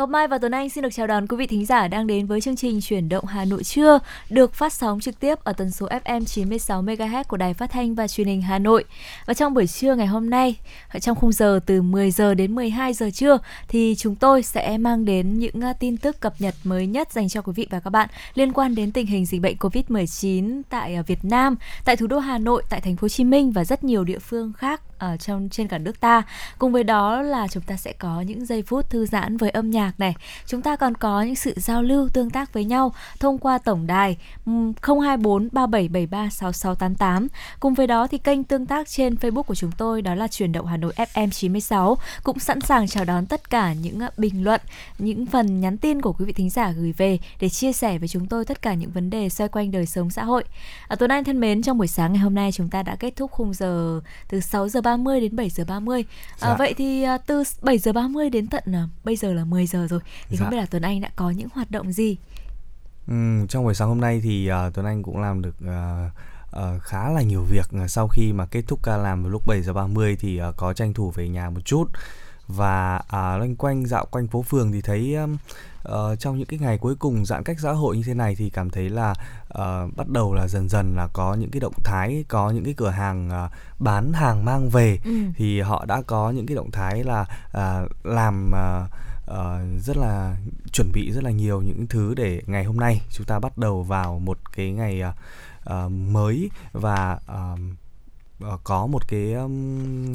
Ngọc Mai và Tuấn Anh xin được chào đón quý vị thính giả đang đến với chương trình Chuyển động Hà Nội trưa được phát sóng trực tiếp ở tần số FM 96 MHz của Đài Phát thanh và Truyền hình Hà Nội. Và trong buổi trưa ngày hôm nay, trong khung giờ từ 10 giờ đến 12 giờ trưa thì chúng tôi sẽ mang đến những à, tin tức cập nhật mới nhất dành cho quý vị và các bạn liên quan đến tình hình dịch bệnh Covid-19 tại à, Việt Nam, tại thủ đô Hà Nội, tại thành phố Hồ Chí Minh và rất nhiều địa phương khác ở trong trên cả nước ta. Cùng với đó là chúng ta sẽ có những giây phút thư giãn với âm nhạc này. Chúng ta còn có những sự giao lưu tương tác với nhau thông qua tổng đài 024 3773 6688. Cùng với đó thì kênh tương tác trên Facebook của chúng tôi đó là chuyển động Hà Nội FM 96 cũng sẵn sàng chào đón tất cả những à, bình luận, những phần nhắn tin của quý vị thính giả gửi về để chia sẻ với chúng tôi tất cả những vấn đề xoay quanh đời sống xã hội. À, Tuấn Anh thân mến, trong buổi sáng ngày hôm nay chúng ta đã kết thúc khung giờ từ 6 giờ 30 đến 7 giờ 30. À, dạ. Vậy thì à, từ 7 giờ 30 đến tận à, bây giờ là 10 giờ rồi. Thì dạ. không biết là Tuấn Anh đã có những hoạt động gì? Ừ, trong buổi sáng hôm nay thì uh, Tuấn Anh cũng làm được uh, uh, khá là nhiều việc sau khi mà kết thúc ca làm vào lúc 7 giờ 30 thì uh, có tranh thủ về nhà một chút và uh, loanh quanh dạo quanh phố phường thì thấy uh, trong những cái ngày cuối cùng giãn cách xã hội như thế này thì cảm thấy là uh, bắt đầu là dần dần là có những cái động thái có những cái cửa hàng uh, bán hàng mang về ừ. thì họ đã có những cái động thái là uh, làm uh, uh, rất là chuẩn bị rất là nhiều những thứ để ngày hôm nay chúng ta bắt đầu vào một cái ngày uh, uh, mới và uh, Ờ, có một cái um,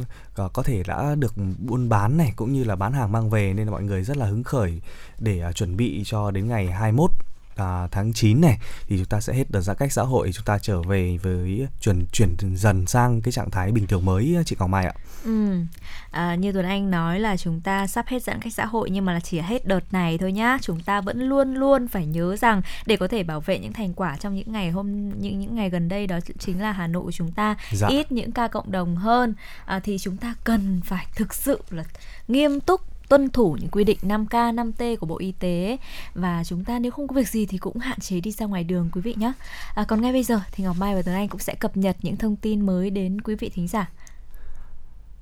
có thể đã được buôn bán này cũng như là bán hàng mang về nên là mọi người rất là hứng khởi để uh, chuẩn bị cho đến ngày 21 à, tháng 9 này thì chúng ta sẽ hết đợt giãn cách xã hội chúng ta trở về với chuyển chuyển dần sang cái trạng thái bình thường mới chị Ngọc Mai ạ. Ừ. À, như Tuấn Anh nói là chúng ta sắp hết giãn cách xã hội nhưng mà là chỉ hết đợt này thôi nhá. Chúng ta vẫn luôn luôn phải nhớ rằng để có thể bảo vệ những thành quả trong những ngày hôm những những ngày gần đây đó chính là Hà Nội của chúng ta dạ. ít những ca cộng đồng hơn à, thì chúng ta cần phải thực sự là nghiêm túc tuân thủ những quy định 5K, 5T của Bộ Y tế và chúng ta nếu không có việc gì thì cũng hạn chế đi ra ngoài đường quý vị nhé. À, còn ngay bây giờ thì Ngọc Mai và Tuấn Anh cũng sẽ cập nhật những thông tin mới đến quý vị thính giả.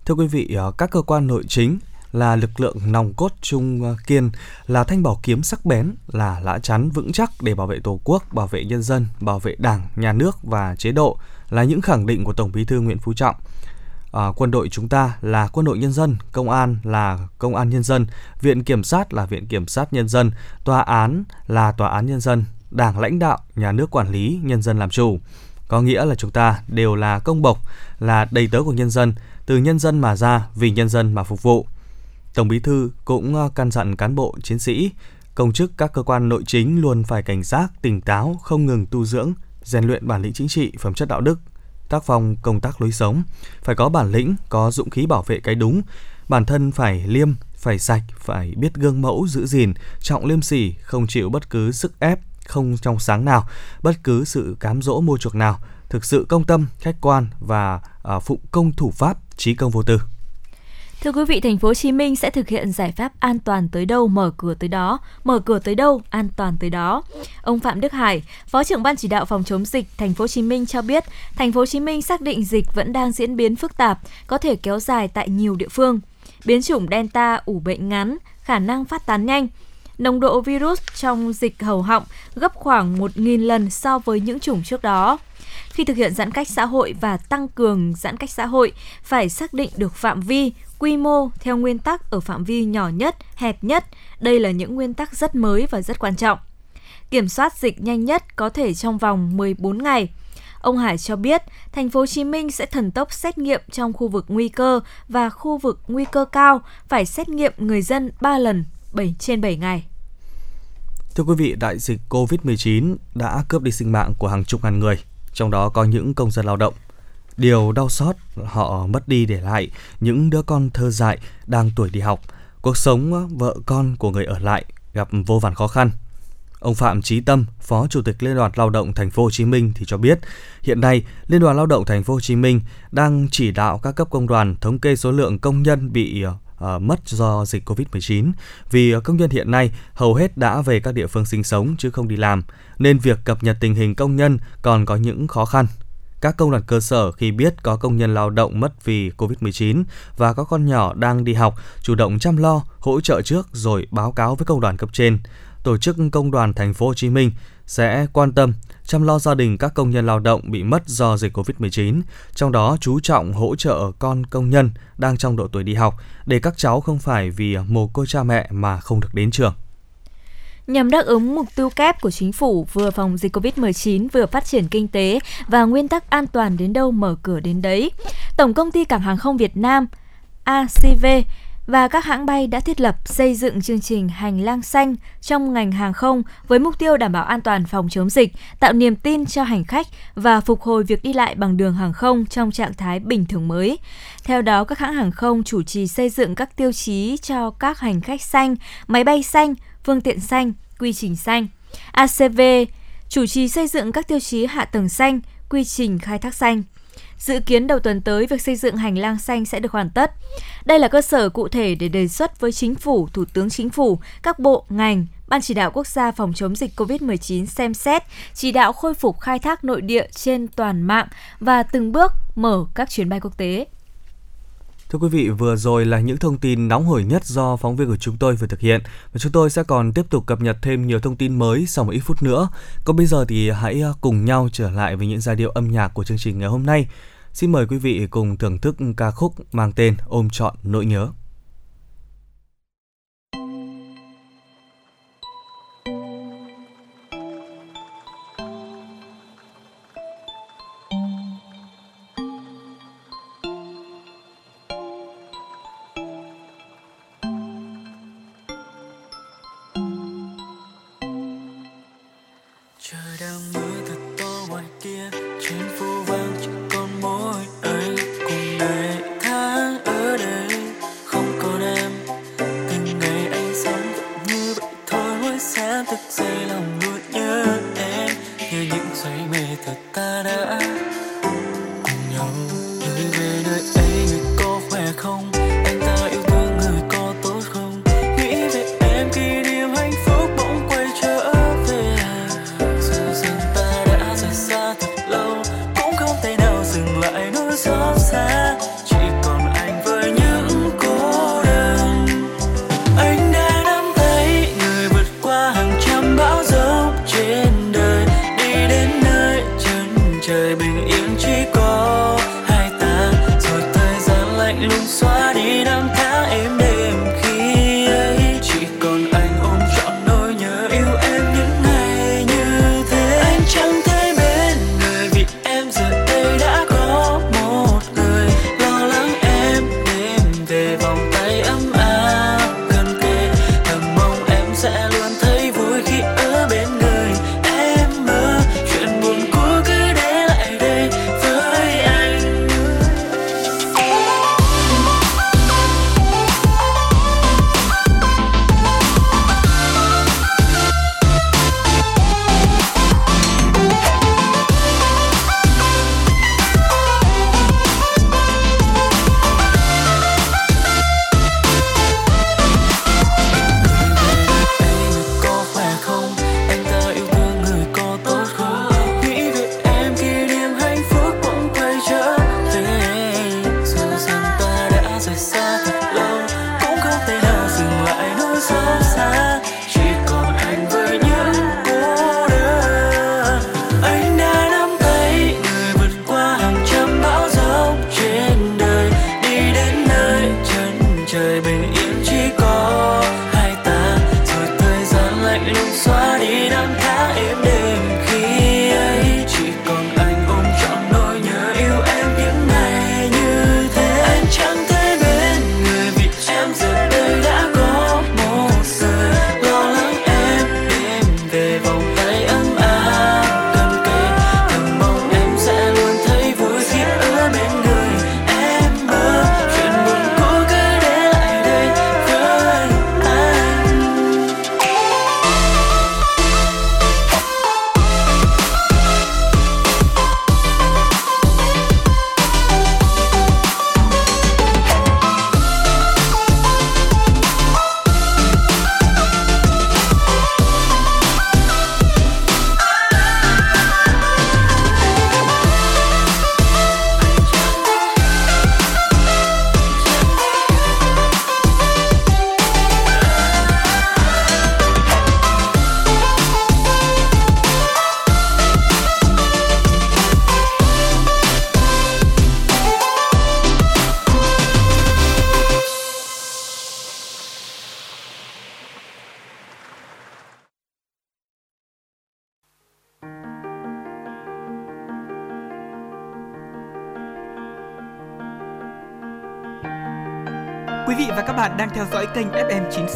Thưa quý vị, à, các cơ quan nội chính là lực lượng nòng cốt trung à, kiên, là thanh bảo kiếm sắc bén, là lã chắn vững chắc để bảo vệ Tổ quốc, bảo vệ nhân dân, bảo vệ Đảng, nhà nước và chế độ, là những khẳng định của Tổng Bí thư Nguyễn Phú Trọng – à, quân đội chúng ta là quân đội nhân dân, công an là công an nhân dân, viện kiểm sát là viện kiểm sát nhân dân, tòa án là tòa án nhân dân, đảng lãnh đạo, nhà nước quản lý, nhân dân làm chủ. Có nghĩa là chúng ta đều là công bộc, là đầy tớ của nhân dân, từ nhân dân mà ra, vì nhân dân mà phục vụ. Tổng Bí thư cũng ờ, căn dặn cán bộ, chiến sĩ, công chức các cơ quan nội chính luôn phải cảnh giác, tỉnh táo, không ngừng tu dưỡng, rèn luyện bản lĩnh chính trị, phẩm chất đạo đức, tác phong công tác lối sống, phải có bản lĩnh, có dũng khí bảo vệ cái đúng, bản thân phải liêm, phải sạch, phải biết gương mẫu giữ gìn, trọng liêm sỉ, không chịu bất cứ sức ép, không trong sáng nào, bất cứ sự cám dỗ mua chuộc nào, thực sự công tâm, khách quan và à, phụng công thủ pháp, trí công vô tư. Thưa quý vị, thành phố Hồ Chí Minh sẽ thực hiện giải pháp an toàn tới đâu mở cửa tới đó, mở cửa tới đâu an toàn tới đó. Ông Phạm Đức Hải, Phó trưởng ban chỉ đạo phòng chống dịch thành phố Hồ Chí Minh cho biết, thành phố Hồ Chí Minh xác định dịch vẫn đang diễn biến phức tạp, có thể kéo dài tại nhiều địa phương. Biến chủng Delta ủ bệnh ngắn, khả năng phát tán nhanh. Nồng độ virus trong dịch hầu họng gấp khoảng 1.000 lần so với những chủng trước đó khi thực hiện giãn cách xã hội và tăng cường giãn cách xã hội phải xác định được phạm vi, quy mô theo nguyên tắc ở phạm vi nhỏ nhất, hẹp nhất. Đây là những nguyên tắc rất mới và rất quan trọng. Kiểm soát dịch nhanh nhất có thể trong vòng 14 ngày. Ông Hải cho biết, thành phố Hồ Chí Minh sẽ thần tốc xét nghiệm trong khu vực nguy cơ và khu vực nguy cơ cao phải xét nghiệm người dân 3 lần 7 trên 7 ngày. Thưa quý vị, đại dịch COVID-19 đã cướp đi sinh mạng của hàng chục ngàn người, trong đó có những công dân lao động. Điều đau xót họ mất đi để lại những đứa con thơ dại đang tuổi đi học. Cuộc sống vợ con của người ở lại gặp vô vàn khó khăn. Ông Phạm Chí Tâm, Phó Chủ tịch Liên đoàn Lao động Thành phố Hồ Chí Minh thì cho biết, hiện nay Liên đoàn Lao động Thành phố Hồ Chí Minh đang chỉ đạo các cấp công đoàn thống kê số lượng công nhân bị uh, mất do dịch Covid-19 vì công nhân hiện nay hầu hết đã về các địa phương sinh sống chứ không đi làm, nên việc cập nhật tình hình công nhân còn có những khó khăn. Các công đoàn cơ sở khi biết có công nhân lao động mất vì Covid-19 và có con nhỏ đang đi học, chủ động chăm lo, hỗ trợ trước rồi báo cáo với công đoàn cấp trên. Tổ chức công đoàn thành phố Hồ Chí Minh sẽ quan tâm chăm lo gia đình các công nhân lao động bị mất do dịch Covid-19, trong đó chú trọng hỗ trợ con công nhân đang trong độ tuổi đi học để các cháu không phải vì mồ côi cha mẹ mà không được đến trường. Nhằm đáp ứng mục tiêu kép của chính phủ vừa phòng dịch COVID-19 vừa phát triển kinh tế và nguyên tắc an toàn đến đâu mở cửa đến đấy, Tổng công ty Cảng hàng không Việt Nam ACV và các hãng bay đã thiết lập xây dựng chương trình hành lang xanh trong ngành hàng không với mục tiêu đảm bảo an toàn phòng chống dịch, tạo niềm tin cho hành khách và phục hồi việc đi lại bằng đường hàng không trong trạng thái bình thường mới. Theo đó, các hãng hàng không chủ trì xây dựng các tiêu chí cho các hành khách xanh, máy bay xanh, phương tiện xanh, quy trình xanh. ACV chủ trì xây dựng các tiêu chí hạ tầng xanh, quy trình khai thác xanh. Dự kiến đầu tuần tới, việc xây dựng hành lang xanh sẽ được hoàn tất. Đây là cơ sở cụ thể để đề xuất với Chính phủ, Thủ tướng Chính phủ, các bộ, ngành, Ban chỉ đạo quốc gia phòng chống dịch COVID-19 xem xét, chỉ đạo khôi phục khai thác nội địa trên toàn mạng và từng bước mở các chuyến bay quốc tế. Thưa quý vị, vừa rồi là những thông tin nóng hổi nhất do phóng viên của chúng tôi vừa thực hiện và chúng tôi sẽ còn tiếp tục cập nhật thêm nhiều thông tin mới sau một ít phút nữa. Còn bây giờ thì hãy à, cùng nhau trở lại với những giai điệu âm nhạc của chương trình ngày hôm nay. Xin mời quý vị cùng thưởng thức ca khúc mang tên Ôm trọn nỗi nhớ.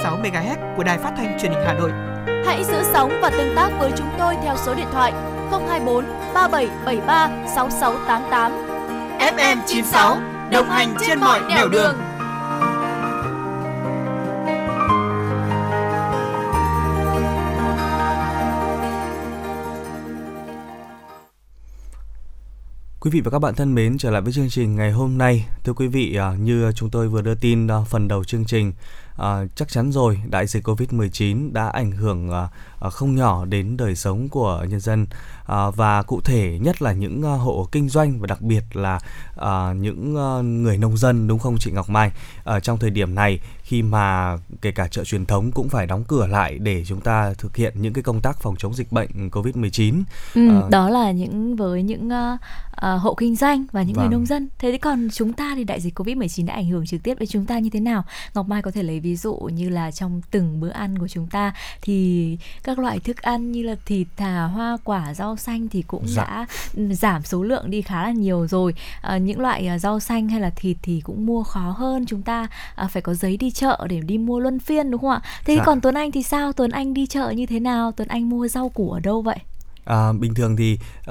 96 MHz của đài phát thanh truyền hình Hà Nội. Hãy giữ sóng và tương tác với chúng tôi theo số điện thoại 024 3773 6688. FM 96 đồng hành trên mọi nẻo đường. đường. Quý vị và các bạn thân mến, trở lại với chương trình ngày hôm nay. Thưa quý vị, à, như chúng tôi vừa đưa tin à, phần đầu chương trình, à, chắc chắn rồi, đại dịch Covid-19 đã ảnh hưởng ờ, ờ, không nhỏ đến đời sống của nhân dân và cụ thể nhất là những hộ kinh doanh và đặc biệt là những người nông dân đúng không chị Ngọc Mai? À, trong thời điểm này khi mà kể cả chợ truyền thống cũng phải đóng cửa lại để chúng ta thực hiện những cái công tác phòng chống dịch bệnh Covid-19. Ừ, à, đó là những với những uh, uh, hộ kinh doanh và những vâng. người nông dân. Thế thì còn chúng ta thì đại dịch Covid-19 đã ảnh hưởng trực tiếp đến chúng ta như thế nào? Ngọc Mai có thể lấy ví dụ như là trong từng bữa ăn của chúng ta thì các loại thức ăn như là thịt thà, hoa quả, rau xanh thì cũng dạ. đã giảm số lượng đi khá là nhiều rồi. À, những loại rau xanh hay là thịt thì cũng mua khó hơn. Chúng ta à, phải có giấy đi chợ để đi mua luân phiên đúng không ạ? Thế dạ. còn Tuấn Anh thì sao? Tuấn Anh đi chợ như thế nào? Tuấn Anh mua rau củ ở đâu vậy? À, bình thường thì uh,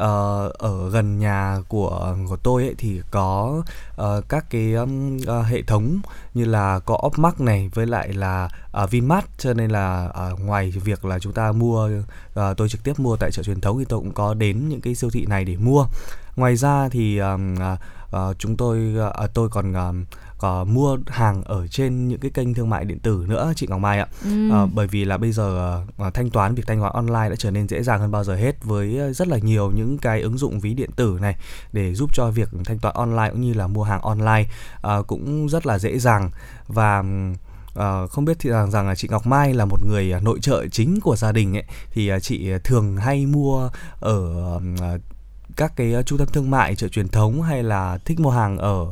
ở gần nhà của của tôi ấy thì có uh, các cái um, uh, hệ thống như là có Opmark này với lại là uh, Vinmart cho nên là uh, ngoài việc là chúng ta mua uh, tôi trực tiếp mua tại chợ truyền thống thì tôi cũng có đến những cái siêu thị này để mua. Ngoài ra thì um, uh, uh, chúng tôi uh, tôi còn uh, có mua hàng ở trên những cái kênh thương mại điện tử nữa chị Ngọc Mai ạ. Ừ. À, bởi vì là bây giờ à, thanh toán việc thanh toán online đã trở nên dễ dàng hơn bao giờ hết với rất là nhiều những cái ứng dụng ví điện tử này để giúp cho việc thanh toán online cũng như là mua hàng online à, cũng rất là dễ dàng và Uh, không biết thì rằng rằng là chị Ngọc Mai là một người nội trợ chính của gia đình ấy thì chị thường hay mua ở uh, các cái trung tâm thương mại chợ truyền thống hay là thích mua hàng ở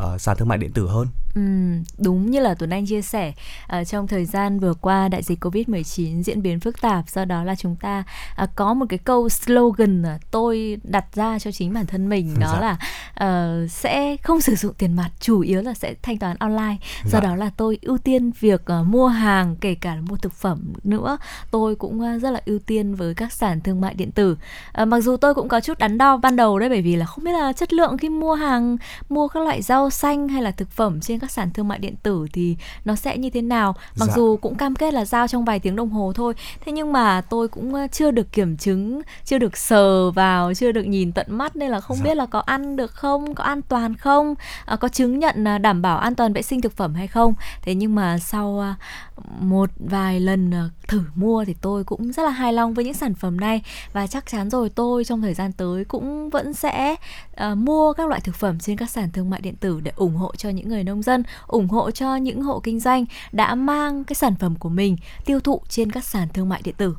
uh, sàn thương mại điện tử hơn. Ừ, đúng như là Tuấn Anh chia sẻ uh, trong thời gian vừa qua đại dịch Covid-19 diễn biến phức tạp do đó là chúng ta uh, có một cái câu slogan uh, tôi đặt ra cho chính bản thân mình đó dạ. là uh, sẽ không sử dụng tiền mặt chủ yếu là sẽ thanh toán online do dạ. đó là tôi ưu tiên việc uh, mua hàng kể cả là mua thực phẩm nữa tôi cũng uh, rất là ưu tiên với các sàn thương mại điện tử uh, mặc dù tôi cũng có chút đắn đo ban đầu đấy bởi vì là không biết là chất lượng khi mua hàng mua các loại rau xanh hay là thực phẩm trên các sàn thương mại điện tử thì nó sẽ như thế nào mặc dạ. dù cũng cam kết là giao trong vài tiếng đồng hồ thôi thế nhưng mà tôi cũng chưa được kiểm chứng chưa được sờ vào chưa được nhìn tận mắt nên là không dạ. biết là có ăn được không có an toàn không à, có chứng nhận à, đảm bảo an toàn vệ sinh thực phẩm hay không thế nhưng mà sau à, một vài lần à, thử mua thì tôi cũng rất là hài lòng với những sản phẩm này và chắc chắn rồi tôi trong thời gian tới cũng vẫn sẽ uh, mua các loại thực phẩm trên các sàn thương mại điện tử để ủng hộ cho những người nông dân, ủng hộ cho những hộ kinh doanh đã mang cái sản phẩm của mình tiêu thụ trên các sàn thương mại điện tử.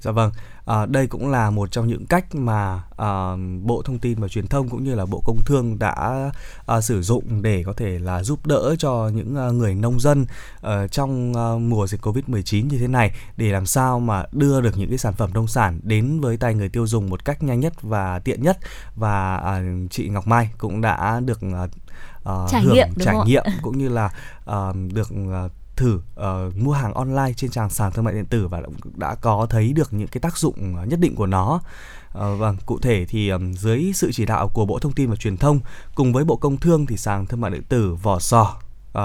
Dạ vâng, à, đây cũng là một trong những cách mà à, Bộ Thông tin và Truyền thông cũng như là Bộ Công Thương đã à, sử dụng để có thể là giúp đỡ cho những à, người nông dân à, trong à, mùa dịch Covid-19 như thế này để làm sao mà đưa được những cái sản phẩm nông sản đến với tay người tiêu dùng một cách nhanh nhất và tiện nhất và à, chị Ngọc Mai cũng đã được à, uh, trải hưởng nghiệm, trải nghiệm cũng như là uh, được uh, thử uh, mua hàng online trên trang sàn thương mại điện tử và đã có thấy được những cái tác dụng nhất định của nó. Uh, vâng, cụ thể thì um, dưới sự chỉ đạo của Bộ Thông tin và Truyền thông cùng với Bộ Công Thương thì sàn thương mại điện tử Vỏ Sò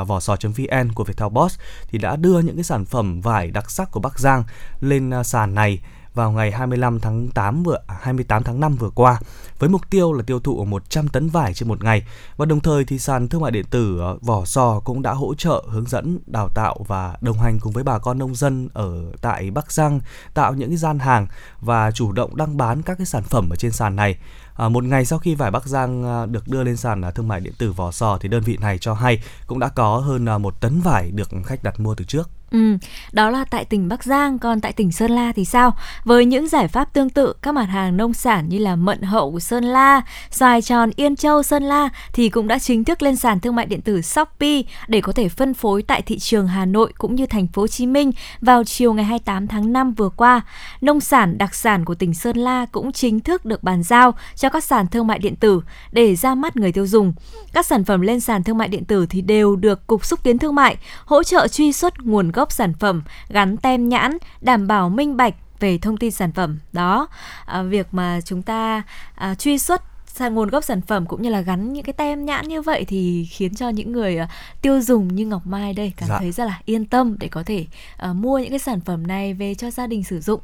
uh, vỏ sò.vn của Viettel Boss thì đã đưa những cái sản phẩm vải đặc sắc của Bắc Giang lên uh, sàn này vào ngày 25 tháng 8 vừa à, 28 tháng 5 vừa qua với mục tiêu là tiêu thụ 100 tấn vải trên một ngày và đồng thời thì sàn thương mại điện tử à, Vỏ Sò cũng đã hỗ trợ hướng dẫn đào tạo và đồng hành cùng với bà con nông dân ở tại Bắc Giang tạo những cái gian hàng và chủ động đăng bán các cái sản phẩm ở trên sàn này. À, một ngày sau khi vải Bắc Giang à, được đưa lên sàn thương mại điện tử Vỏ Sò thì đơn vị này cho hay cũng đã có hơn một tấn vải được khách đặt mua từ trước. Ừ, đó là tại tỉnh Bắc Giang, còn tại tỉnh Sơn La thì sao? Với những giải pháp tương tự, các mặt hàng nông sản như là mận hậu của Sơn La, xoài tròn Yên Châu Sơn La thì cũng đã chính thức lên sàn thương mại điện tử Shopee để có thể phân phối tại thị trường Hà Nội cũng như thành phố Hồ Chí Minh vào chiều ngày 28 tháng 5 vừa qua. Nông sản đặc sản của tỉnh Sơn La cũng chính thức được bàn giao cho các sàn thương mại điện tử để ra mắt người tiêu dùng. Các sản phẩm lên sàn thương mại điện tử thì đều được Cục Xúc tiến Thương mại hỗ trợ truy xuất nguồn gốc sản phẩm, gắn tem nhãn, đảm bảo minh bạch về thông tin sản phẩm đó à, việc mà chúng ta à, truy xuất nguồn gốc sản phẩm cũng như là gắn những cái tem nhãn như vậy thì khiến cho những người uh, tiêu dùng như Ngọc Mai đây cảm dạ. thấy rất là yên tâm để có thể uh, mua những cái sản phẩm này về cho gia đình sử dụng.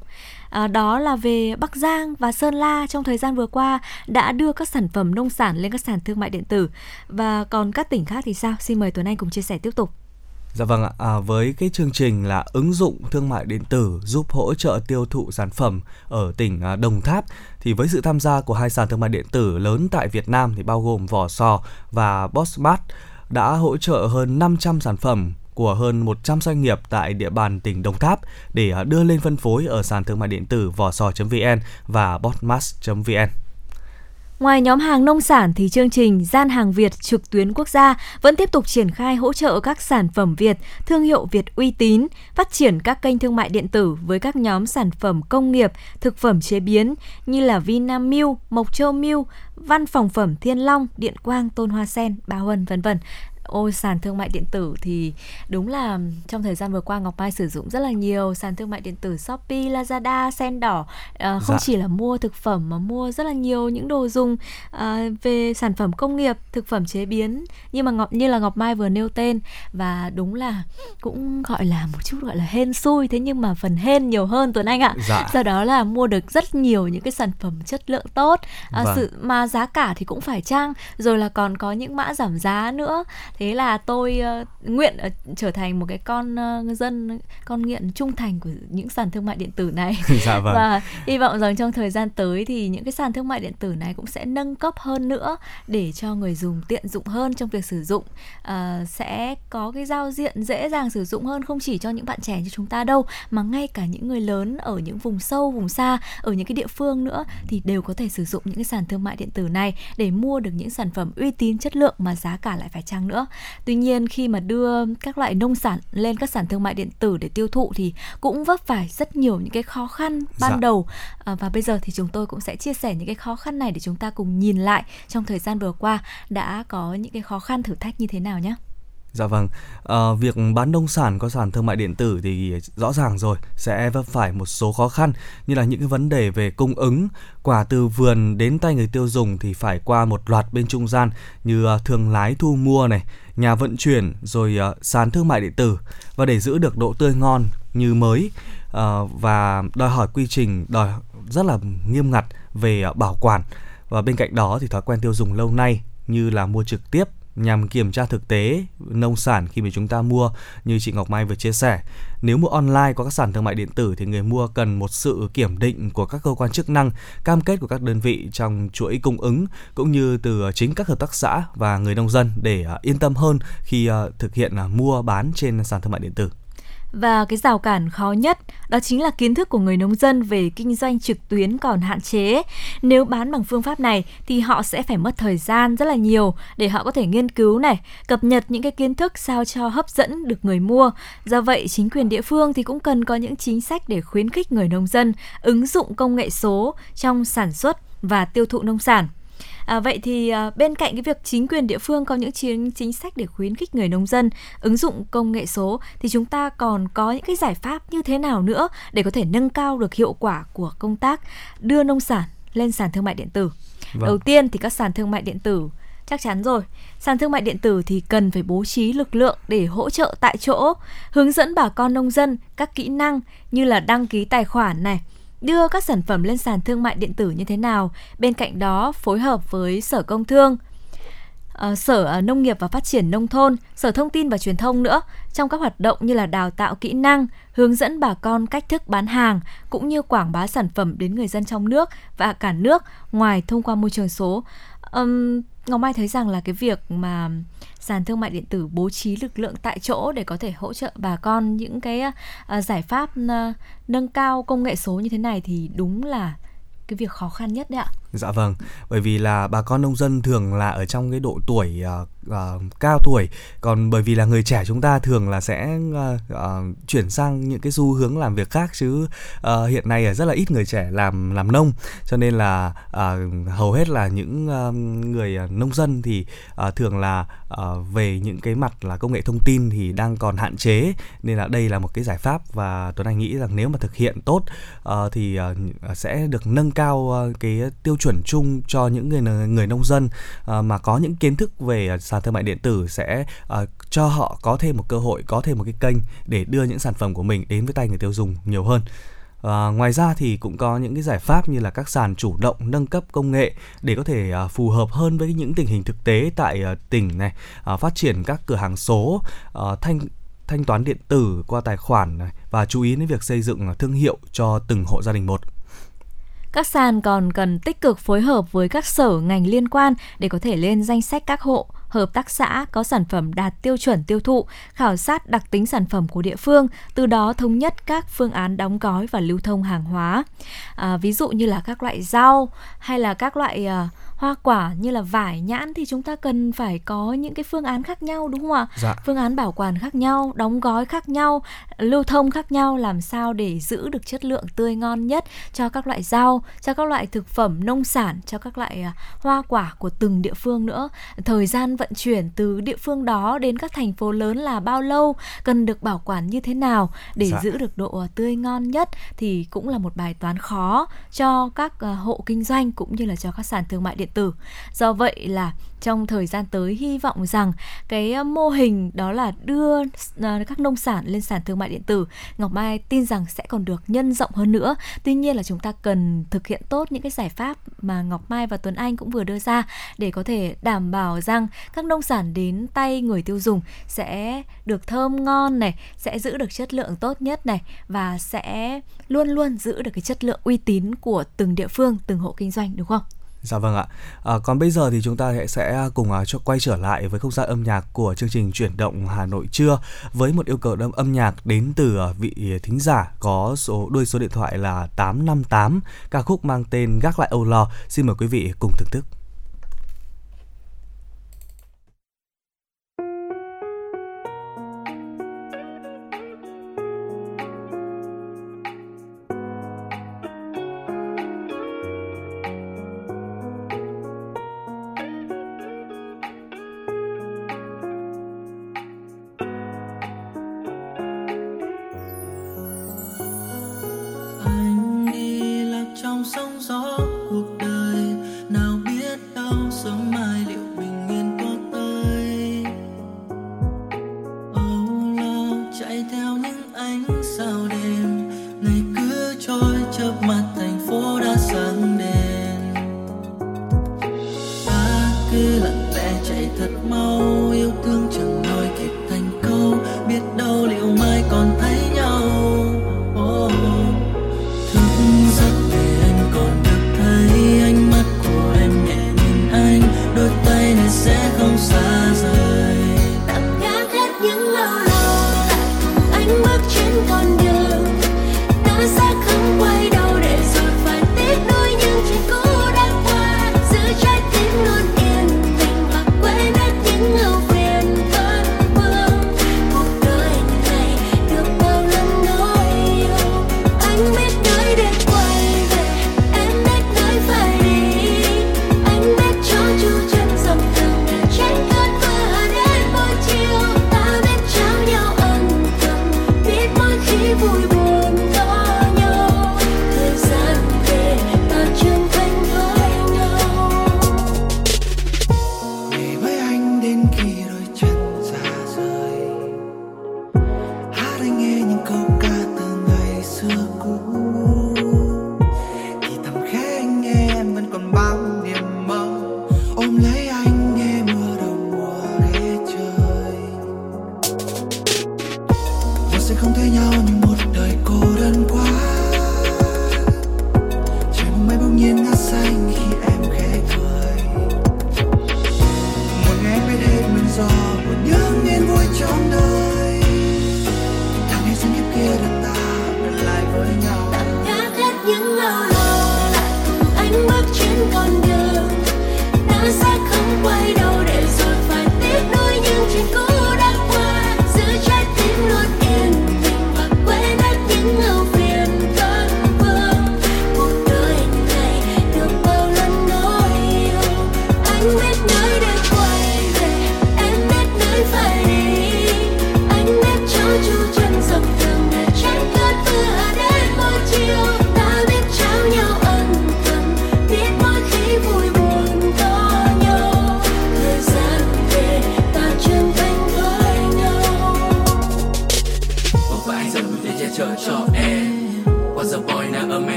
Uh, đó là về Bắc Giang và Sơn La trong thời gian vừa qua đã đưa các sản phẩm nông sản lên các sàn thương mại điện tử và còn các tỉnh khác thì sao? Xin mời Tuấn Anh cùng chia sẻ tiếp tục. Dạ vâng ạ, à, với cái chương trình là ứng dụng thương mại điện tử giúp hỗ trợ tiêu thụ sản phẩm ở tỉnh à, Đồng Tháp thì với sự tham gia của hai sàn thương mại điện tử lớn tại Việt Nam thì bao gồm Vỏ Sò và Bossmart đã hỗ trợ hơn 500 sản phẩm của hơn 100 doanh nghiệp tại địa bàn tỉnh Đồng Tháp để à, đưa lên phân phối ở sàn thương mại điện tử vỏ sò.vn và botmas.vn. Ngoài nhóm hàng nông sản thì chương trình Gian hàng Việt trực tuyến quốc gia vẫn tiếp tục triển khai hỗ trợ các sản phẩm Việt, thương hiệu Việt uy tín, phát triển các kênh thương mại điện tử với các nhóm sản phẩm công nghiệp, thực phẩm chế biến như là Vinamilk, Mộc Châu Milk, Văn phòng phẩm Thiên Long, Điện Quang, Tôn Hoa Sen, Ba Huân vân vân ôi sàn thương mại điện tử thì đúng là trong thời gian vừa qua Ngọc Mai sử dụng rất là nhiều sàn thương mại điện tử Shopee, Lazada, Sen đỏ à, không dạ. chỉ là mua thực phẩm mà mua rất là nhiều những đồ dùng à, về sản phẩm công nghiệp, thực phẩm chế biến nhưng mà Ngọc như là Ngọc Mai vừa nêu tên và đúng là cũng gọi là một chút gọi là hên xui thế nhưng mà phần hên nhiều hơn Tuấn Anh ạ. Dạ. Do đó là mua được rất nhiều những cái sản phẩm chất lượng tốt, à, vâng. sự mà giá cả thì cũng phải chăng, rồi là còn có những mã giảm giá nữa thế là tôi uh, nguyện uh, trở thành một cái con uh, dân con nghiện trung thành của những sàn thương mại điện tử này. Dạ vâng. và hy vọng rằng trong thời gian tới thì những cái sàn thương mại điện tử này cũng sẽ nâng cấp hơn nữa để cho người dùng tiện dụng hơn trong việc sử dụng. Uh, sẽ có cái giao diện dễ dàng sử dụng hơn không chỉ cho những bạn trẻ như chúng ta đâu mà ngay cả những người lớn ở những vùng sâu vùng xa ở những cái địa phương nữa thì đều có thể sử dụng những cái sàn thương mại điện tử này để mua được những sản phẩm uy tín chất lượng mà giá cả lại phải chăng nữa Tuy nhiên khi mà đưa các loại nông sản lên các sàn thương mại điện tử để tiêu thụ thì cũng vấp phải rất nhiều những cái khó khăn ban dạ. đầu à, và bây giờ thì chúng tôi cũng sẽ chia sẻ những cái khó khăn này để chúng ta cùng nhìn lại trong thời gian vừa qua đã có những cái khó khăn thử thách như thế nào nhé. Dạ vâng, à, việc bán nông sản qua sàn thương mại điện tử thì rõ ràng rồi sẽ vấp phải một số khó khăn như là những cái vấn đề về cung ứng, quả từ vườn đến tay người tiêu dùng thì phải qua một loạt bên trung gian như ờ, thương lái thu mua này, nhà vận chuyển rồi uh, sàn thương mại điện tử. Và để giữ được độ tươi ngon như mới uh, và đòi hỏi quy trình đòi rất là nghiêm ngặt về uh, bảo quản. Và bên cạnh đó thì thói quen tiêu dùng lâu nay như là mua trực tiếp nhằm kiểm tra thực tế nông sản khi mà chúng ta mua như chị Ngọc Mai vừa chia sẻ. Nếu mua online qua các sàn thương mại điện tử thì người mua cần một sự kiểm định của các cơ quan chức năng, cam kết của các đơn vị trong chuỗi cung ứng cũng như từ chính các hợp tác xã và người nông dân để à, yên tâm hơn khi à, thực hiện à, mua bán trên sàn thương mại điện tử. Và cái rào cản khó nhất đó chính là kiến thức của người nông dân về kinh doanh trực tuyến còn hạn chế. Nếu bán bằng phương pháp này thì họ sẽ phải mất thời gian rất là nhiều để họ có thể nghiên cứu này, cập nhật những cái kiến thức sao cho hấp dẫn được người mua. Do vậy, chính quyền địa phương thì cũng cần có những chính sách để khuyến khích người nông dân ứng dụng công nghệ số trong sản xuất và tiêu thụ nông sản. À, vậy thì à, bên cạnh cái việc chính quyền địa phương có những chính chính sách để khuyến khích người nông dân ứng dụng công nghệ số thì chúng ta còn có những cái giải pháp như thế nào nữa để có thể nâng cao được hiệu quả của công tác đưa nông sản lên sàn thương mại điện tử. Vâng. Đầu tiên thì các sàn thương mại điện tử chắc chắn rồi sàn thương mại điện tử thì cần phải bố trí lực lượng để hỗ trợ tại chỗ hướng dẫn bà con nông dân các kỹ năng như là đăng ký tài khoản này đưa các sản phẩm lên sàn thương mại điện tử như thế nào. Bên cạnh đó, phối hợp với Sở Công Thương, ờ, Sở ờ, Nông nghiệp và Phát triển Nông thôn, Sở Thông tin và Truyền thông nữa trong các hoạt động như là đào tạo kỹ năng, hướng dẫn bà con cách thức bán hàng cũng như quảng bá sản phẩm đến người dân trong nước và cả nước ngoài thông qua môi trường số. Um, Ngọc Mai thấy rằng là cái việc mà sàn thương mại điện tử bố trí lực lượng tại chỗ để có thể hỗ trợ bà con những cái uh, giải pháp uh, nâng cao công nghệ số như thế này thì đúng là cái việc khó khăn nhất đấy ạ. Dạ vâng, bởi vì là bà con nông dân thường là ở trong cái độ tuổi uh, uh, cao tuổi, còn bởi vì là người trẻ chúng ta thường là sẽ uh, uh, chuyển sang những cái xu hướng làm việc khác chứ uh, hiện nay rất là ít người trẻ làm làm nông, cho nên là uh, hầu hết là những uh, người nông dân thì uh, thường là uh, về những cái mặt là công nghệ thông tin thì đang còn hạn chế, nên là đây là một cái giải pháp và Tuấn Anh nghĩ rằng nếu mà thực hiện tốt uh, thì uh, sẽ được nâng cao uh, cái tiêu chuẩn chung cho những người người nông dân ờ, mà có những kiến thức về sàn thương mại điện tử sẽ ờ, cho họ có thêm một cơ hội có thêm một cái kênh để đưa những sản phẩm của mình đến với tay người tiêu dùng nhiều hơn À, ngoài ra thì cũng có những cái giải pháp như là các sàn chủ động nâng cấp công nghệ để có thể à, phù hợp hơn với những tình hình thực tế tại à, tỉnh này, à, phát triển các cửa hàng số, à, thanh thanh toán điện tử qua tài khoản này và chú ý đến việc xây dựng thương hiệu cho từng hộ gia đình một. Các sàn còn cần tích cực phối hợp với các sở ngành liên quan để có thể lên danh sách các hộ, hợp tác xã có sản phẩm đạt tiêu chuẩn tiêu thụ, khảo sát đặc tính sản phẩm của địa phương, từ đó thống nhất các phương án đóng gói và lưu thông hàng hóa. À, ví dụ như là các loại rau hay là các loại uh, hoa quả như là vải nhãn thì chúng ta cần phải có những cái phương án khác nhau đúng không ạ dạ. phương án bảo quản khác nhau đóng gói khác nhau lưu thông khác nhau làm sao để giữ được chất lượng tươi ngon nhất cho các loại rau cho các loại thực phẩm nông sản cho các loại à, hoa quả của từng địa phương nữa thời gian vận chuyển từ địa phương đó đến các thành phố lớn là bao lâu cần được bảo quản như thế nào để dạ. giữ được độ à, tươi ngon nhất thì cũng là một bài toán khó cho các à, hộ kinh doanh cũng như là cho các sàn thương mại điện điện tử. Do vậy là trong thời gian tới hy vọng rằng cái ờ, mô hình đó là đưa ờ, các nông sản lên sàn thương mại điện tử Ngọc Mai tin rằng sẽ còn được nhân rộng hơn nữa. Tuy nhiên là chúng ta cần thực hiện tốt những cái giải pháp mà Ngọc Mai và Tuấn Anh cũng vừa đưa ra để có thể đảm bảo rằng các nông sản đến tay người tiêu dùng sẽ được thơm ngon này, sẽ giữ được chất lượng tốt nhất này và sẽ luôn luôn giữ được cái chất lượng uy tín của từng địa phương, từng hộ kinh doanh đúng không? Dạ vâng ạ. À, còn bây giờ thì chúng ta sẽ cùng uh, cho quay trở lại với không gian âm nhạc của chương trình chuyển động Hà Nội trưa với một yêu cầu âm âm nhạc đến từ uh, vị thính giả có số đuôi số điện thoại là 858 ca khúc mang tên Gác lại âu lo. Xin mời quý vị cùng thưởng thức.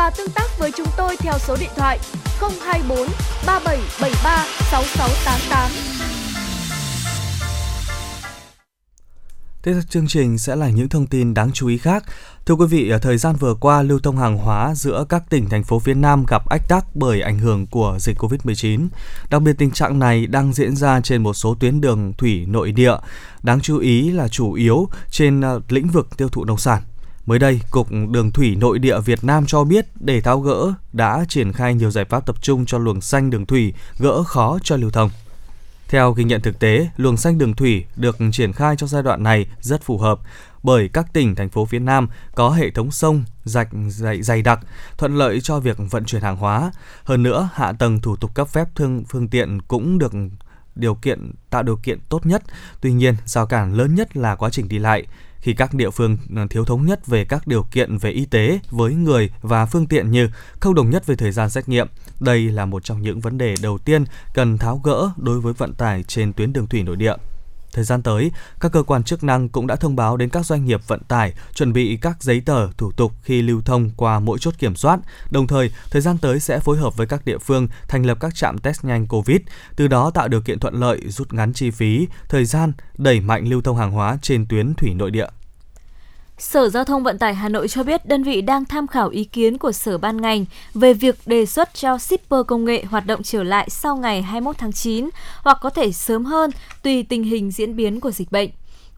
Và tương tác với chúng tôi theo số điện thoại 024 3773 6688. Tiếp theo chương trình sẽ là những thông tin đáng chú ý khác. Thưa quý vị, ở thời gian vừa qua, lưu thông hàng hóa giữa các tỉnh, thành phố phía Nam gặp ách tắc bởi ảnh hưởng của dịch Covid-19. Đặc biệt tình trạng này đang diễn ra trên một số tuyến đường thủy nội địa. Đáng chú ý là chủ yếu trên ờ, lĩnh vực tiêu thụ nông sản. Mới đây, Cục Đường Thủy Nội địa Việt Nam cho biết để tháo gỡ đã triển khai nhiều giải pháp tập trung cho luồng xanh đường thủy gỡ khó cho lưu thông. Theo ghi nhận thực tế, luồng xanh đường thủy được triển khai trong giai đoạn này rất phù hợp bởi các tỉnh, thành phố phía Nam có hệ thống sông, rạch dày, dày đặc, thuận lợi cho việc vận chuyển hàng hóa. Hơn nữa, hạ tầng thủ tục cấp phép thương phương tiện cũng được điều kiện tạo điều kiện tốt nhất. Tuy nhiên, rào cản lớn nhất là quá trình đi lại khi các địa phương ờ, thiếu thống nhất về các điều kiện về y tế với người và phương tiện như không đồng nhất về thời gian xét nghiệm. Đây là một trong những vấn đề đầu tiên cần tháo gỡ đối với vận tải trên tuyến đường thủy nội địa. Thời gian tới, các cơ quan chức năng cũng đã thông báo đến các doanh nghiệp vận tải chuẩn bị các giấy tờ, thủ tục khi lưu thông qua mỗi chốt kiểm soát. Đồng thời, thời gian tới sẽ phối hợp với các địa phương thành lập các trạm test nhanh COVID, từ đó tạo điều kiện thuận lợi, rút ngắn chi phí, thời gian, đẩy mạnh lưu thông hàng hóa trên tuyến thủy nội địa. Sở Giao thông Vận tải Hà Nội cho biết đơn vị đang tham khảo ý kiến của sở ban ngành về việc đề xuất cho shipper công nghệ hoạt động trở lại sau ngày 21 tháng 9 hoặc có thể sớm hơn tùy tình hình diễn biến của dịch bệnh.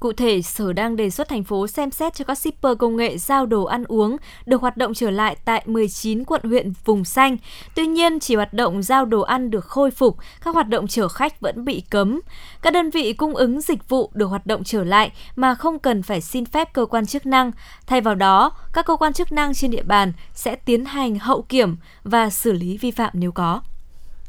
Cụ thể, Sở đang đề xuất thành phố xem xét cho các shipper công nghệ giao đồ ăn uống được hoạt động trở lại tại 19 quận huyện vùng xanh. Tuy nhiên, chỉ hoạt động giao đồ ăn được khôi phục, các hoạt động chở khách vẫn bị cấm. Các đơn vị cung ứng dịch vụ được hoạt động trở lại mà không cần phải xin phép cơ quan chức năng. Thay vào đó, các cơ quan chức năng trên địa bàn sẽ tiến hành hậu kiểm và xử lý vi phạm nếu có.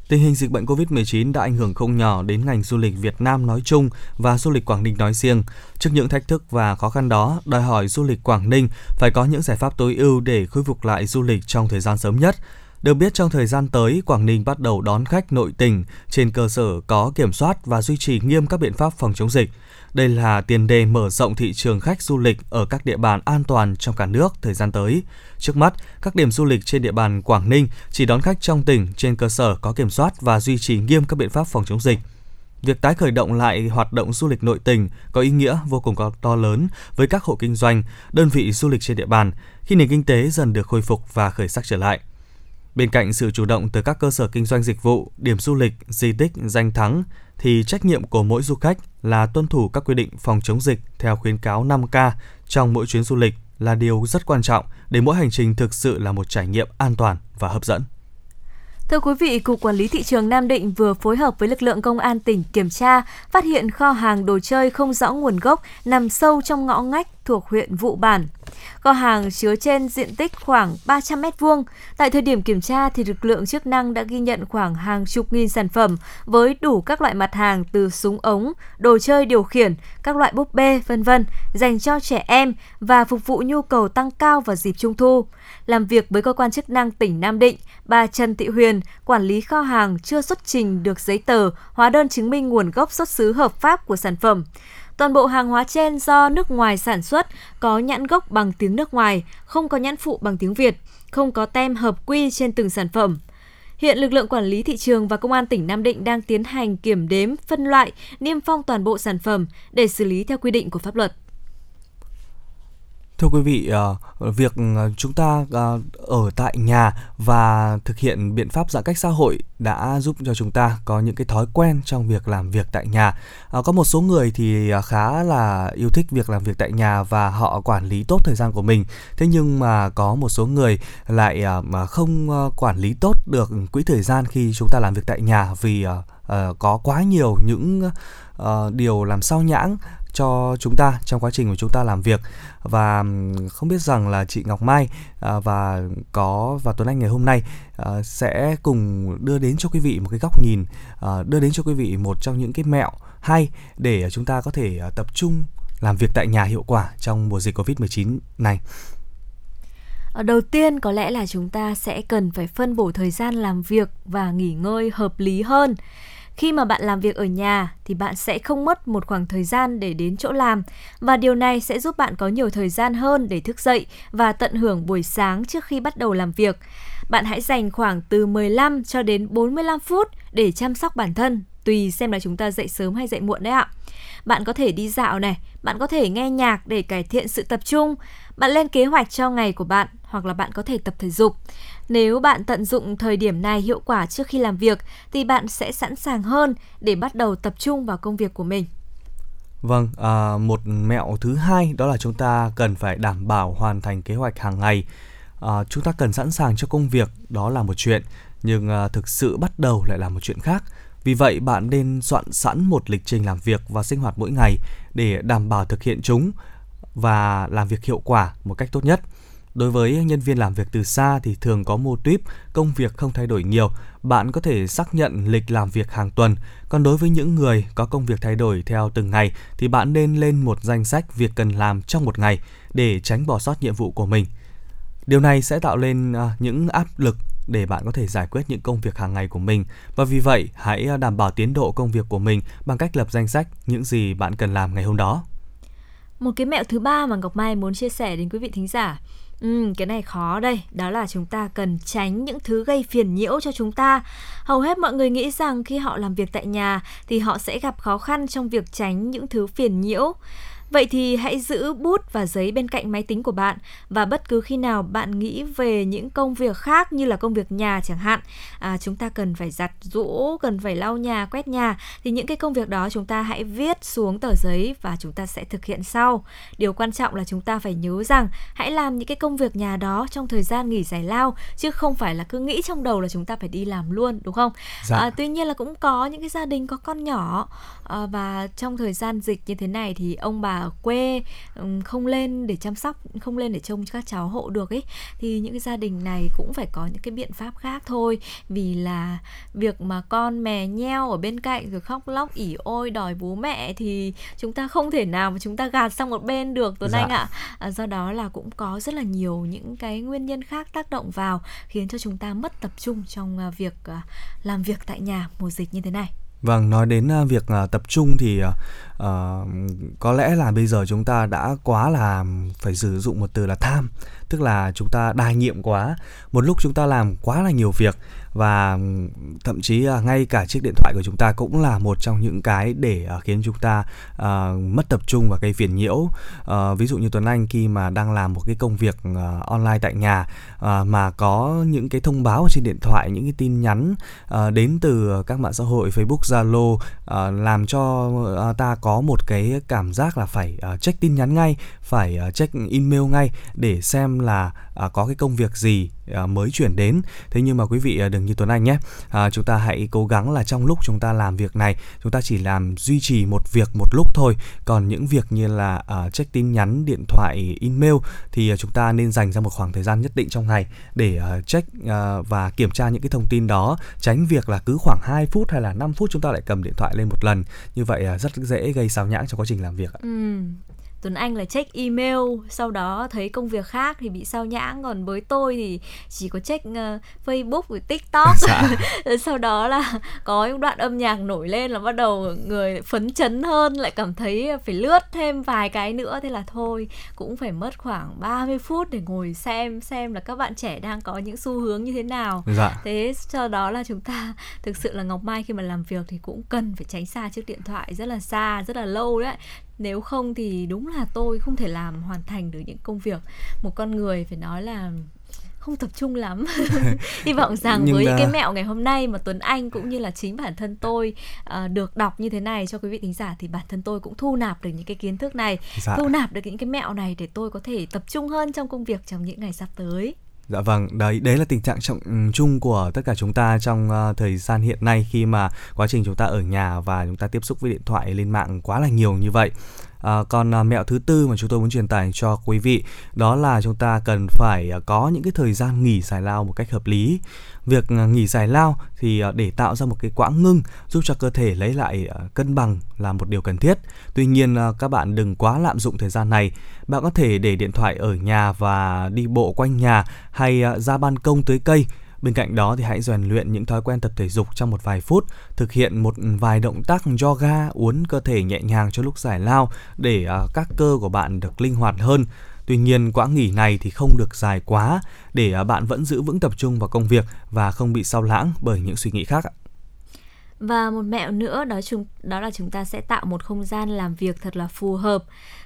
Tình hình dịch bệnh COVID-19 đã ảnh hưởng không nhỏ đến ngành du lịch Việt Nam nói chung và du lịch Quảng Ninh nói riêng. Trước những thách thức và khó khăn đó, đòi hỏi du lịch Quảng Ninh phải có những giải pháp tối ưu để khôi phục lại du lịch trong thời gian sớm nhất. Được biết trong thời gian tới, Quảng Ninh bắt đầu đón khách nội tỉnh trên cơ sở có kiểm soát và duy trì nghiêm các biện pháp phòng chống dịch. Đây là tiền đề mở rộng thị trường khách du lịch ở các địa bàn an toàn trong cả nước thời gian tới. Trước mắt, các điểm du lịch trên địa bàn Quảng Ninh chỉ đón khách trong tỉnh trên cơ sở có kiểm soát và duy trì nghiêm các biện pháp phòng chống dịch. Việc tái khởi động lại hoạt động du lịch nội tỉnh có ý nghĩa vô cùng to lớn với các hộ kinh doanh, đơn vị du lịch trên địa bàn khi nền kinh tế dần được khôi phục và khởi sắc trở lại. Bên cạnh sự chủ động từ các cơ sở kinh doanh dịch vụ, điểm du lịch, di tích, danh thắng, thì trách nhiệm của mỗi du khách là tuân thủ các quy định phòng chống dịch theo khuyến cáo 5K trong mỗi chuyến du lịch là điều rất quan trọng để mỗi hành trình thực sự là một trải nghiệm an toàn và hấp dẫn. Thưa quý vị, Cục Quản lý Thị trường Nam Định vừa phối hợp với lực lượng công an tỉnh kiểm tra, phát hiện kho hàng đồ chơi không rõ nguồn gốc nằm sâu trong ngõ ngách thuộc huyện Vụ Bản. Kho hàng chứa trên diện tích khoảng 300 m2. Tại thời điểm kiểm tra thì lực lượng chức năng đã ghi nhận khoảng hàng chục nghìn sản phẩm với đủ các loại mặt hàng từ súng ống, đồ chơi điều khiển, các loại búp bê, vân vân dành cho trẻ em và phục vụ nhu cầu tăng cao vào dịp Trung thu. Làm việc với cơ quan chức năng tỉnh Nam Định, bà Trần Thị Huyền, quản lý kho hàng chưa xuất trình được giấy tờ, hóa đơn chứng minh nguồn gốc xuất xứ hợp pháp của sản phẩm. Toàn bộ hàng hóa trên do nước ngoài sản xuất, có nhãn gốc bằng tiếng nước ngoài, không có nhãn phụ bằng tiếng Việt, không có tem hợp quy trên từng sản phẩm. Hiện lực lượng quản lý thị trường và công an tỉnh Nam Định đang tiến hành kiểm đếm, phân loại, niêm phong toàn bộ sản phẩm để xử lý theo quy định của pháp luật. Thưa quý vị, ờ, việc ờ, chúng ta ờ, ở tại nhà và thực hiện biện pháp giãn cách xã hội đã giúp cho chúng ta có những cái thói quen trong việc làm việc tại nhà. Có một số người thì khá là yêu thích việc làm việc tại nhà và họ quản lý tốt thời gian của mình. Thế nhưng mà có một số người lại mà không quản lý tốt được quỹ thời gian khi chúng ta làm việc tại nhà vì có quá nhiều những điều làm sao nhãng cho chúng ta trong quá trình của chúng ta làm việc và không biết rằng là chị Ngọc Mai à, và có, và Tuấn Anh ngày hôm nay à, sẽ cùng đưa đến cho quý vị một cái góc nhìn à, đưa đến cho quý vị một trong những cái mẹo hay để chúng ta có thể tập trung làm việc tại nhà hiệu quả trong mùa dịch Covid-19 này. Ờ, đầu tiên có lẽ là chúng ta sẽ cần phải phân bổ thời gian làm việc và nghỉ ngơi hợp lý hơn khi mà bạn làm việc ở nhà thì bạn sẽ không mất một khoảng thời gian để đến chỗ làm và điều này sẽ giúp bạn có nhiều thời gian hơn để thức dậy và tận hưởng buổi sáng trước khi bắt đầu làm việc. Bạn hãy dành khoảng từ 15 cho đến 45 phút để chăm sóc bản thân, tùy xem là chúng ta dậy sớm hay dậy muộn đấy ạ. Bạn có thể đi dạo này, bạn có thể nghe nhạc để cải thiện sự tập trung, bạn lên kế hoạch cho ngày của bạn hoặc là bạn có thể tập thể dục. Nếu bạn tận dụng thời điểm này hiệu quả trước khi làm việc thì bạn sẽ sẵn sàng hơn để bắt đầu tập trung vào công việc của mình. Vâng, à, một mẹo thứ hai đó là chúng ta cần phải đảm bảo hoàn thành kế hoạch hàng ngày. À, chúng ta cần sẵn sàng cho công việc, đó là một chuyện, nhưng à, thực sự bắt đầu lại là một chuyện khác. Vì vậy bạn nên soạn sẵn một lịch trình làm việc và sinh hoạt mỗi ngày để đảm bảo thực hiện chúng và làm việc hiệu quả một cách tốt nhất. Đối với nhân viên làm việc từ xa thì thường có mô típ công việc không thay đổi nhiều, bạn có thể xác nhận lịch làm việc hàng tuần. Còn đối với những người có công việc thay đổi theo từng ngày thì bạn nên lên một danh sách việc cần làm trong một ngày để tránh bỏ sót nhiệm vụ của mình. Điều này sẽ tạo lên à, những áp lực để bạn có thể giải quyết những công việc hàng ngày của mình và vì vậy hãy à, đảm bảo tiến độ công việc của mình bằng cách lập danh sách những gì bạn cần làm ngày hôm đó. Một cái mẹo thứ ba mà Ngọc Mai muốn chia sẻ đến quý vị thính giả Ừ, cái này khó đây, đó là chúng ta cần tránh những thứ gây phiền nhiễu cho chúng ta. Hầu hết mọi người nghĩ rằng khi họ làm việc tại nhà thì họ sẽ gặp khó khăn trong việc tránh những thứ phiền nhiễu. Vậy thì hãy giữ bút và giấy bên cạnh máy tính của bạn và bất cứ khi nào bạn nghĩ về những công việc khác như là công việc nhà chẳng hạn, à, chúng ta cần phải giặt rũ, cần phải lau nhà, quét nhà thì những cái công việc đó chúng ta hãy viết xuống tờ giấy và chúng ta sẽ thực hiện sau. Điều quan trọng là chúng ta phải nhớ rằng hãy làm những cái công việc nhà đó trong thời gian nghỉ giải lao chứ không phải là cứ nghĩ trong đầu là chúng ta phải đi làm luôn đúng không? Dạ. À, tuy nhiên là cũng có những cái gia đình có con nhỏ à, và trong thời gian dịch như thế này thì ông bà ở quê không lên để chăm sóc không lên để trông các cháu hộ được ấy thì những cái gia đình này cũng phải có những cái biện pháp khác thôi. Vì là việc mà con mè nheo ở bên cạnh rồi khóc lóc ỉ ôi đòi bố mẹ thì chúng ta không thể nào mà chúng ta gạt sang một bên được Tuấn dạ. Anh ạ. À, do đó là cũng có rất là nhiều những cái nguyên nhân khác tác động vào khiến cho chúng ta mất tập trung trong à, việc à, làm việc tại nhà mùa dịch như thế này Vâng, nói đến à, việc à, tập trung thì uh, có lẽ là bây giờ chúng ta đã quá là phải sử dụng một từ là tham, tức là chúng ta đa nhiệm quá. Một lúc chúng ta làm quá là nhiều việc và thậm chí à, ngay cả chiếc điện thoại của chúng ta cũng là một trong những cái để à, khiến chúng ta à, mất tập trung và gây phiền nhiễu. Ờ, ví dụ như Tuấn Anh khi mà đang làm một cái công việc online tại nhà mà có những cái thông báo trên điện thoại, những cái tin nhắn đến từ các mạng xã hội Facebook Zalo làm cho ta có một cái cảm giác là phải check tin nhắn ngay, phải ờ, check email ngay để xem là à, có cái công việc gì à, mới chuyển đến thế nhưng mà quý vị à, đừng như Tuấn Anh nhé à, chúng ta hãy cố gắng là trong lúc chúng ta làm việc này chúng ta chỉ làm duy trì một việc một lúc thôi còn những việc như là check tin nhắn điện thoại email thì chúng ta nên dành ra một khoảng thời gian nhất định trong ngày để check và kiểm tra những cái thông tin đó tránh việc là cứ khoảng 2 phút hay là 5 phút chúng ta lại cầm điện thoại lên một lần như vậy rất dễ gây sao nhãng trong quá trình làm việc ạ. Ừ. Tuấn Anh là check email sau đó thấy công việc khác thì bị sao nhãng còn với tôi thì chỉ có check uh, Facebook với TikTok Dạ. Sau đó là có những đoạn âm nhạc nổi lên là bắt đầu người phấn chấn hơn lại cảm thấy phải lướt thêm vài cái nữa thế là thôi cũng phải mất khoảng 30 phút để ngồi xem xem là các bạn trẻ đang có những xu hướng như thế nào Dạ. thế sau đó là chúng ta thực sự là Ngọc Mai khi mà làm việc thì cũng cần phải tránh xa chiếc điện thoại rất là xa rất là lâu đấy nếu không thì đúng là tôi không thể làm hoàn thành được những công việc một con người phải nói là không tập trung lắm hy vọng rằng Nhưng với những cái mẹo ngày hôm nay mà Tuấn Anh cũng như là chính bản thân tôi à, được đọc như thế này cho quý vị thính giả thì bản thân tôi cũng thu nạp được những cái kiến thức này Dạ. thu nạp được những cái mẹo này để tôi có thể tập trung hơn trong công việc trong những ngày sắp tới Dạ vâng, đấy đấy là tình trạng trọng ừ, chung của tất cả chúng ta trong uh, thời gian hiện nay khi mà quá trình chúng ta ở nhà và chúng ta tiếp xúc với điện thoại lên mạng quá là nhiều như vậy. À, còn ờ, mẹo thứ tư mà chúng tôi muốn truyền tải cho quý vị đó là chúng ta cần phải ờ, có những cái thời gian nghỉ giải lao một cách hợp lý. Việc à, nghỉ giải lao thì à, để tạo ra một cái quãng ngưng giúp cho cơ thể lấy lại à, cân bằng là một điều cần thiết. Tuy nhiên các bạn đừng quá lạm dụng thời gian này. Bạn có thể để điện thoại ở nhà và đi bộ quanh nhà hay ra ban công tưới cây. Bên cạnh đó thì hãy rèn luyện những thói quen tập thể dục trong một vài phút, thực hiện một vài động tác yoga uốn cơ thể nhẹ nhàng cho lúc giải lao để các cơ của bạn được linh hoạt hơn. Tuy nhiên, quãng nghỉ này thì không được dài quá để à, bạn vẫn giữ vững tập trung vào công việc và không bị sao lãng bởi những suy nghĩ khác. Và một mẹo nữa đó chúng đó là chúng ta sẽ tạo một không gian làm việc thật là phù hợp.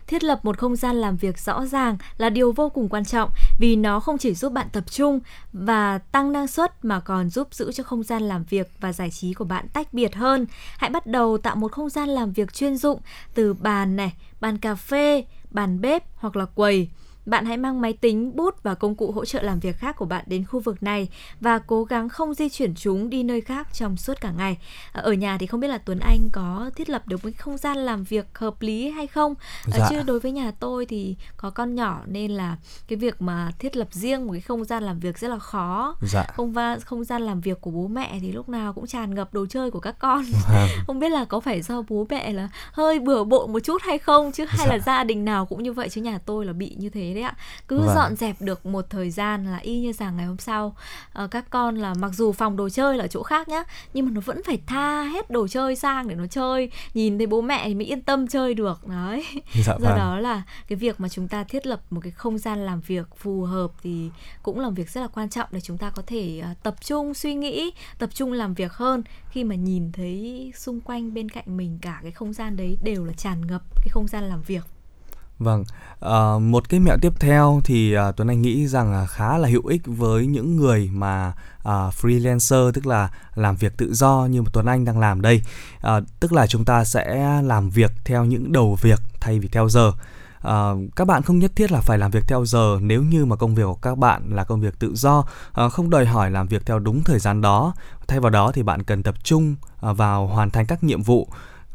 Thiết lập một không gian làm việc rõ ràng là điều vô cùng quan trọng vì nó không chỉ giúp bạn tập trung và tăng năng suất mà còn giúp giữ cho không gian làm việc và giải trí của bạn tách biệt hơn. Hãy bắt đầu tạo một không gian làm việc chuyên dụng từ bàn này, bàn cà phê, bàn bếp hoặc là quầy. Bạn hãy mang máy tính, bút và công cụ hỗ trợ làm việc khác của bạn đến khu vực này và cố gắng không di chuyển chúng đi nơi khác trong suốt cả ngày. À, Ở nhà thì không biết là Tuấn Anh có thiết lập được một cái không gian làm việc hợp lý hay không? À, Dạ. Chứ đối với nhà tôi thì có con nhỏ nên là cái việc mà thiết lập riêng một cái không gian làm việc rất là khó. Dạ. Không va không gian làm việc của bố mẹ thì lúc nào cũng tràn ngập đồ chơi của các con. Vâng. không biết là có phải do bố mẹ là hơi bừa bộn một chút hay không chứ hay Dạ. là gia đình nào cũng như vậy chứ nhà tôi là bị như thế đấy ạ. Cứ Vâng. dọn dẹp được một thời gian là y như rằng ngày hôm sau ờ, các con là mặc dù phòng đồ chơi là ở chỗ khác nhá nhưng mà nó vẫn phải tha hết đồ chơi sang để nó chơi. Nhìn thấy bố mẹ thì mới yên tâm chơi được đấy. Dạ do vâng. đó là cái việc mà chúng ta thiết lập một cái không gian làm việc phù hợp thì cũng là một việc rất là quan trọng để chúng ta có thể ờ, tập trung suy nghĩ tập trung làm việc hơn. Khi mà nhìn thấy xung quanh bên cạnh mình cả cái không gian đấy đều là tràn ngập cái không gian làm việc Vâng, à, một cái mẹo tiếp theo thì à, Tuấn Anh nghĩ rằng là khá là hữu ích với những người mà à, freelancer tức là làm việc tự do như mà Tuấn Anh đang làm đây. À, tức là chúng ta sẽ làm việc theo những đầu việc thay vì theo giờ. À, các bạn không nhất thiết là phải làm việc theo giờ nếu như mà công việc của các bạn là công việc tự do à, không đòi hỏi làm việc theo đúng thời gian đó thay vào đó thì bạn cần tập trung à, vào hoàn thành các nhiệm vụ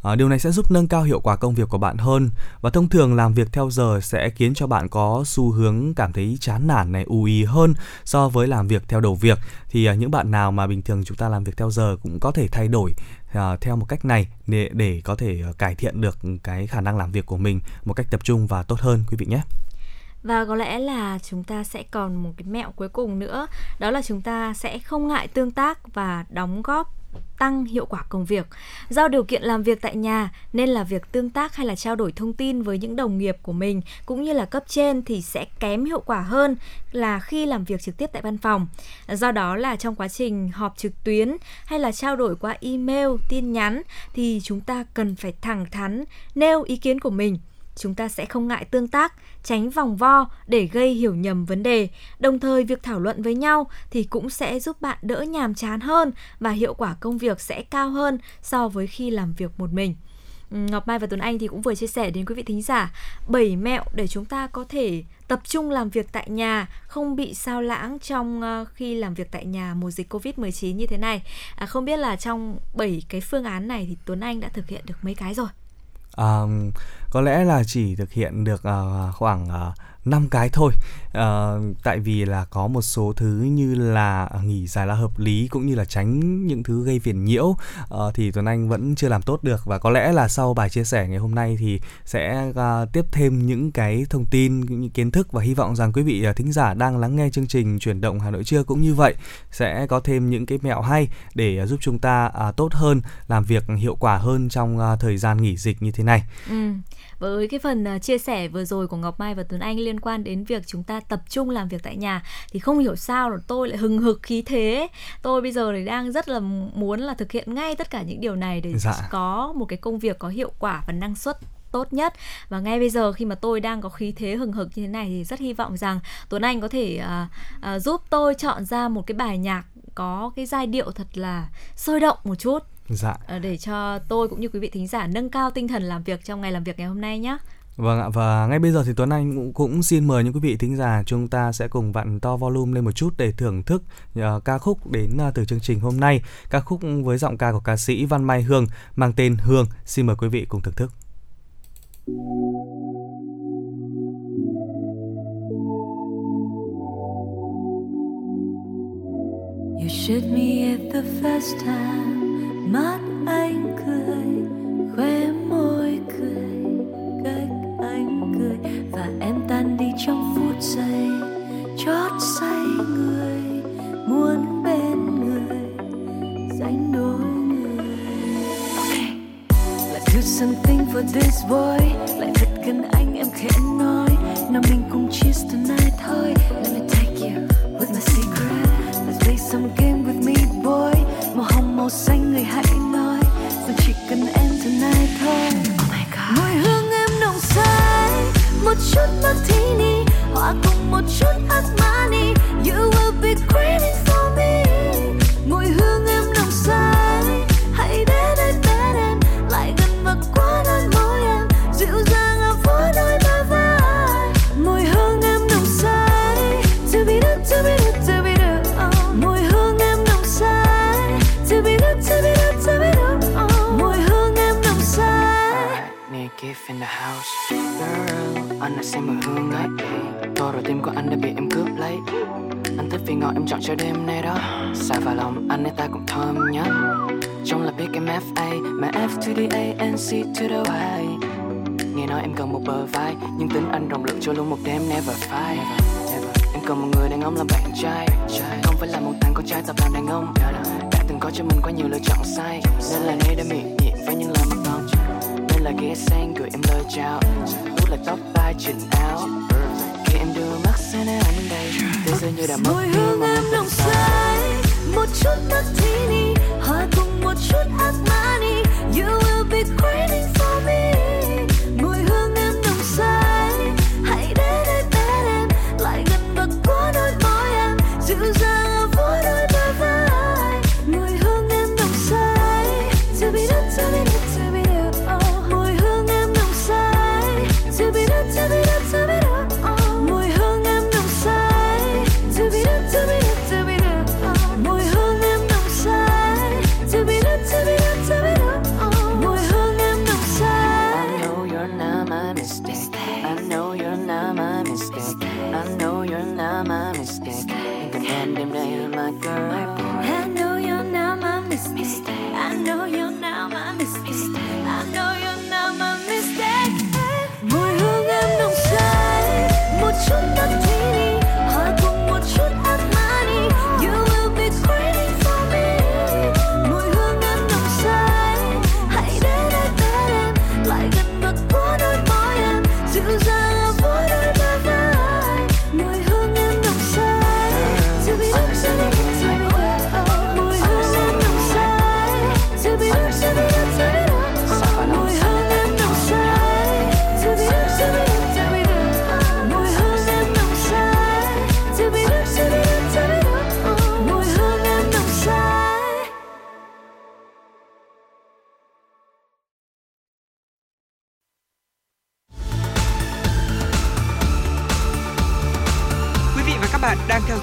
À, điều này sẽ giúp nâng cao hiệu quả công việc của bạn hơn và thông thường làm việc theo giờ sẽ khiến cho bạn có xu hướng cảm thấy chán nản này ù ì hơn so với làm việc theo đầu việc thì à, những bạn nào mà bình thường chúng ta làm việc theo giờ cũng có thể thay đổi à, theo một cách này để để có thể à, cải thiện được cái khả năng làm việc của mình một cách tập trung và tốt hơn quý vị nhé. Và có lẽ là chúng ta sẽ còn một cái mẹo cuối cùng nữa Đó là chúng ta sẽ không ngại tương tác và đóng góp tăng hiệu quả công việc. Do điều kiện làm việc tại nhà nên là việc tương tác hay là trao đổi thông tin với những đồng nghiệp của mình cũng như là cấp trên thì sẽ kém hiệu quả hơn là khi làm việc trực tiếp tại văn phòng. Do đó là trong quá trình họp trực tuyến hay là trao đổi qua email, tin nhắn thì chúng ta cần phải thẳng thắn nêu ý kiến của mình chúng ta sẽ không ngại tương tác, tránh vòng vo để gây hiểu nhầm vấn đề. Đồng thời việc thảo luận với nhau thì cũng sẽ giúp bạn đỡ nhàm chán hơn và hiệu quả công việc sẽ cao hơn so với khi làm việc một mình. Ừ, Ngọc Mai và Tuấn Anh thì cũng vừa chia sẻ đến quý vị thính giả 7 mẹo để chúng ta có thể tập trung làm việc tại nhà, không bị sao lãng trong ờ, khi làm việc tại nhà mùa dịch Covid-19 như thế này. À, không biết là trong 7 cái phương án này thì Tuấn Anh đã thực hiện được mấy cái rồi? Um, có lẽ là chỉ thực hiện được uh, khoảng uh, 5 cái thôi à, tại vì là có một số thứ như là à, nghỉ dài là hợp lý cũng như là tránh những thứ gây phiền nhiễu à, thì Tuấn Anh vẫn chưa làm tốt được và có lẽ là sau bài chia sẻ ngày hôm nay thì sẽ à, tiếp thêm những cái thông tin những kiến thức và hy vọng rằng quý vị à, thính giả đang lắng nghe chương trình chuyển động Hà Nội trưa cũng như vậy sẽ có thêm những cái mẹo hay để à, giúp chúng ta à, tốt hơn làm việc hiệu quả hơn trong à, thời gian nghỉ dịch như thế này. Ừ. Với cái phần à, chia sẻ vừa rồi của Ngọc Mai và Tuấn Anh liên quan đến việc chúng ta tập trung làm việc tại nhà thì không hiểu sao là tôi lại hừng hực khí thế. Tôi bây giờ thì đang rất là muốn là thực hiện ngay tất cả những điều này để Dạ. có một cái công việc có hiệu quả và năng suất tốt nhất và ngay bây giờ khi mà tôi đang có khí thế hừng hực như thế này thì rất hy vọng rằng Tuấn Anh có thể à, à, giúp tôi chọn ra một cái bài nhạc có cái giai điệu thật là sôi động một chút Dạ. à, để cho tôi cũng như quý vị thính giả nâng cao tinh thần làm việc trong ngày làm việc ngày hôm nay nhé. Vâng ạ và ngay bây giờ thì Tuấn Anh cũng, cũng xin mời những quý vị thính giả chúng ta sẽ cùng vặn to volume lên một chút để thưởng thức uh, ca khúc đến uh, từ chương trình hôm nay ca khúc với giọng ca của ca sĩ Văn Mai Hương mang tên Hương xin mời quý vị cùng thưởng thức. You shoot me at the first time Mắt anh cười, Khóe môi cười, Cách anh cười. Và em tan đi trong phút giây, Chót say người, Muốn bên người Dành đôi người. Okay Let's do something for this boy. Lại thật gần anh, em khẽ nói. Nào mình cùng cheers tonight thôi. Let me take you with my secret. Let's play some game Màu xanh người hãy nói. Rằng chỉ cần em tonight thôi. Oh my god. Mùi hương em nồng say. Một chút martini Hòa cùng một chút Armani house Girl, anh đã xem mùi hương ấy Tôi rồi tim của anh đã bị em cướp lấy. Anh thích vì ngọt em chọn cho đêm nay đó. Xa vào lòng anh ấy ta cũng thơm nhất Trong là biết em FA Mà F to the A and C to the Y. Nghe nói em cần một bờ vai Nhưng tính anh rộng lượng cho luôn một đêm never fight Em cần một người đàn ông làm bạn trai. Không phải là một thằng con trai tập làm đàn ông. Đã từng có cho mình quá nhiều lựa chọn sai. Nên là nay đã miệng nhịn với những lời là ghé sang gửi em lời chào. Út lại tóc tai chỉnh áo. Khi em đưa mắt sang nơi anh đây Thế giới như đã mất Mùi hương em nồng say Một chút martini Hòa cùng một chút Armani You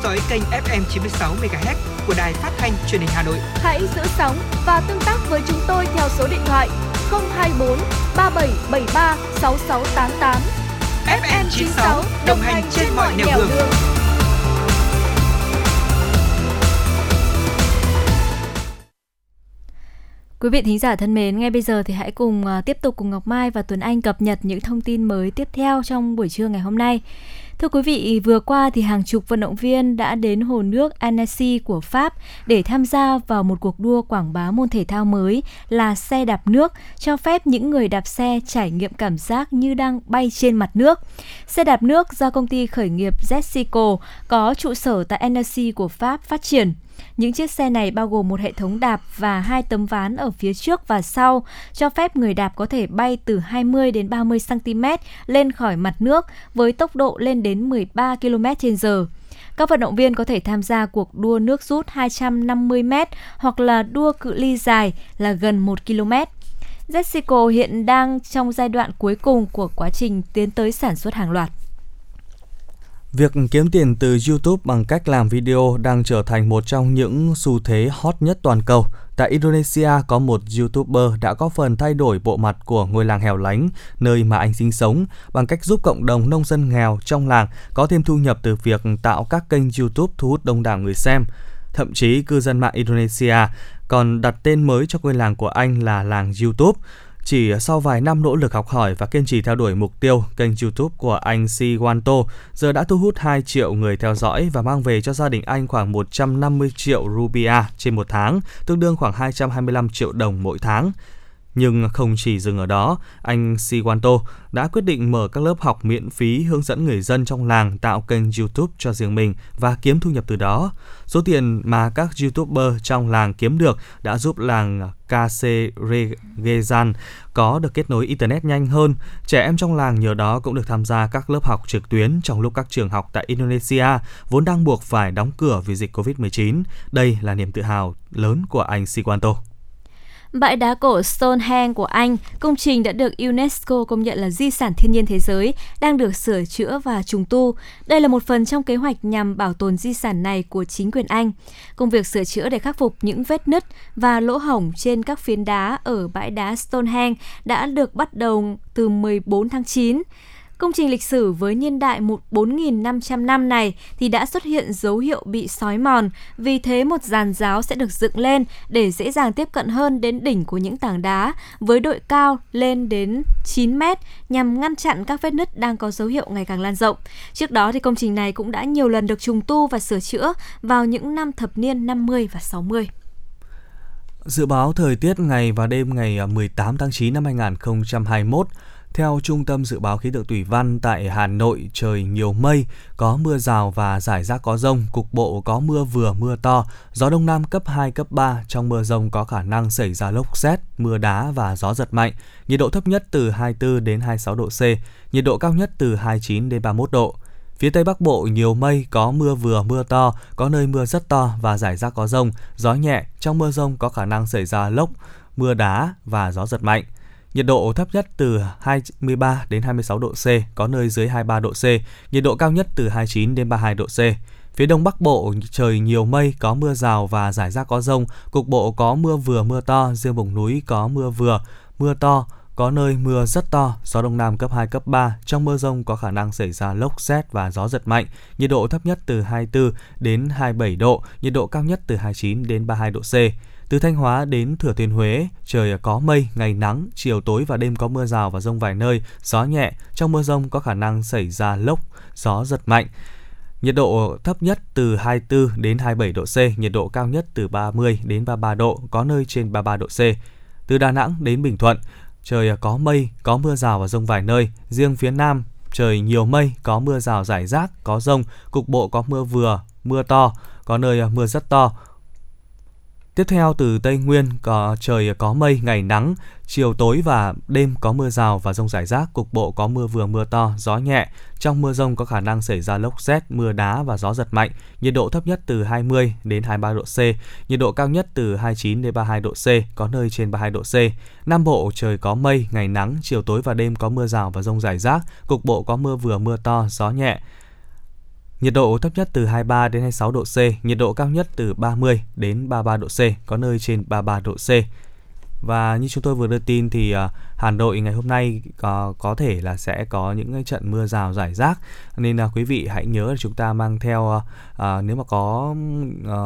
dõi kênh FM 96 MHz của đài phát thanh truyền hình Hà Nội. Hãy giữ sóng và tương tác với chúng tôi theo số điện thoại 024 3773 6688. FM 96 đồng hành trên mọi nẻo đường. Quý vị thính giả thân mến, ngay bây giờ thì hãy cùng à, tiếp tục cùng Ngọc Mai và Tuấn Anh cập nhật những thông tin mới tiếp theo trong buổi trưa ngày hôm nay. Thưa quý vị, vừa qua thì hàng chục vận động viên đã đến hồ nước Annecy của Pháp để tham gia vào một cuộc đua quảng bá môn thể thao mới là xe đạp nước, cho phép những người đạp xe trải nghiệm cảm giác như đang bay trên mặt nước. Xe đạp nước do công ty khởi nghiệp Jessico có trụ sở tại Annecy của Pháp phát triển. Những chiếc xe này bao gồm một hệ thống đạp và hai tấm ván ở phía trước và sau, cho phép người đạp có thể bay từ 20 đến 30 cm lên khỏi mặt nước với tốc độ lên đến 13 km/h. Các vận động viên có thể tham gia cuộc đua nước rút 250 m hoặc là đua cự ly dài là gần 1 km. Jessico hiện đang trong giai đoạn cuối cùng của quá trình tiến tới sản xuất hàng loạt. Việc kiếm tiền từ YouTube bằng cách làm video đang trở thành một trong những xu thế hot nhất toàn cầu. Tại Indonesia, có một YouTuber đã có phần thay đổi bộ mặt của ngôi làng hẻo lánh, nơi mà anh sinh sống, bằng cách giúp cộng đồng nông dân nghèo trong làng có thêm thu nhập từ việc tạo các kênh YouTube thu hút đông đảo người xem. Thậm chí, cư dân mạng Indonesia còn đặt tên mới cho ngôi làng của anh là làng YouTube. Chỉ sau vài năm nỗ lực học hỏi và kiên trì theo đuổi mục tiêu, kênh YouTube của anh Si Wanto giờ đã thu hút 2 triệu người theo dõi và mang về cho gia đình anh khoảng 150 triệu rupia trên một tháng, tương đương khoảng 225 triệu đồng mỗi tháng. Nhưng không chỉ dừng ở đó, anh Siwanto đã quyết định mở các lớp học miễn phí hướng dẫn người dân trong làng tạo kênh YouTube cho riêng mình và kiếm thu nhập từ đó. Số tiền mà các YouTuber trong làng kiếm được đã giúp làng Kaseregesan có được kết nối Internet nhanh hơn. Trẻ em trong làng nhờ đó cũng được tham gia các lớp học trực tuyến trong lúc các trường học tại Indonesia vốn đang buộc phải đóng cửa vì dịch Covid-19. Đây là niềm tự hào lớn của anh Siwanto. Bãi đá cổ Stonehenge của Anh, công trình đã được UNESCO công nhận là di sản thiên nhiên thế giới, đang được sửa chữa và trùng tu. Đây là một phần trong kế hoạch nhằm bảo tồn di sản này của chính quyền Anh. Công việc sửa chữa để khắc phục những vết nứt và lỗ hổng trên các phiến đá ở bãi đá Stonehenge đã được bắt đầu từ 14 tháng 9. Công trình lịch sử với niên đại 4.500 năm này thì đã xuất hiện dấu hiệu bị sói mòn, vì thế một giàn giáo sẽ được dựng lên để dễ dàng tiếp cận hơn đến đỉnh của những tảng đá với độ cao lên đến 9 mét nhằm ngăn chặn các vết nứt đang có dấu hiệu ngày càng lan rộng. Trước đó thì công trình này cũng đã nhiều lần được trùng tu và sửa chữa vào những năm thập niên 50 và 60. Dự báo thời tiết ngày và đêm ngày à, 18 tháng 9 năm 2021 theo Trung tâm Dự báo Khí tượng Thủy văn tại Hà Nội, trời nhiều mây, có mưa rào và rải rác có rông, cục bộ có mưa vừa mưa to, gió Đông Nam cấp 2, cấp 3. Trong mưa rông có khả năng xảy ra lốc xét, mưa đá và gió giật mạnh. Nhiệt độ thấp nhất từ 24 đến 26 độ C, nhiệt độ cao nhất từ 29 đến 31 độ. Phía Tây Bắc Bộ nhiều mây, có mưa vừa mưa to, có nơi mưa rất to và rải rác có rông, gió nhẹ. Trong mưa rông có khả năng xảy ra lốc, mưa đá và gió giật mạnh. Nhiệt độ thấp nhất từ 23 đến 26 độ C, có nơi dưới 23 độ C. Nhiệt độ cao nhất từ 29 đến 32 độ C. Phía đông bắc bộ trời nhiều mây, có mưa rào và rải rác có rông, cục bộ có mưa vừa mưa to, riêng vùng núi có mưa vừa, mưa to, có nơi mưa rất to, gió đông nam cấp 2, cấp 3. Trong mưa rông có khả năng xảy ra lốc xét và gió giật mạnh. Nhiệt độ thấp nhất từ 24 đến 27 độ, nhiệt độ cao nhất từ 29 đến 32 độ C. Từ Thanh Hóa đến Thừa Thiên Huế, trời có mây, ngày nắng, chiều tối và đêm có mưa rào và rông vài nơi, gió nhẹ. Trong mưa rông có khả năng xảy ra lốc, gió giật mạnh. Nhiệt độ thấp nhất từ 24 đến 27 độ C, nhiệt độ cao nhất từ 30 đến 33 độ, có nơi trên 33 độ C. Từ Đà Nẵng đến Bình Thuận, trời có mây, có mưa rào và rông vài nơi. Riêng phía Nam, trời nhiều mây, có mưa rào rải rác, có rông, cục bộ có mưa vừa, mưa to, có nơi mưa rất to, Tiếp theo từ Tây Nguyên có trời có mây, ngày nắng, chiều tối và đêm có mưa rào và rông rải rác, cục bộ có mưa vừa mưa to, gió nhẹ. Trong mưa rông có khả năng xảy ra lốc xét, mưa đá và gió giật mạnh. Nhiệt độ thấp nhất từ 20 đến 23 độ C, nhiệt độ cao nhất từ 29 đến 32 độ C, có nơi trên 32 độ C. Nam Bộ trời có mây, ngày nắng, chiều tối và đêm có mưa rào và rông rải rác, cục bộ có mưa vừa mưa to, gió nhẹ. Nhiệt độ thấp nhất từ 23 đến 26 độ C, nhiệt độ cao nhất từ 30 đến 33 độ C, có nơi trên 33 độ C. Và như chúng tôi vừa đưa tin thì à, Hà Nội ngày hôm nay có có thể là sẽ có những cái trận mưa rào rải rác nên là quý vị hãy nhớ là chúng ta mang theo à, à nếu mà có à,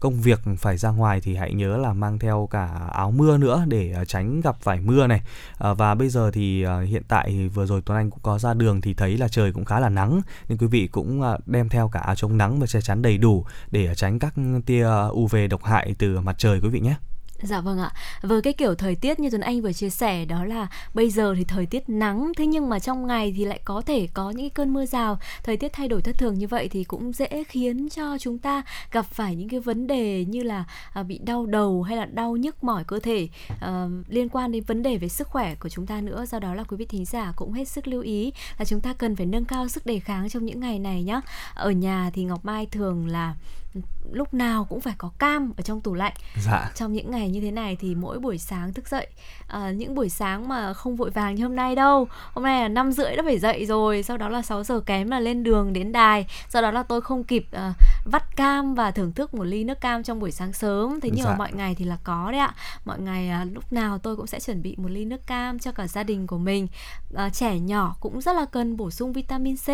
công việc phải ra ngoài thì hãy nhớ là mang theo cả áo mưa nữa để à, tránh gặp phải mưa này à, và bây giờ thì à, hiện tại thì vừa rồi Tuấn Anh cũng có ra đường thì thấy là trời cũng khá là nắng nên quý vị cũng à, đem theo cả áo chống nắng và che chắn đầy đủ để à, tránh các tia UV độc hại từ mặt trời quý vị nhé. Dạ vâng ạ. Với cái kiểu thời tiết như Tuấn Anh vừa chia sẻ đó là bây giờ thì thời tiết nắng thế nhưng mà trong ngày thì lại có thể có những cơn mưa rào. Thời tiết thay đổi thất thường như vậy thì cũng dễ khiến cho chúng ta gặp phải những cái vấn đề như là à, bị đau đầu hay là đau nhức mỏi cơ thể à, liên quan đến vấn đề về sức khỏe của chúng ta nữa. Do đó là quý vị thính giả cũng hết sức lưu ý là chúng ta cần phải nâng cao sức đề kháng trong những ngày này nhé. Ở nhà thì Ngọc Mai thường là lúc nào cũng phải có cam ở trong tủ lạnh. Dạ. trong những ngày như thế này thì mỗi buổi sáng thức dậy à, những buổi sáng mà không vội vàng như hôm nay đâu. Hôm nay là năm rưỡi đã phải dậy rồi sau đó là 6 giờ kém là lên đường đến đài. Sau đó là tôi không kịp à, vắt cam và thưởng thức một ly nước cam trong buổi sáng sớm. Thế nhưng Dạ. mà mọi ngày thì là có đấy ạ. Mọi ngày à, lúc nào tôi cũng sẽ chuẩn bị một ly nước cam cho cả gia đình của mình. À, trẻ nhỏ cũng rất là cần bổ sung vitamin C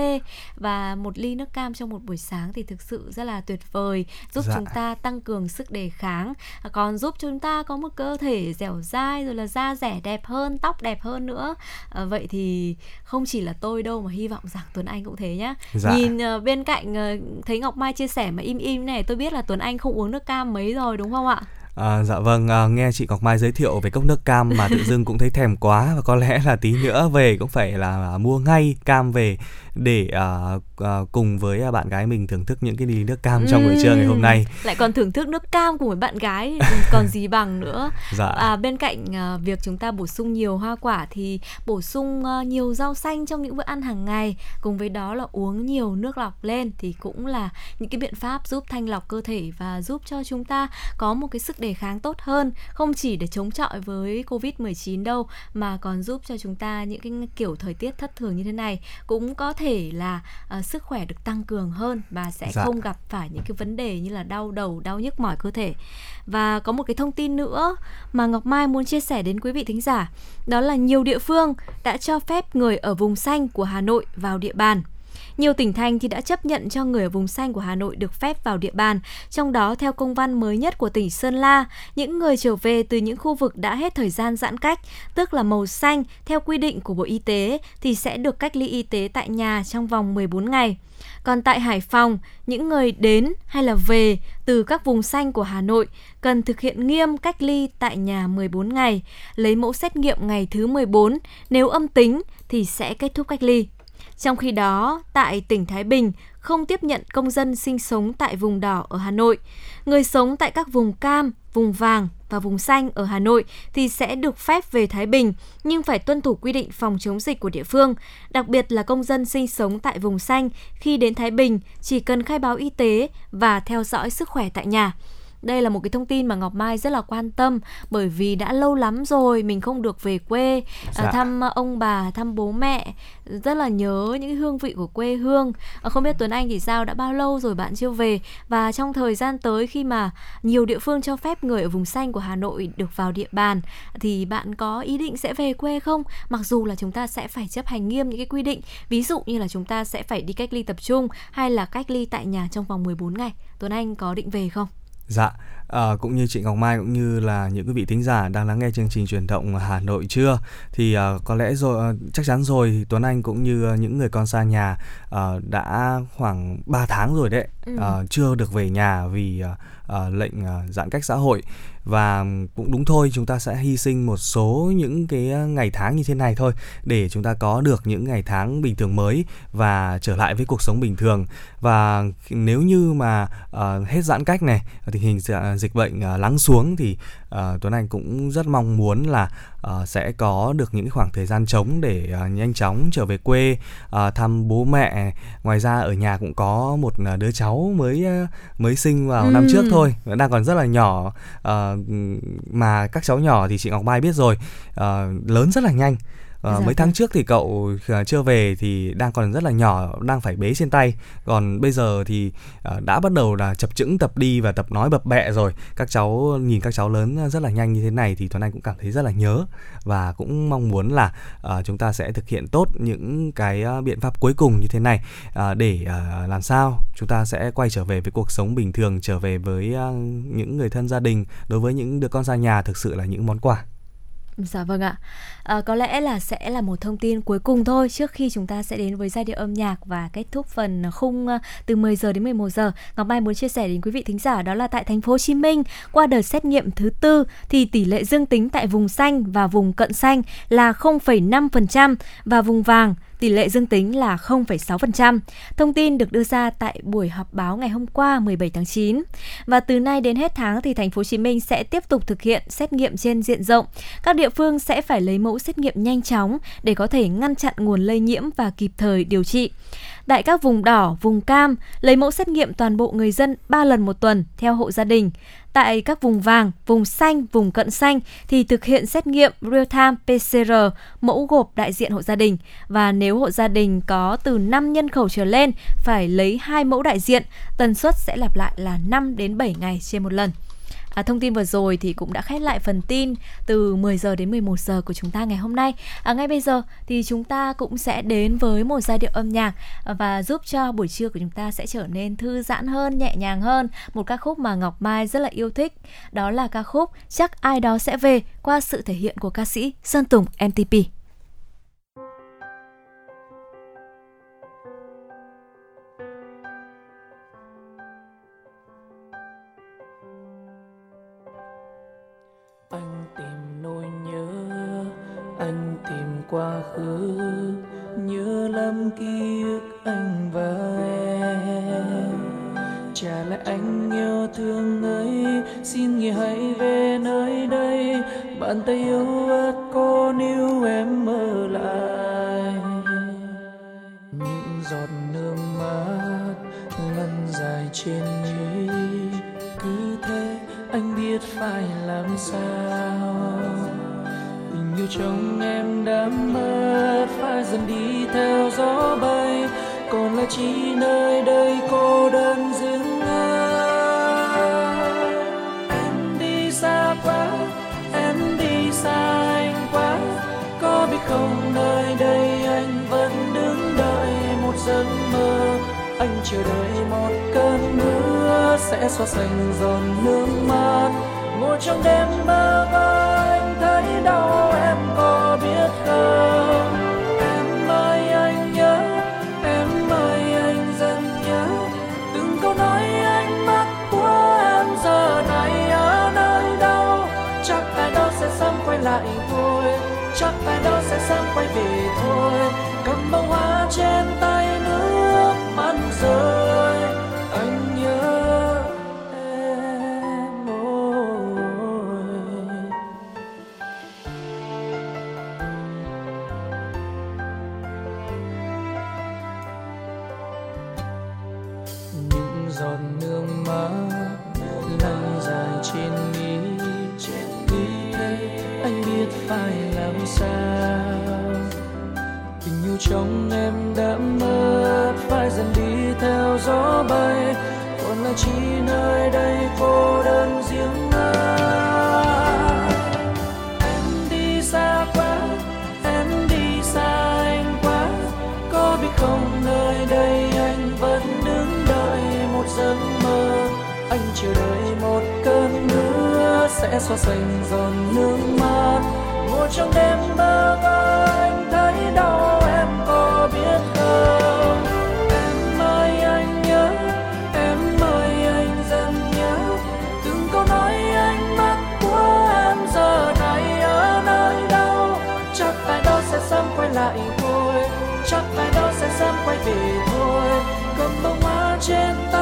và một ly nước cam trong một buổi sáng thì thực sự rất là tuyệt vời giúp Dạ. chúng ta tăng cường sức đề kháng à, còn giúp chúng ta có một cơ thể dẻo dai rồi là da rẻ đẹp hơn tóc đẹp hơn nữa à, vậy thì không chỉ là tôi đâu mà hy vọng rằng Tuấn Anh cũng thế nhá Dạ. nhìn ờ, bên cạnh ờ, thấy Ngọc Mai chia sẻ mà im im này tôi biết là Tuấn Anh không uống nước cam mấy rồi đúng không ạ À, dạ vâng, à, nghe chị Ngọc Mai giới thiệu về cốc nước cam mà tự dưng cũng thấy thèm quá và có lẽ là tí nữa về cũng phải là mua ngay cam về để à, à, cùng với à, bạn gái mình thưởng thức những cái ly nước cam trong buổi trưa ngày hôm nay. lại còn thưởng thức nước cam cùng với bạn gái còn gì bằng nữa Dạ. à, bên cạnh à, việc chúng ta bổ sung nhiều hoa quả thì bổ sung à, nhiều rau xanh trong những bữa ăn hàng ngày cùng với đó là uống nhiều nước lọc lên thì cũng là những cái biện pháp giúp thanh lọc cơ thể và giúp cho chúng ta có một cái sức đề kháng tốt hơn không chỉ để chống chọi với covid 19 đâu mà còn giúp cho chúng ta những cái kiểu thời tiết thất thường như thế này cũng có thể là à, sức khỏe được tăng cường hơn và sẽ Dạ. không gặp phải những cái vấn đề như là đau đầu, đau nhức mỏi cơ thể. Và có một cái thông tin nữa mà Ngọc Mai muốn chia sẻ đến quý vị thính giả, đó là nhiều địa phương đã cho phép người ở vùng xanh của Hà Nội vào địa bàn. Nhiều tỉnh thành thì đã chấp nhận cho người ở vùng xanh của Hà Nội được phép vào địa bàn, trong đó theo công văn mới nhất của tỉnh Sơn La, những người trở về từ những khu vực đã hết thời gian giãn cách, tức là màu xanh theo quy định của Bộ Y tế thì sẽ được cách ly y tế tại nhà trong vòng 14 ngày. Còn tại Hải Phòng, những người đến hay là về từ các vùng xanh của Hà Nội cần thực hiện nghiêm cách ly tại nhà 14 ngày, lấy mẫu xét nghiệm ngày thứ 14, nếu âm tính thì sẽ kết thúc cách ly. Trong khi đó, tại tỉnh Thái Bình không tiếp nhận công dân sinh sống tại vùng đỏ ở Hà Nội. Người sống tại các vùng cam, vùng vàng và vùng xanh ở Hà Nội thì sẽ được phép về Thái Bình nhưng phải tuân thủ quy định phòng chống dịch của địa phương. Đặc biệt là công dân sinh sống tại vùng xanh khi đến Thái Bình chỉ cần khai báo y tế và theo dõi sức khỏe tại nhà. Đây là một cái thông tin mà Ngọc Mai rất là quan tâm bởi vì đã lâu lắm rồi mình không được về quê Dạ. à, thăm ông bà, thăm bố mẹ, rất là nhớ những cái hương vị của quê hương. À, không biết Tuấn Anh thì sao, đã bao lâu rồi bạn chưa về và trong thời gian tới khi mà nhiều địa phương cho phép người ở vùng xanh của Hà Nội được vào địa bàn thì bạn có ý định sẽ về quê không? Mặc dù là chúng ta sẽ phải chấp hành nghiêm những cái quy định, ví dụ như là chúng ta sẽ phải đi cách ly tập trung hay là cách ly tại nhà trong vòng 14 ngày. Tuấn Anh có định về không? Dạ, à, cũng như chị Ngọc Mai cũng như là những quý vị thính giả đang lắng nghe chương trình truyền động Hà Nội trưa thì à, có lẽ rồi à, chắc chắn rồi thì Tuấn Anh cũng như những người con xa nhà à, đã khoảng 3 tháng rồi đấy Ừ. à, chưa được về nhà vì à, lệnh à, giãn cách xã hội và cũng đúng thôi chúng ta sẽ hy sinh một số những cái ờ, ngày tháng như thế này thôi để chúng ta có được những ngày tháng bình thường mới và trở lại với cuộc sống bình thường. Và nếu như mà uh, hết giãn cách này ờ, tình hình dịch bệnh uh, lắng xuống thì à, Tuấn Anh cũng rất mong muốn là à, sẽ có được những khoảng thời gian trống để à, nhanh chóng trở về quê à, thăm bố mẹ. Ngoài ra ở nhà cũng có một đứa cháu mới à, mới sinh vào năm Ừm. trước thôi đang còn rất là nhỏ. À, mà các cháu nhỏ thì chị Ngọc Mai biết rồi à, lớn rất là nhanh Ờ, Dạ mấy vâng. tháng trước thì cậu ờ, chưa về thì đang còn rất là nhỏ đang phải bế trên tay. Còn bây giờ thì ờ, đã bắt đầu là chập chững tập đi và tập nói bập bẹ rồi. Các cháu nhìn các cháu lớn rất là nhanh như thế này thì Tuấn Anh cũng cảm thấy rất là nhớ và cũng mong muốn là ờ, chúng ta sẽ thực hiện tốt những cái biện pháp cuối cùng như thế này. Để làm sao chúng ta sẽ quay trở về với cuộc sống bình thường trở về với những người thân gia đình đối với những đứa con xa nhà thực sự là những món quà Dạ vâng ạ. À, có lẽ là sẽ là một thông tin cuối cùng thôi trước khi chúng ta sẽ đến với giai điệu âm nhạc và kết thúc phần khung ờ, từ 10 giờ đến 11 giờ. Ngọc Mai muốn chia sẻ đến quý vị thính giả đó là tại thành phố Hồ Chí Minh qua đợt xét nghiệm thứ tư thì tỷ lệ dương tính tại vùng xanh và vùng cận xanh là 0,5% và vùng vàng tỷ lệ dương tính là 0,6%. Thông tin được đưa ra tại buổi họp báo ngày hôm qua 17 tháng 9. Và từ nay đến hết tháng thì thành phố Hồ Chí Minh sẽ tiếp tục thực hiện xét nghiệm trên diện rộng. Các địa phương sẽ phải lấy mẫu xét nghiệm nhanh chóng để có thể ngăn chặn nguồn lây nhiễm và kịp thời điều trị. Tại các vùng đỏ, vùng cam, lấy mẫu xét nghiệm toàn bộ người dân 3 lần một tuần theo hộ gia đình. Tại các vùng vàng, vùng xanh, vùng cận xanh thì thực hiện xét nghiệm real-time PCR mẫu gộp đại diện hộ gia đình và nếu hộ gia đình có từ 5 nhân khẩu trở lên phải lấy hai mẫu đại diện, tần suất sẽ lặp lại là 5 đến 7 ngày trên một lần. À, thông tin vừa rồi thì cũng đã khép lại phần tin từ 10 giờ đến 11 giờ của chúng ta ngày hôm nay. À, ngay bây giờ thì chúng ta cũng sẽ đến với một giai điệu âm nhạc à, và giúp cho buổi trưa của chúng ta sẽ trở nên thư giãn hơn, nhẹ nhàng hơn. Một ca khúc mà Ngọc Mai rất là yêu thích. Đó là ca khúc Chắc ai đó sẽ về qua sự thể hiện của ca sĩ Sơn Tùng MTP. Quá khứ, nhớ lắm ký ức anh và em. Trả lại anh yêu thương ấy, xin nghỉ hãy về nơi đây. Bàn tay yêu ớt có níu em ở lại. Những giọt nước mắt lăn dài trên mi, cứ thế anh biết phải làm sao tình trong em đã mất phải dần đi theo gió bay. Còn lại chỉ nơi đây cô đơn dừng ai em đi xa quá, em đi xa anh quá. Có biết không nơi đây anh vẫn đứng đợi một giấc mơ. Anh chờ đợi một cơn mưa sẽ xóa sạch giọt nước mắt. Ngồi trong đêm mơ mơ anh đau em có biết không? Em ơi, anh nhớ, em ơi, anh dần nhớ. Từng câu nói ánh mắt của em giờ này ở nơi đâu. Chắc ai đó sẽ sớm quay lại thôi. Chắc ai đó sẽ sớm quay về thôi. Cầm bông hoa trên tay đây cô đơn riêng ai em đi xa quá, em đi xa anh quá. Có biết không nơi đây anh vẫn đứng đợi một giấc mơ. Anh chờ đợi một cơn mưa sẽ xóa sạch giọt nước mắt. Ngồi trong đêm mơ dám quay về thôi. Cầm bông hoa trên tay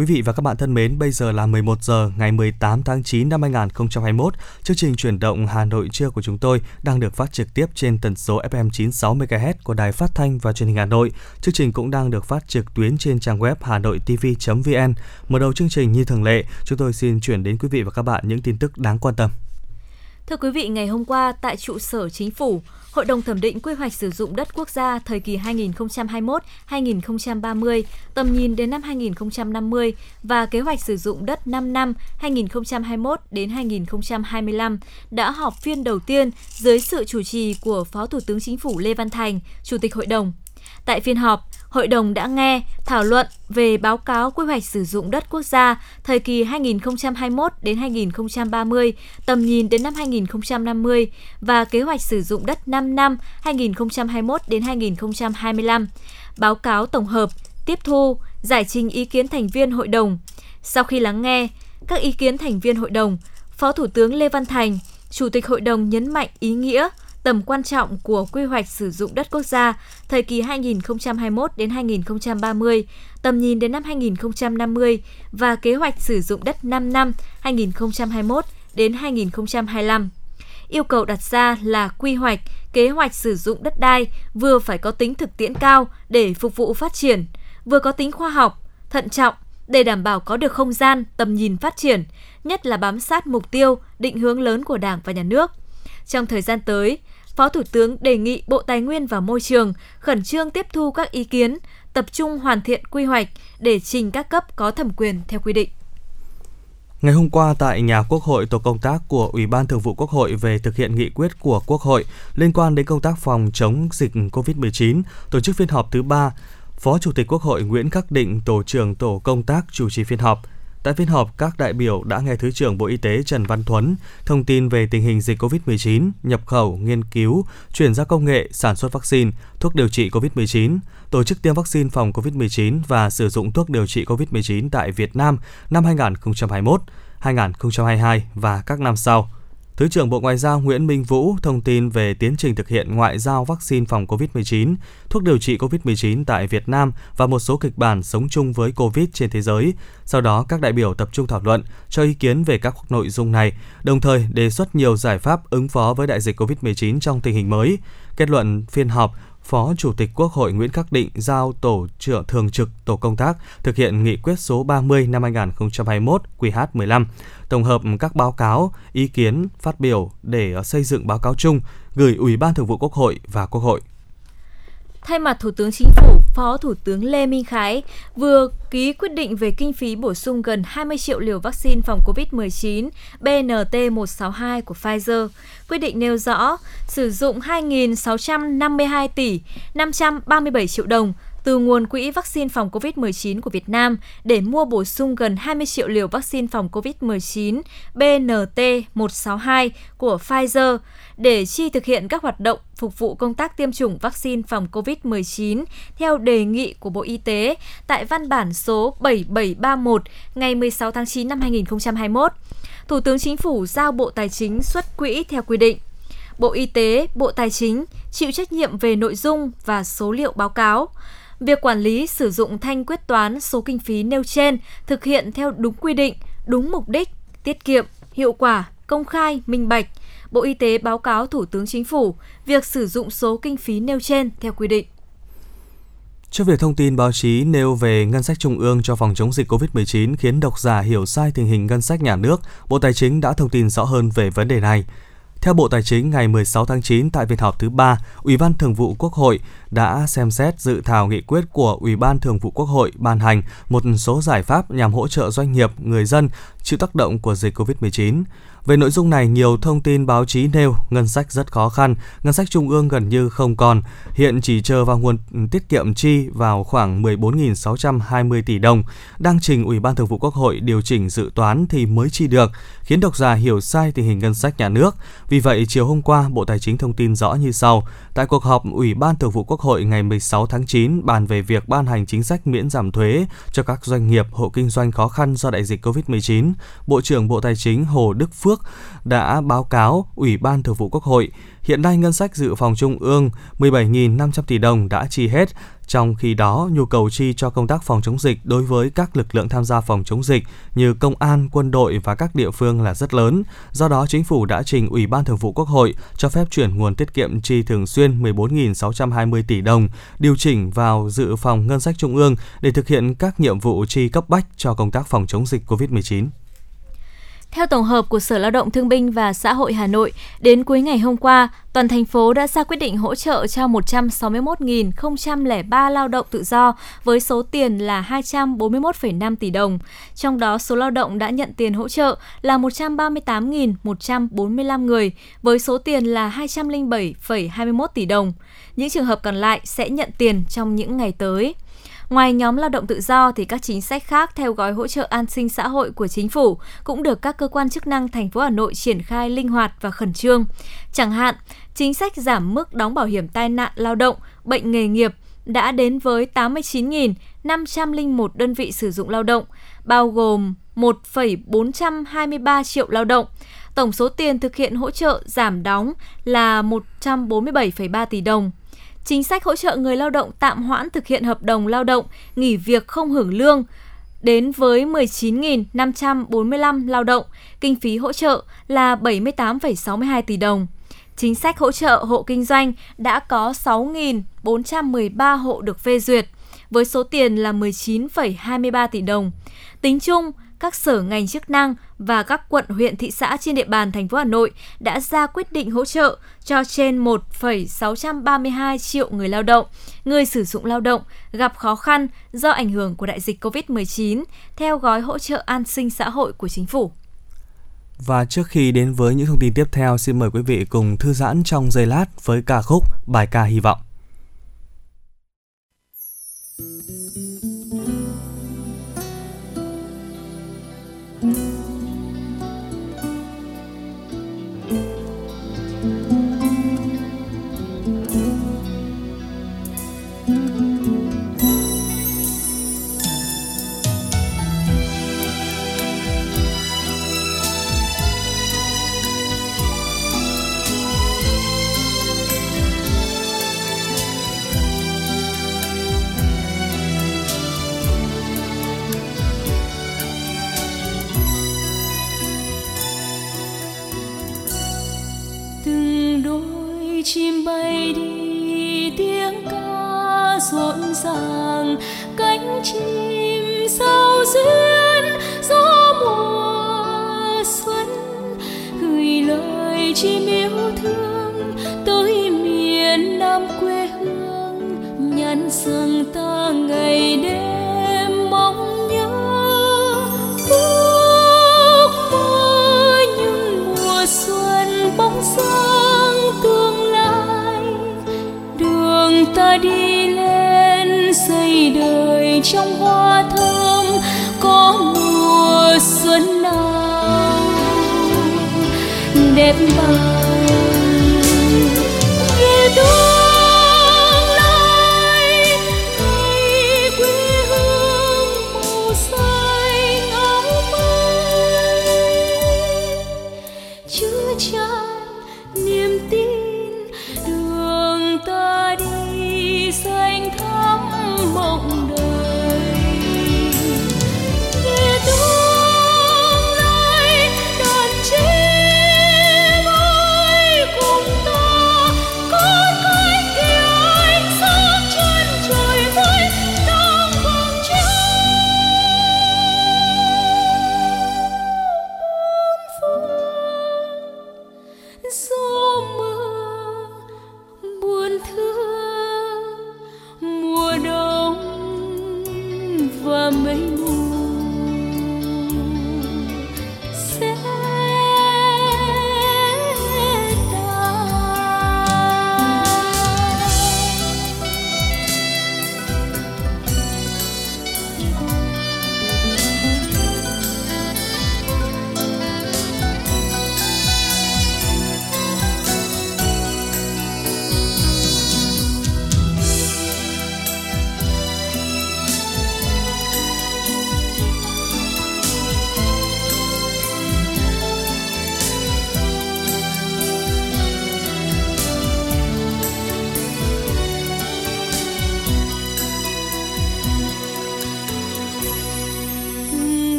Quý vị và các bạn thân mến, bây giờ là 11 giờ ngày 18 tháng 9 năm 2021. Chương trình chuyển động Hà Nội trưa của chúng tôi đang được phát trực tiếp trên tần số FM 96 MHz của Đài Phát thanh và Truyền hình Hà Nội. Chương trình cũng đang được phát trực tuyến trên trang web hanoitv.vn. Mở đầu chương trình như thường lệ, chúng tôi xin chuyển đến quý vị và các bạn những tin tức đáng quan tâm. Thưa quý vị, ngày hôm qua tại trụ sở chính phủ, Hội đồng thẩm định quy hoạch sử dụng đất quốc gia thời kỳ 2021-2030, tầm nhìn đến năm 2050 và kế hoạch sử dụng đất 5 năm 2021 đến 2025 đã họp phiên đầu tiên dưới sự chủ trì của Phó Thủ tướng Chính phủ Lê Văn Thành, Chủ tịch Hội đồng. Tại phiên họp, Hội đồng đã nghe, thảo luận về báo cáo quy hoạch sử dụng đất quốc gia thời kỳ 2021 đến 2030, tầm nhìn đến năm 2050 và kế hoạch sử dụng đất 5 năm 2021 đến 2025. Báo cáo tổng hợp, tiếp thu, giải trình ý kiến thành viên hội đồng. Sau khi lắng nghe các ý kiến thành viên hội đồng, Phó Thủ tướng Lê Văn Thành, Chủ tịch hội đồng nhấn mạnh ý nghĩa, tầm quan trọng của quy hoạch sử dụng đất quốc gia thời kỳ 2021 đến 2030, tầm nhìn đến năm 2050 và kế hoạch sử dụng đất 5 năm 2021 đến 2025. Yêu cầu đặt ra là quy hoạch, kế hoạch sử dụng đất đai vừa phải có tính thực tiễn cao để phục vụ phát triển, vừa có tính khoa học, thận trọng để đảm bảo có được không gian, tầm nhìn phát triển, nhất là bám sát mục tiêu, định hướng lớn của Đảng và Nhà nước. Trong thời gian tới, Phó Thủ tướng đề nghị Bộ Tài nguyên và Môi trường khẩn trương tiếp thu các ý kiến, tập trung hoàn thiện quy hoạch để trình các cấp có thẩm quyền theo quy định. Ngày hôm qua tại nhà Quốc hội, tổ công tác của Ủy ban Thường vụ Quốc hội về thực hiện nghị quyết của Quốc hội liên quan đến công tác phòng chống dịch COVID-19 tổ chức phiên họp thứ ba. Phó Chủ tịch Quốc hội Nguyễn Khắc Định, Tổ trưởng Tổ công tác chủ trì phiên họp. Tại phiên họp, các đại biểu đã nghe Thứ trưởng Bộ Y tế Trần Văn Thuấn thông tin về tình hình dịch COVID-19, nhập khẩu, nghiên cứu, chuyển giao công nghệ, sản xuất vaccine, thuốc điều trị COVID-19, tổ chức tiêm vaccine phòng COVID-19 và sử dụng thuốc điều trị COVID-19 tại Việt Nam năm 2021, 2022 và các năm sau. Thứ trưởng Bộ Ngoại giao Nguyễn Minh Vũ thông tin về tiến trình thực hiện ngoại giao vaccine phòng COVID-19, thuốc điều trị COVID-19 tại Việt Nam và một số kịch bản sống chung với COVID trên thế giới. Sau đó, các đại biểu tập trung thảo luận, cho ý kiến về các nội dung này, đồng thời đề xuất nhiều giải pháp ứng phó với đại dịch COVID-19 trong tình hình mới. Kết luận phiên họp, Phó Chủ tịch Quốc hội Nguyễn Khắc Định giao tổ trưởng thường trực tổ công tác thực hiện nghị quyết số 30 năm 2021 QH15, tổng hợp các báo cáo, ý kiến, phát biểu để xây dựng báo cáo chung gửi Ủy ban Thường vụ Quốc hội và Quốc hội. Thay mặt Thủ tướng Chính phủ, Phó Thủ tướng Lê Minh Khái vừa ký quyết định về kinh phí bổ sung gần 20 triệu liều vaccine phòng COVID-19 BNT162 của Pfizer. Quyết định nêu rõ sử dụng 2.652 tỷ 537 triệu đồng từ nguồn quỹ vaccine phòng COVID-19 của Việt Nam để mua bổ sung gần 20 triệu liều vaccine phòng COVID-19 BNT162 của Pfizer để chi thực hiện các hoạt động phục vụ công tác tiêm chủng vaccine phòng COVID-19 theo đề nghị của Bộ Y tế tại văn bản số 7731 ngày 16 tháng 9 năm 2021. Thủ tướng Chính phủ giao Bộ Tài chính xuất quỹ theo quy định. Bộ Y tế, Bộ Tài chính chịu trách nhiệm về nội dung và số liệu báo cáo. Việc quản lý sử dụng thanh quyết toán số kinh phí nêu trên thực hiện theo đúng quy định, đúng mục đích, tiết kiệm, hiệu quả, công khai, minh bạch. Bộ Y tế báo cáo Thủ tướng Chính phủ việc sử dụng số kinh phí nêu trên theo quy định. Trước việc thông tin báo chí nêu về ngân sách trung ương cho phòng chống dịch COVID-19 khiến độc giả hiểu sai tình hình ngân sách nhà nước, Bộ Tài chính đã thông tin rõ hơn về vấn đề này. Theo Bộ Tài chính, ngày 16 tháng 9 tại phiên họp thứ 3, Ủy ban Thường vụ Quốc hội đã xem xét dự thảo nghị quyết của Ủy ban Thường vụ Quốc hội ban hành một số giải pháp nhằm hỗ trợ doanh nghiệp, người dân chịu tác động của dịch COVID-19. Về nội dung này, nhiều thông tin báo chí nêu ngân sách rất khó khăn, ngân sách trung ương gần như không còn, hiện chỉ chờ vào nguồn tiết kiệm chi vào khoảng 14.620 tỷ đồng, đang trình Ủy ban Thường vụ Quốc hội điều chỉnh dự toán thì mới chi được, khiến độc giả hiểu sai tình hình ngân sách nhà nước. Vì vậy, chiều hôm qua, Bộ Tài chính thông tin rõ như sau. Tại cuộc họp Ủy ban Thường vụ Quốc hội ngày 16 tháng 9 bàn về việc ban hành chính sách miễn giảm thuế cho các doanh nghiệp hộ kinh doanh khó khăn do đại dịch COVID-19, Bộ trưởng Bộ Tài chính Hồ Đức Phước đã báo cáo Ủy ban Thường vụ Quốc hội Hiện nay ngân sách dự phòng trung ương 17.500 tỷ đồng đã chi hết, trong khi đó nhu cầu chi cho công tác phòng chống dịch đối với các lực lượng tham gia phòng chống dịch như công an, quân đội và các địa phương là rất lớn. Do đó, chính phủ đã trình Ủy ban Thường vụ Quốc hội cho phép chuyển nguồn tiết kiệm chi thường xuyên 14.620 tỷ đồng, điều chỉnh vào dự phòng ngân sách trung ương để thực hiện các nhiệm vụ chi cấp bách cho công tác phòng chống dịch COVID-19. Theo tổng hợp của Sở Lao động Thương binh và Xã hội Hà Nội, đến cuối ngày hôm qua, toàn thành phố đã ra quyết định hỗ trợ cho 161.003 lao động tự do với số tiền là 241,5 tỷ đồng. Trong đó, số lao động đã nhận tiền hỗ trợ là 138.145 người với số tiền là 207,21 tỷ đồng. Những trường hợp còn lại sẽ nhận tiền trong những ngày tới. Ngoài nhóm lao động tự do thì các chính sách khác theo gói hỗ trợ an sinh xã hội của chính phủ cũng được các cơ quan chức năng thành phố Hà Nội triển khai linh hoạt và khẩn trương. Chẳng hạn, chính sách giảm mức đóng bảo hiểm tai nạn lao động, bệnh nghề nghiệp đã đến với 89.501 đơn vị sử dụng lao động, bao gồm 1,423 triệu lao động. Tổng số tiền thực hiện hỗ trợ giảm đóng là 147,3 tỷ đồng. Chính sách hỗ trợ người lao động tạm hoãn thực hiện hợp đồng lao động, nghỉ việc không hưởng lương đến với 19.545 lao động, kinh phí hỗ trợ là 78,62 tỷ đồng. Chính sách hỗ trợ hộ kinh doanh đã có 6.413 hộ được phê duyệt, với số tiền là 19,23 tỷ đồng. Tính chung, các sở ngành chức năng và các quận huyện thị xã trên địa bàn thành phố Hà Nội đã ra quyết định hỗ trợ cho trên 1,632 triệu người lao động, người sử dụng lao động gặp khó khăn do ảnh hưởng của đại dịch COVID-19 theo gói hỗ trợ an sinh xã hội của chính phủ. Và trước khi đến với những thông tin tiếp theo, xin mời quý vị cùng thư giãn trong giây lát với ca khúc Bài ca hy vọng.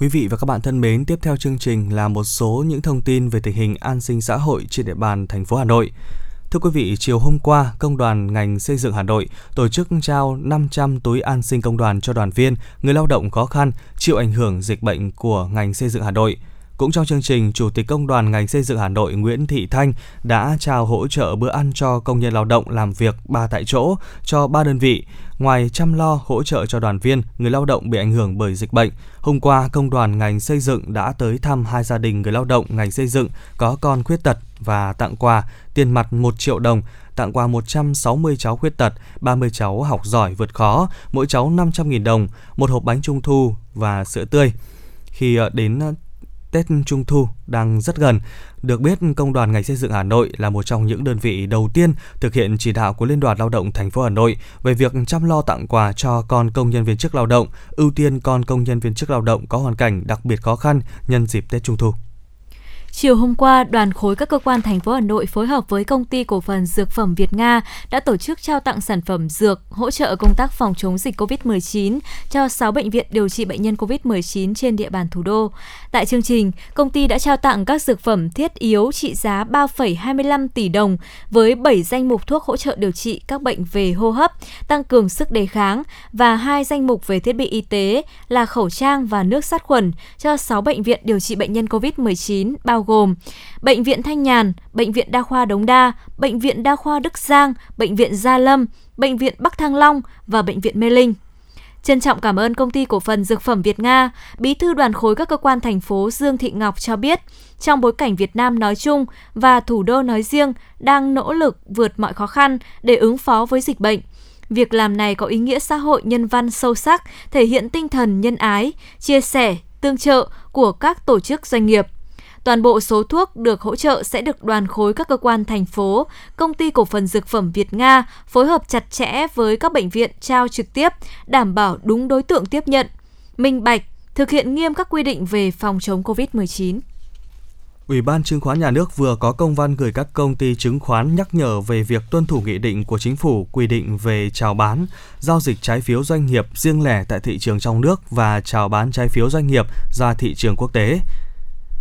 Quý vị và các bạn thân mến, tiếp theo chương trình là một số những thông tin về tình hình an sinh xã hội trên địa bàn thành phố Hà Nội. Thưa quý vị, chiều hôm qua, Công đoàn ngành xây dựng Hà Nội tổ chức trao 500 túi an sinh công đoàn cho đoàn viên, người lao động khó khăn chịu ảnh hưởng dịch bệnh của ngành xây dựng Hà Nội. Cũng trong chương trình, Chủ tịch Công đoàn ngành xây dựng Hà Nội Nguyễn Thị Thanh đã trao hỗ trợ bữa ăn cho công nhân lao động làm việc ba tại chỗ cho ba đơn vị. Ngoài chăm lo hỗ trợ cho đoàn viên, người lao động bị ảnh hưởng bởi dịch bệnh, hôm qua Công đoàn ngành xây dựng đã tới thăm hai gia đình người lao động ngành xây dựng có con khuyết tật và tặng quà tiền mặt 1 triệu đồng, tặng quà 160 cháu khuyết tật, 30 cháu học giỏi vượt khó, mỗi cháu 500.000 đồng, một hộp bánh trung thu và sữa tươi. Khi ờ, đến Tết Trung Thu đang rất gần. Được biết, Công đoàn ngành xây dựng Hà Nội là một trong những đơn vị đầu tiên thực hiện chỉ đạo của Liên đoàn Lao động thành phố Hà Nội về việc chăm lo tặng quà cho con công nhân viên chức lao động, ưu tiên con công nhân viên chức lao động có hoàn cảnh đặc biệt khó khăn nhân dịp Tết Trung Thu. Chiều hôm qua, đoàn khối các cơ quan thành phố Hà Nội phối hợp với công ty cổ phần dược phẩm Việt Nga đã tổ chức trao tặng sản phẩm dược hỗ trợ công tác phòng chống dịch COVID-19 cho 6 bệnh viện điều trị bệnh nhân COVID-19 trên địa bàn thủ đô. Tại chương trình, công ty đã trao tặng các dược phẩm thiết yếu trị giá 3,25 tỷ đồng với 7 danh mục thuốc hỗ trợ điều trị các bệnh về hô hấp, tăng cường sức đề kháng và hai danh mục về thiết bị y tế là khẩu trang và nước sát khuẩn cho 6 bệnh viện điều trị bệnh nhân COVID-19 bao gồm Bệnh viện Thanh Nhàn, Bệnh viện Đa khoa Đống Đa, Bệnh viện Đa khoa Đức Giang, Bệnh viện Gia Lâm, Bệnh viện Bắc Thăng Long và Bệnh viện Mê Linh. Trân trọng cảm ơn công ty cổ phần Dược phẩm Việt Nga, Bí thư đoàn khối các cơ quan thành phố Dương Thị Ngọc cho biết, trong bối cảnh Việt Nam nói chung và thủ đô nói riêng đang nỗ lực vượt mọi khó khăn để ứng phó với dịch bệnh. Việc làm này có ý nghĩa xã hội nhân văn sâu sắc, thể hiện tinh thần nhân ái, chia sẻ, tương trợ của các tổ chức doanh nghiệp. Toàn bộ số thuốc được hỗ trợ sẽ được đoàn khối các cơ quan thành phố, công ty cổ phần dược phẩm Việt Nga phối hợp chặt chẽ với các bệnh viện trao trực tiếp, đảm bảo đúng đối tượng tiếp nhận, minh bạch, thực hiện nghiêm các quy định về phòng chống COVID-19. Ủy ban Chứng khoán Nhà nước vừa có công văn gửi các công ty chứng khoán nhắc nhở về việc tuân thủ nghị định của chính phủ quy định về chào bán, giao dịch trái phiếu doanh nghiệp riêng lẻ tại thị trường trong nước và chào bán trái phiếu doanh nghiệp ra thị trường quốc tế.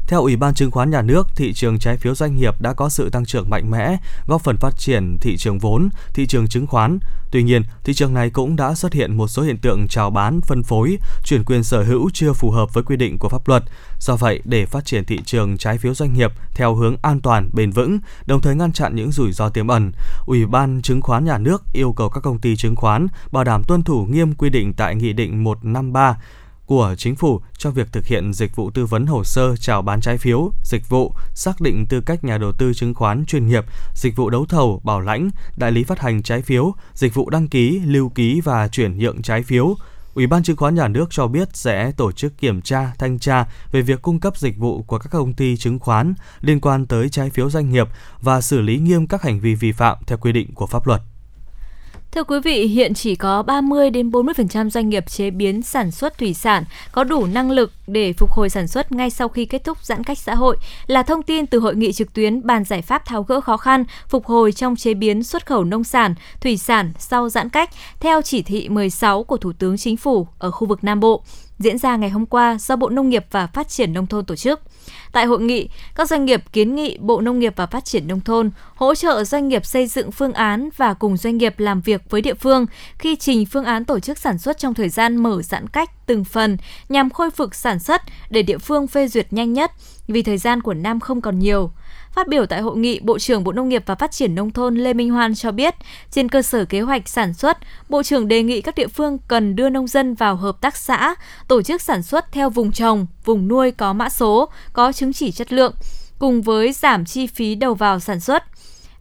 Theo Ủy ban Chứng khoán Nhà nước, thị trường trái phiếu doanh nghiệp đã có sự tăng trưởng mạnh mẽ, góp phần phát triển thị trường vốn, thị trường chứng khoán. Tuy nhiên, thị trường này cũng đã xuất hiện một số hiện tượng chào bán, phân phối, chuyển quyền sở hữu chưa phù hợp với quy định của pháp luật. Do vậy, để phát triển thị trường trái phiếu doanh nghiệp theo hướng an toàn, bền vững, đồng thời ngăn chặn những rủi ro tiềm ẩn, Ủy ban Chứng khoán Nhà nước yêu cầu các công ty chứng khoán bảo đảm tuân thủ nghiêm quy định tại Nghị định 153 của chính phủ cho việc thực hiện dịch vụ tư vấn hồ sơ chào bán trái phiếu, dịch vụ xác định tư cách nhà đầu tư chứng khoán chuyên nghiệp, dịch vụ đấu thầu, bảo lãnh, đại lý phát hành trái phiếu, dịch vụ đăng ký, lưu ký và chuyển nhượng trái phiếu. Ủy ban chứng khoán nhà nước cho biết sẽ tổ chức kiểm tra, thanh tra về việc cung cấp dịch vụ của các công ty chứng khoán liên quan tới trái phiếu doanh nghiệp và xử lý nghiêm các hành vi vi phạm theo quy định của pháp luật. Thưa quý vị, hiện chỉ có 30 đến 40% doanh nghiệp chế biến sản xuất thủy sản có đủ năng lực để phục hồi sản xuất ngay sau khi kết thúc giãn cách xã hội là thông tin từ hội nghị trực tuyến bàn giải pháp tháo gỡ khó khăn phục hồi trong chế biến xuất khẩu nông sản, thủy sản sau giãn cách theo chỉ thị 16 của Thủ tướng Chính phủ ở khu vực Nam Bộ diễn ra ngày hôm qua do Bộ Nông nghiệp và Phát triển Nông thôn tổ chức. Tại hội nghị, các doanh nghiệp kiến nghị Bộ Nông nghiệp và Phát triển Nông thôn hỗ trợ doanh nghiệp xây dựng phương án và cùng doanh nghiệp làm việc với địa phương khi trình phương án tổ chức sản xuất trong thời gian mở giãn cách từng phần nhằm khôi phục sản xuất để địa phương phê duyệt nhanh nhất vì thời gian của năm không còn nhiều. Phát biểu tại hội nghị, Bộ trưởng Bộ Nông nghiệp và Phát triển Nông thôn Lê Minh Hoan cho biết, trên cơ sở kế hoạch sản xuất, Bộ trưởng đề nghị các địa phương cần đưa nông dân vào hợp tác xã, tổ chức sản xuất theo vùng trồng, vùng nuôi có mã số, có chứng chỉ chất lượng, cùng với giảm chi phí đầu vào sản xuất.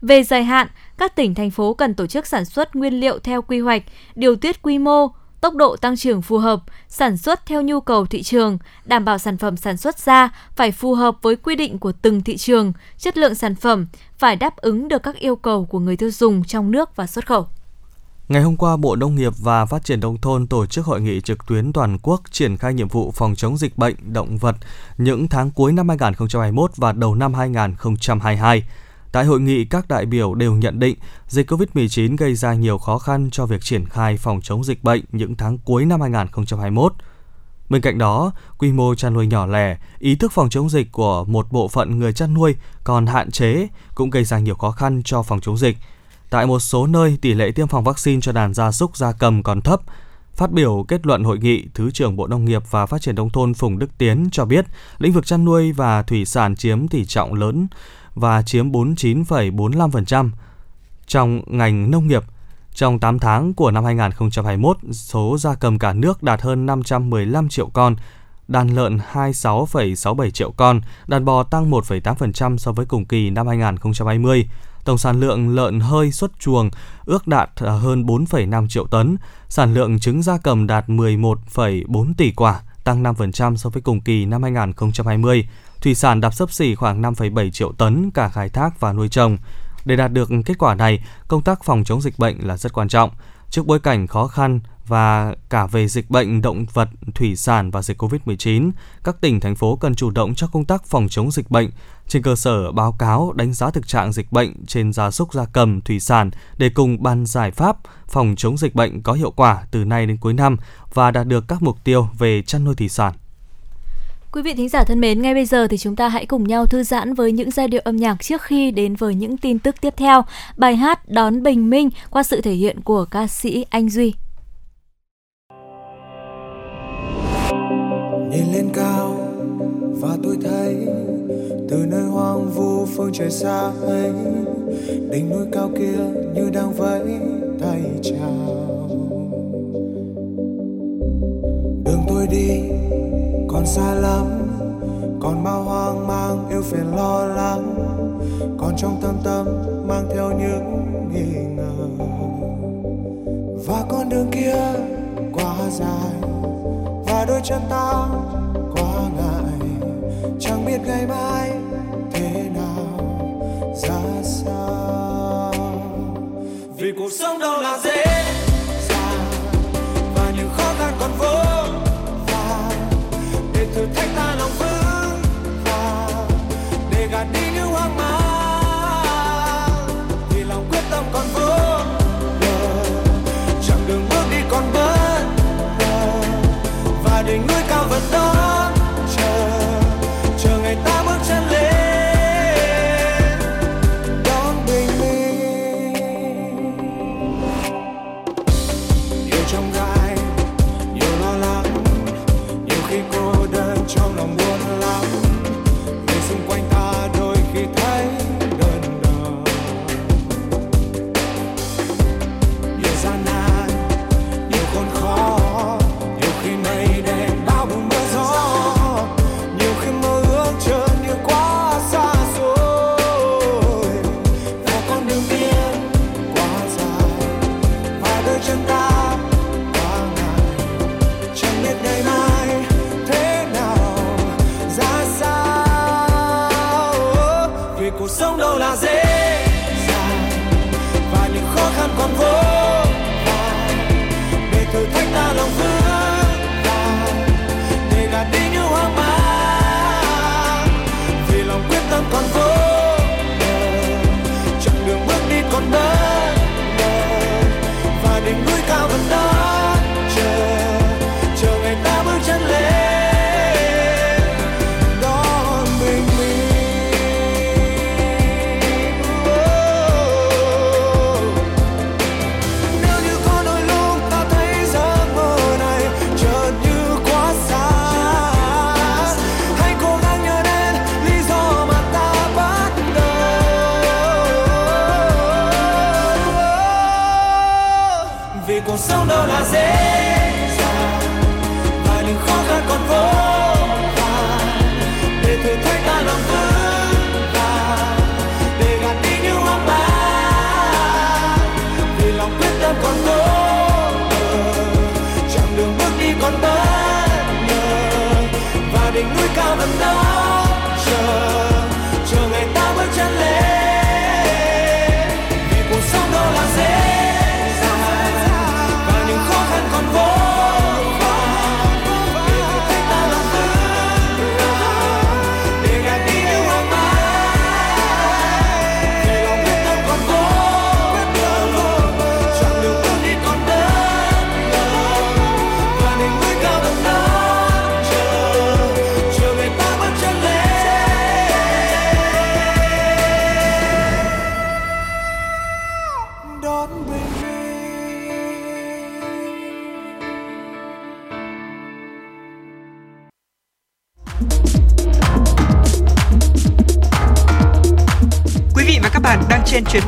Về dài hạn, các tỉnh, thành phố cần tổ chức sản xuất nguyên liệu theo quy hoạch, điều tiết quy mô, tốc độ tăng trưởng phù hợp, sản xuất theo nhu cầu thị trường, đảm bảo sản phẩm sản xuất ra phải phù hợp với quy định của từng thị trường, chất lượng sản phẩm phải đáp ứng được các yêu cầu của người tiêu dùng trong nước và xuất khẩu. Ngày hôm qua, Bộ Nông nghiệp và Phát triển Nông thôn tổ chức hội nghị trực tuyến toàn quốc triển khai nhiệm vụ phòng chống dịch bệnh động vật những tháng cuối năm 2021 và đầu năm 2022. Tại hội nghị, các đại biểu đều nhận định dịch COVID-19 gây ra nhiều khó khăn cho việc triển khai phòng chống dịch bệnh những tháng cuối năm 2021. Bên cạnh đó, quy mô chăn nuôi nhỏ lẻ, ý thức phòng chống dịch của một bộ phận người chăn nuôi còn hạn chế cũng gây ra nhiều khó khăn cho phòng chống dịch. Tại một số nơi, tỷ lệ tiêm phòng vaccine cho đàn gia súc gia cầm còn thấp. Phát biểu kết luận hội nghị, Thứ trưởng Bộ Nông nghiệp và Phát triển Nông thôn Phùng Đức Tiến cho biết, lĩnh vực chăn nuôi và thủy sản chiếm tỷ trọng lớn và chiếm 49,45% trong ngành nông nghiệp. Trong 8 tháng của năm 2021, số gia cầm cả nước đạt hơn 515 triệu con, đàn lợn 26,67 triệu con, đàn bò tăng 1,8% so với cùng kỳ năm 2020. Tổng sản lượng lợn hơi xuất chuồng ước đạt à, hơn 4,5 triệu tấn, sản lượng trứng gia cầm đạt 11,4 tỷ quả, tăng 5% so với cùng kỳ năm 2020. Thủy sản đạt sấp xỉ khoảng 5,7 triệu tấn cả khai thác và nuôi trồng. Để đạt được kết quả này, công tác phòng chống dịch bệnh là rất quan trọng. Trước bối cảnh khó khăn và cả về dịch bệnh động vật, thủy sản và dịch COVID-19, các tỉnh, thành phố cần chủ động cho công tác phòng chống dịch bệnh trên cơ sở báo cáo đánh giá thực trạng dịch bệnh trên gia súc gia cầm, thủy sản để cùng ban giải pháp phòng chống dịch bệnh có hiệu quả từ nay đến cuối năm và đạt được các mục tiêu về chăn nuôi thủy sản. Quý vị thính giả thân mến, ngay bây giờ thì chúng ta hãy cùng nhau thư giãn với những giai điệu âm nhạc trước khi đến với những tin tức tiếp theo. Bài hát Đón Bình Minh qua sự thể hiện của ca sĩ Anh Duy. nhìn lên cao và tôi thấy từ nơi hoang vu phương trời xa ấy đỉnh núi cao kia như đang vẫy tay chào đường tôi đi còn xa lắm. Còn bao hoang mang, yêu phiền lo lắng. Còn trong tâm tâm, mang theo những nghi ngờ. Và con đường kia quá dài, và đôi chân ta quá ngại. Chẳng biết ngày mai thế nào, ra sao. Vì cuộc sống đâu là dễ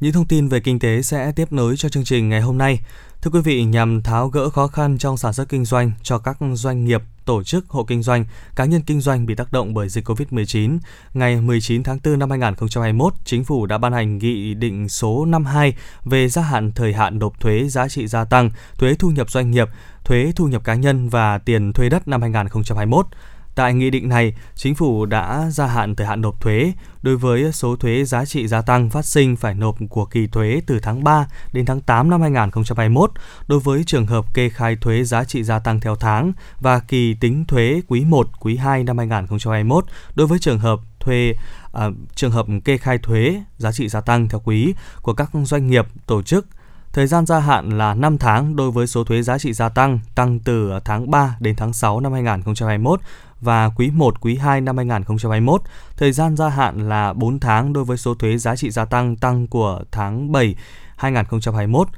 Những thông tin về kinh tế sẽ tiếp nối cho chương trình ngày hôm nay. Thưa quý vị, nhằm tháo gỡ khó khăn trong sản xuất kinh doanh cho các doanh nghiệp, tổ chức, hộ kinh doanh, cá nhân kinh doanh bị tác động bởi dịch COVID-19, ngày 19 tháng 4 năm 2021, Chính phủ đã ban hành Nghị định số 52 về gia hạn thời hạn nộp thuế giá trị gia tăng, thuế thu nhập doanh nghiệp, thuế thu nhập cá nhân và tiền thuê đất năm 2021. Tại nghị định này, chính phủ đã gia hạn thời hạn nộp thuế. Đối với số thuế giá trị gia tăng phát sinh phải nộp của kỳ thuế từ tháng 3 đến tháng 8 năm 2021 đối với trường hợp kê khai thuế giá trị gia tăng theo tháng và kỳ tính thuế quý 1, quý 2 năm 2021 đối với trường hợp thuê à, trường hợp kê khai thuế giá trị gia tăng theo quý của các doanh nghiệp, tổ chức Thời gian gia hạn là 5 tháng đối với số thuế giá trị gia tăng tăng từ tháng 3 đến tháng 6 năm 2021 và quý 1, quý 2 năm 2021. Thời gian gia hạn là 4 tháng đối với số thuế giá trị gia tăng tăng của tháng 7 2021.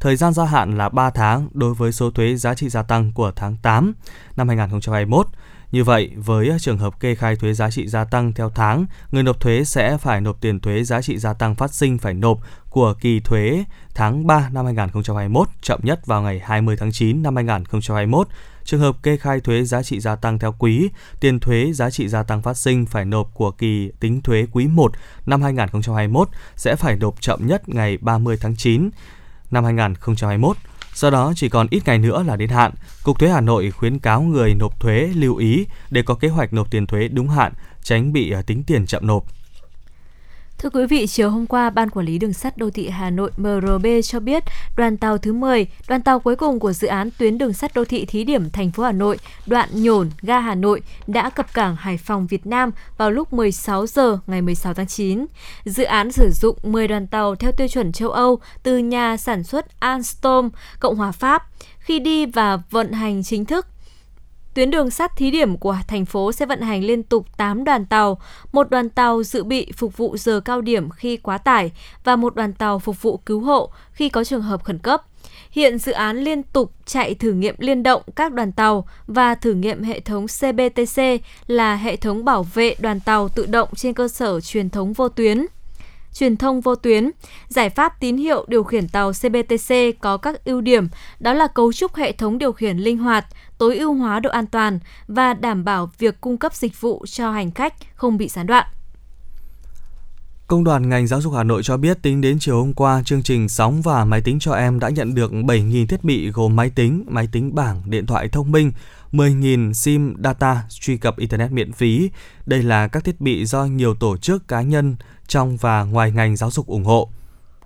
Thời gian gia hạn là 3 tháng đối với số thuế giá trị gia tăng của tháng 8 năm 2021. Như vậy, với trường hợp kê khai thuế giá trị gia tăng theo tháng, người nộp thuế sẽ phải nộp tiền thuế giá trị gia tăng phát sinh phải nộp của kỳ thuế tháng 3 năm 2021 chậm nhất vào ngày 20 tháng 9 năm 2021. Trường hợp kê khai thuế giá trị gia tăng theo quý, tiền thuế giá trị gia tăng phát sinh phải nộp của kỳ tính thuế quý 1 năm 2021 sẽ phải nộp chậm nhất ngày 30 tháng 9 năm 2021. Do đó chỉ còn ít ngày nữa là đến hạn, Cục Thuế Hà Nội khuyến cáo người nộp thuế lưu ý để có kế hoạch nộp tiền thuế đúng hạn, tránh bị à, tính tiền chậm nộp. Thưa quý vị, chiều hôm qua, Ban Quản lý Đường sắt Đô thị Hà Nội MRB cho biết đoàn tàu thứ 10, đoàn tàu cuối cùng của dự án tuyến đường sắt đô thị thí điểm thành phố Hà Nội, đoạn Nhổn, ga Hà Nội đã cập cảng Hải Phòng, Việt Nam vào lúc 16 giờ ngày 16 tháng 9. Dự án sử dụng 10 đoàn tàu theo tiêu chuẩn châu Âu từ nhà sản xuất Alstom, Cộng hòa Pháp. Khi đi và vận hành chính thức, Tuyến đường sắt thí điểm của thành phố sẽ vận hành liên tục 8 đoàn tàu, một đoàn tàu dự bị phục vụ giờ cao điểm khi quá tải và một đoàn tàu phục vụ cứu hộ khi có trường hợp khẩn cấp. Hiện dự án liên tục chạy thử nghiệm liên động các đoàn tàu và thử nghiệm hệ thống CBTC là hệ thống bảo vệ đoàn tàu tự động trên cơ sở truyền thống vô tuyến truyền thông vô tuyến. Giải pháp tín hiệu điều khiển tàu CBTC có các ưu điểm đó là cấu trúc hệ thống điều khiển linh hoạt, tối ưu hóa độ an toàn và đảm bảo việc cung cấp dịch vụ cho hành khách không bị gián đoạn. Công đoàn ngành giáo dục Hà Nội cho biết tính đến chiều hôm qua, chương trình sóng và máy tính cho em đã nhận được 7.000 thiết bị gồm máy tính, máy tính bảng, điện thoại thông minh, 10.000 SIM data truy cập Internet miễn phí. Đây là các thiết bị do nhiều tổ chức cá nhân trong và ngoài ngành giáo dục ủng hộ.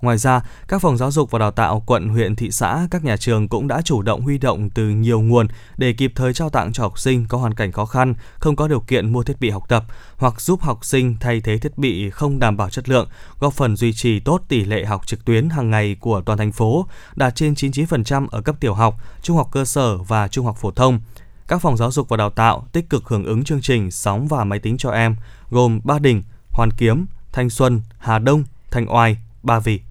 Ngoài ra, các phòng giáo dục và đào tạo quận, huyện, thị xã, các nhà trường cũng đã chủ động huy động từ nhiều nguồn để kịp thời trao tặng cho học sinh có hoàn cảnh khó khăn, không có điều kiện mua thiết bị học tập hoặc giúp học sinh thay thế thiết bị không đảm bảo chất lượng, góp phần duy trì tốt tỷ lệ học trực tuyến hàng ngày của toàn thành phố, đạt trên 99% ở cấp tiểu học, trung học cơ sở và trung học phổ thông. Các phòng giáo dục và đào tạo tích cực hưởng ứng chương trình sóng và máy tính cho em, gồm Ba Đình, Hoàn Kiếm, Thanh Xuân, Hà Đông, Thanh Oai, Ba Vì.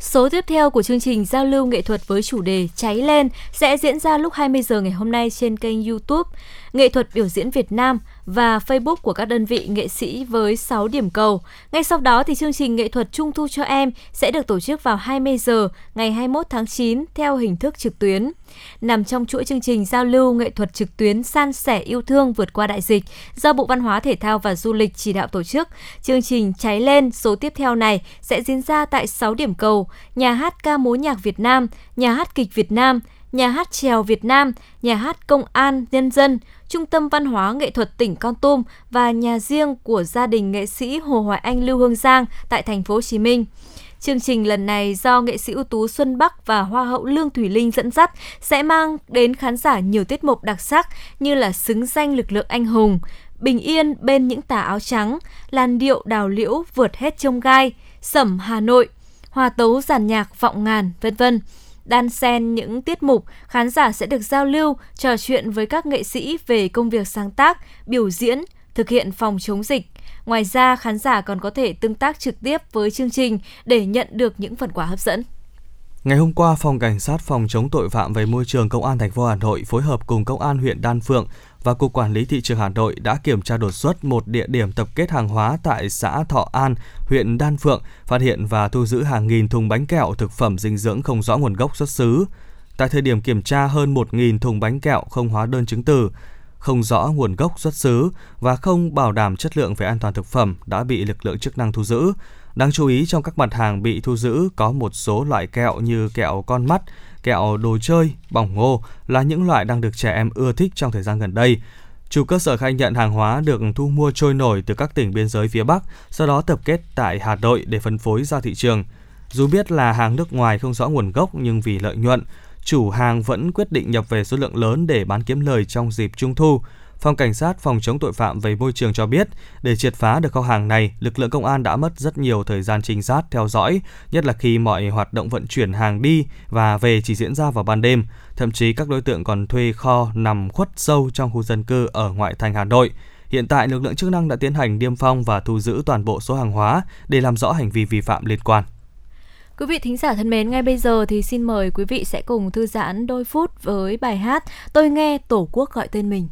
Số tiếp theo của chương trình giao lưu nghệ thuật với chủ đề Cháy lên sẽ diễn ra lúc 20 giờ ngày hôm nay trên kênh YouTube Nghệ thuật biểu diễn Việt Nam và Facebook của các đơn vị nghệ sĩ với 6 điểm cầu. Ngay sau đó thì chương trình nghệ thuật Trung thu cho em sẽ được tổ chức vào 20 giờ ngày 21 tháng 9 theo hình thức trực tuyến. Nằm trong chuỗi chương trình giao lưu nghệ thuật trực tuyến san sẻ yêu thương vượt qua đại dịch do Bộ Văn hóa Thể thao và Du lịch chỉ đạo tổ chức, chương trình Cháy lên số tiếp theo này sẽ diễn ra tại 6 điểm cầu: Nhà hát ca mối nhạc Việt Nam, Nhà hát kịch Việt Nam, Nhà hát trèo Việt Nam, Nhà hát Công an Nhân dân, Trung tâm Văn hóa Nghệ thuật tỉnh Con Tum và nhà riêng của gia đình nghệ sĩ Hồ Hoài Anh Lưu Hương Giang tại thành phố Hồ Chí Minh. Chương trình lần này do nghệ sĩ ưu tú Xuân Bắc và Hoa hậu Lương Thủy Linh dẫn dắt sẽ mang đến khán giả nhiều tiết mục đặc sắc như là xứng danh lực lượng anh hùng, bình yên bên những tà áo trắng, làn điệu đào liễu vượt hết trông gai, sẩm Hà Nội, hòa tấu giàn nhạc vọng ngàn, vân vân. Đan xen những tiết mục, khán giả sẽ được giao lưu, trò chuyện với các nghệ sĩ về công việc sáng tác, biểu diễn, thực hiện phòng chống dịch. Ngoài ra, khán giả còn có thể tương tác trực tiếp với chương trình để nhận được những phần quà hấp dẫn. Ngày hôm qua, Phòng Cảnh sát Phòng chống tội phạm về môi trường Công an thành phố Hà Nội phối hợp cùng Công an huyện Đan Phượng và Cục Quản lý Thị trường Hà Nội đã kiểm tra đột xuất một địa điểm tập kết hàng hóa tại xã Thọ An, huyện Đan Phượng, phát hiện và thu giữ hàng nghìn thùng bánh kẹo thực phẩm dinh dưỡng không rõ nguồn gốc xuất xứ. Tại thời điểm kiểm tra hơn 1.000 thùng bánh kẹo không hóa đơn chứng từ, không rõ nguồn gốc xuất xứ và không bảo đảm chất lượng về an toàn thực phẩm đã bị lực lượng chức năng thu giữ. Đáng chú ý trong các mặt hàng bị thu giữ có một số loại kẹo như kẹo con mắt, kẹo đồ chơi, bỏng ngô là những loại đang được trẻ em ưa thích trong thời gian gần đây. Chủ cơ sở khai nhận hàng hóa được thu mua trôi nổi từ các tỉnh biên giới phía Bắc, sau đó tập kết tại Hà Nội để phân phối ra thị trường. Dù biết là hàng nước ngoài không rõ nguồn gốc nhưng vì lợi nhuận, chủ hàng vẫn quyết định nhập về số lượng lớn để bán kiếm lời trong dịp Trung thu. Phòng Cảnh sát Phòng chống tội phạm về môi trường cho biết, để triệt phá được kho hàng này, lực lượng công an đã mất rất nhiều thời gian trinh sát theo dõi, nhất là khi mọi hoạt động vận chuyển hàng đi và về chỉ diễn ra vào ban đêm. Thậm chí các đối tượng còn thuê kho nằm khuất sâu trong khu dân cư ở ngoại thành Hà Nội. Hiện tại, lực lượng chức năng đã tiến hành niêm phong và thu giữ toàn bộ số hàng hóa để làm rõ hành vi vi phạm liên quan. Quý vị thính giả thân mến, ngay bây giờ thì xin mời quý vị sẽ cùng thư giãn đôi phút với bài hát Tôi nghe Tổ quốc gọi tên mình.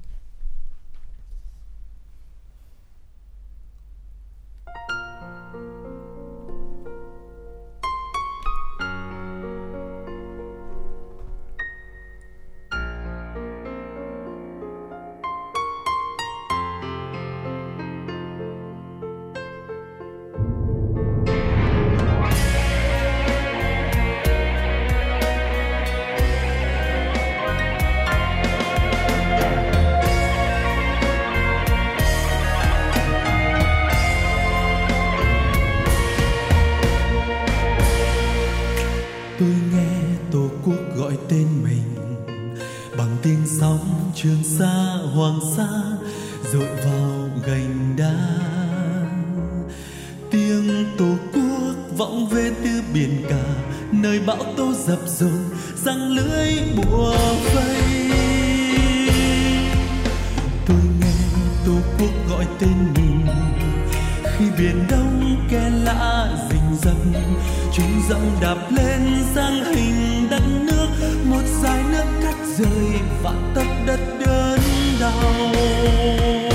Hoàng sa dội vào gành đá. Tiếng tổ quốc vọng về từ biển cả, nơi bão tố dập dồn, răng lưới bùa vây. Tôi nghe tổ quốc gọi tên mình, khi biển đông khe lạ rình rập chúng dẫm đạp lên sang hình đất nước, một dải nước cắt rời vạn tấc đất đơn đau.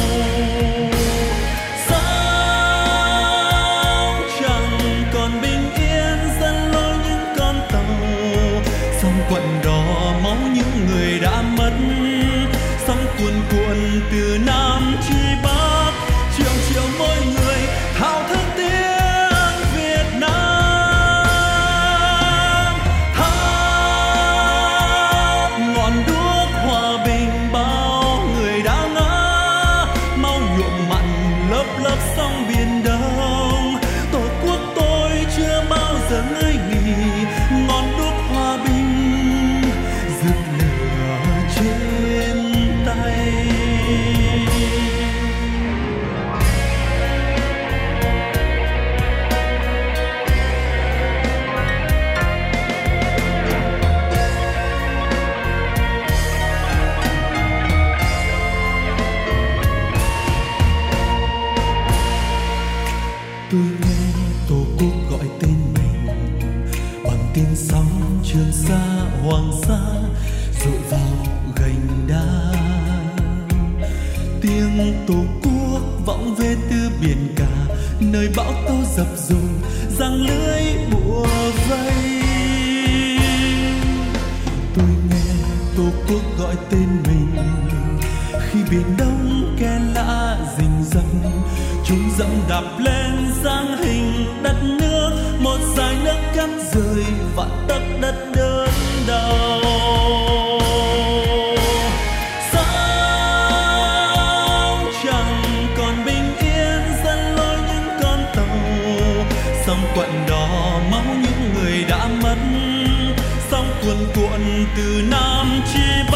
Nơi bão tố dập dùng giăng lưới bùa vây. Tôi nghe tổ quốc gọi tên mình, khi biển đông ke lạ rình rập, chúng dẫm đạp lên dáng hình đất nước, một dải nước cắt rời vạn tất đất đớn từ nam chi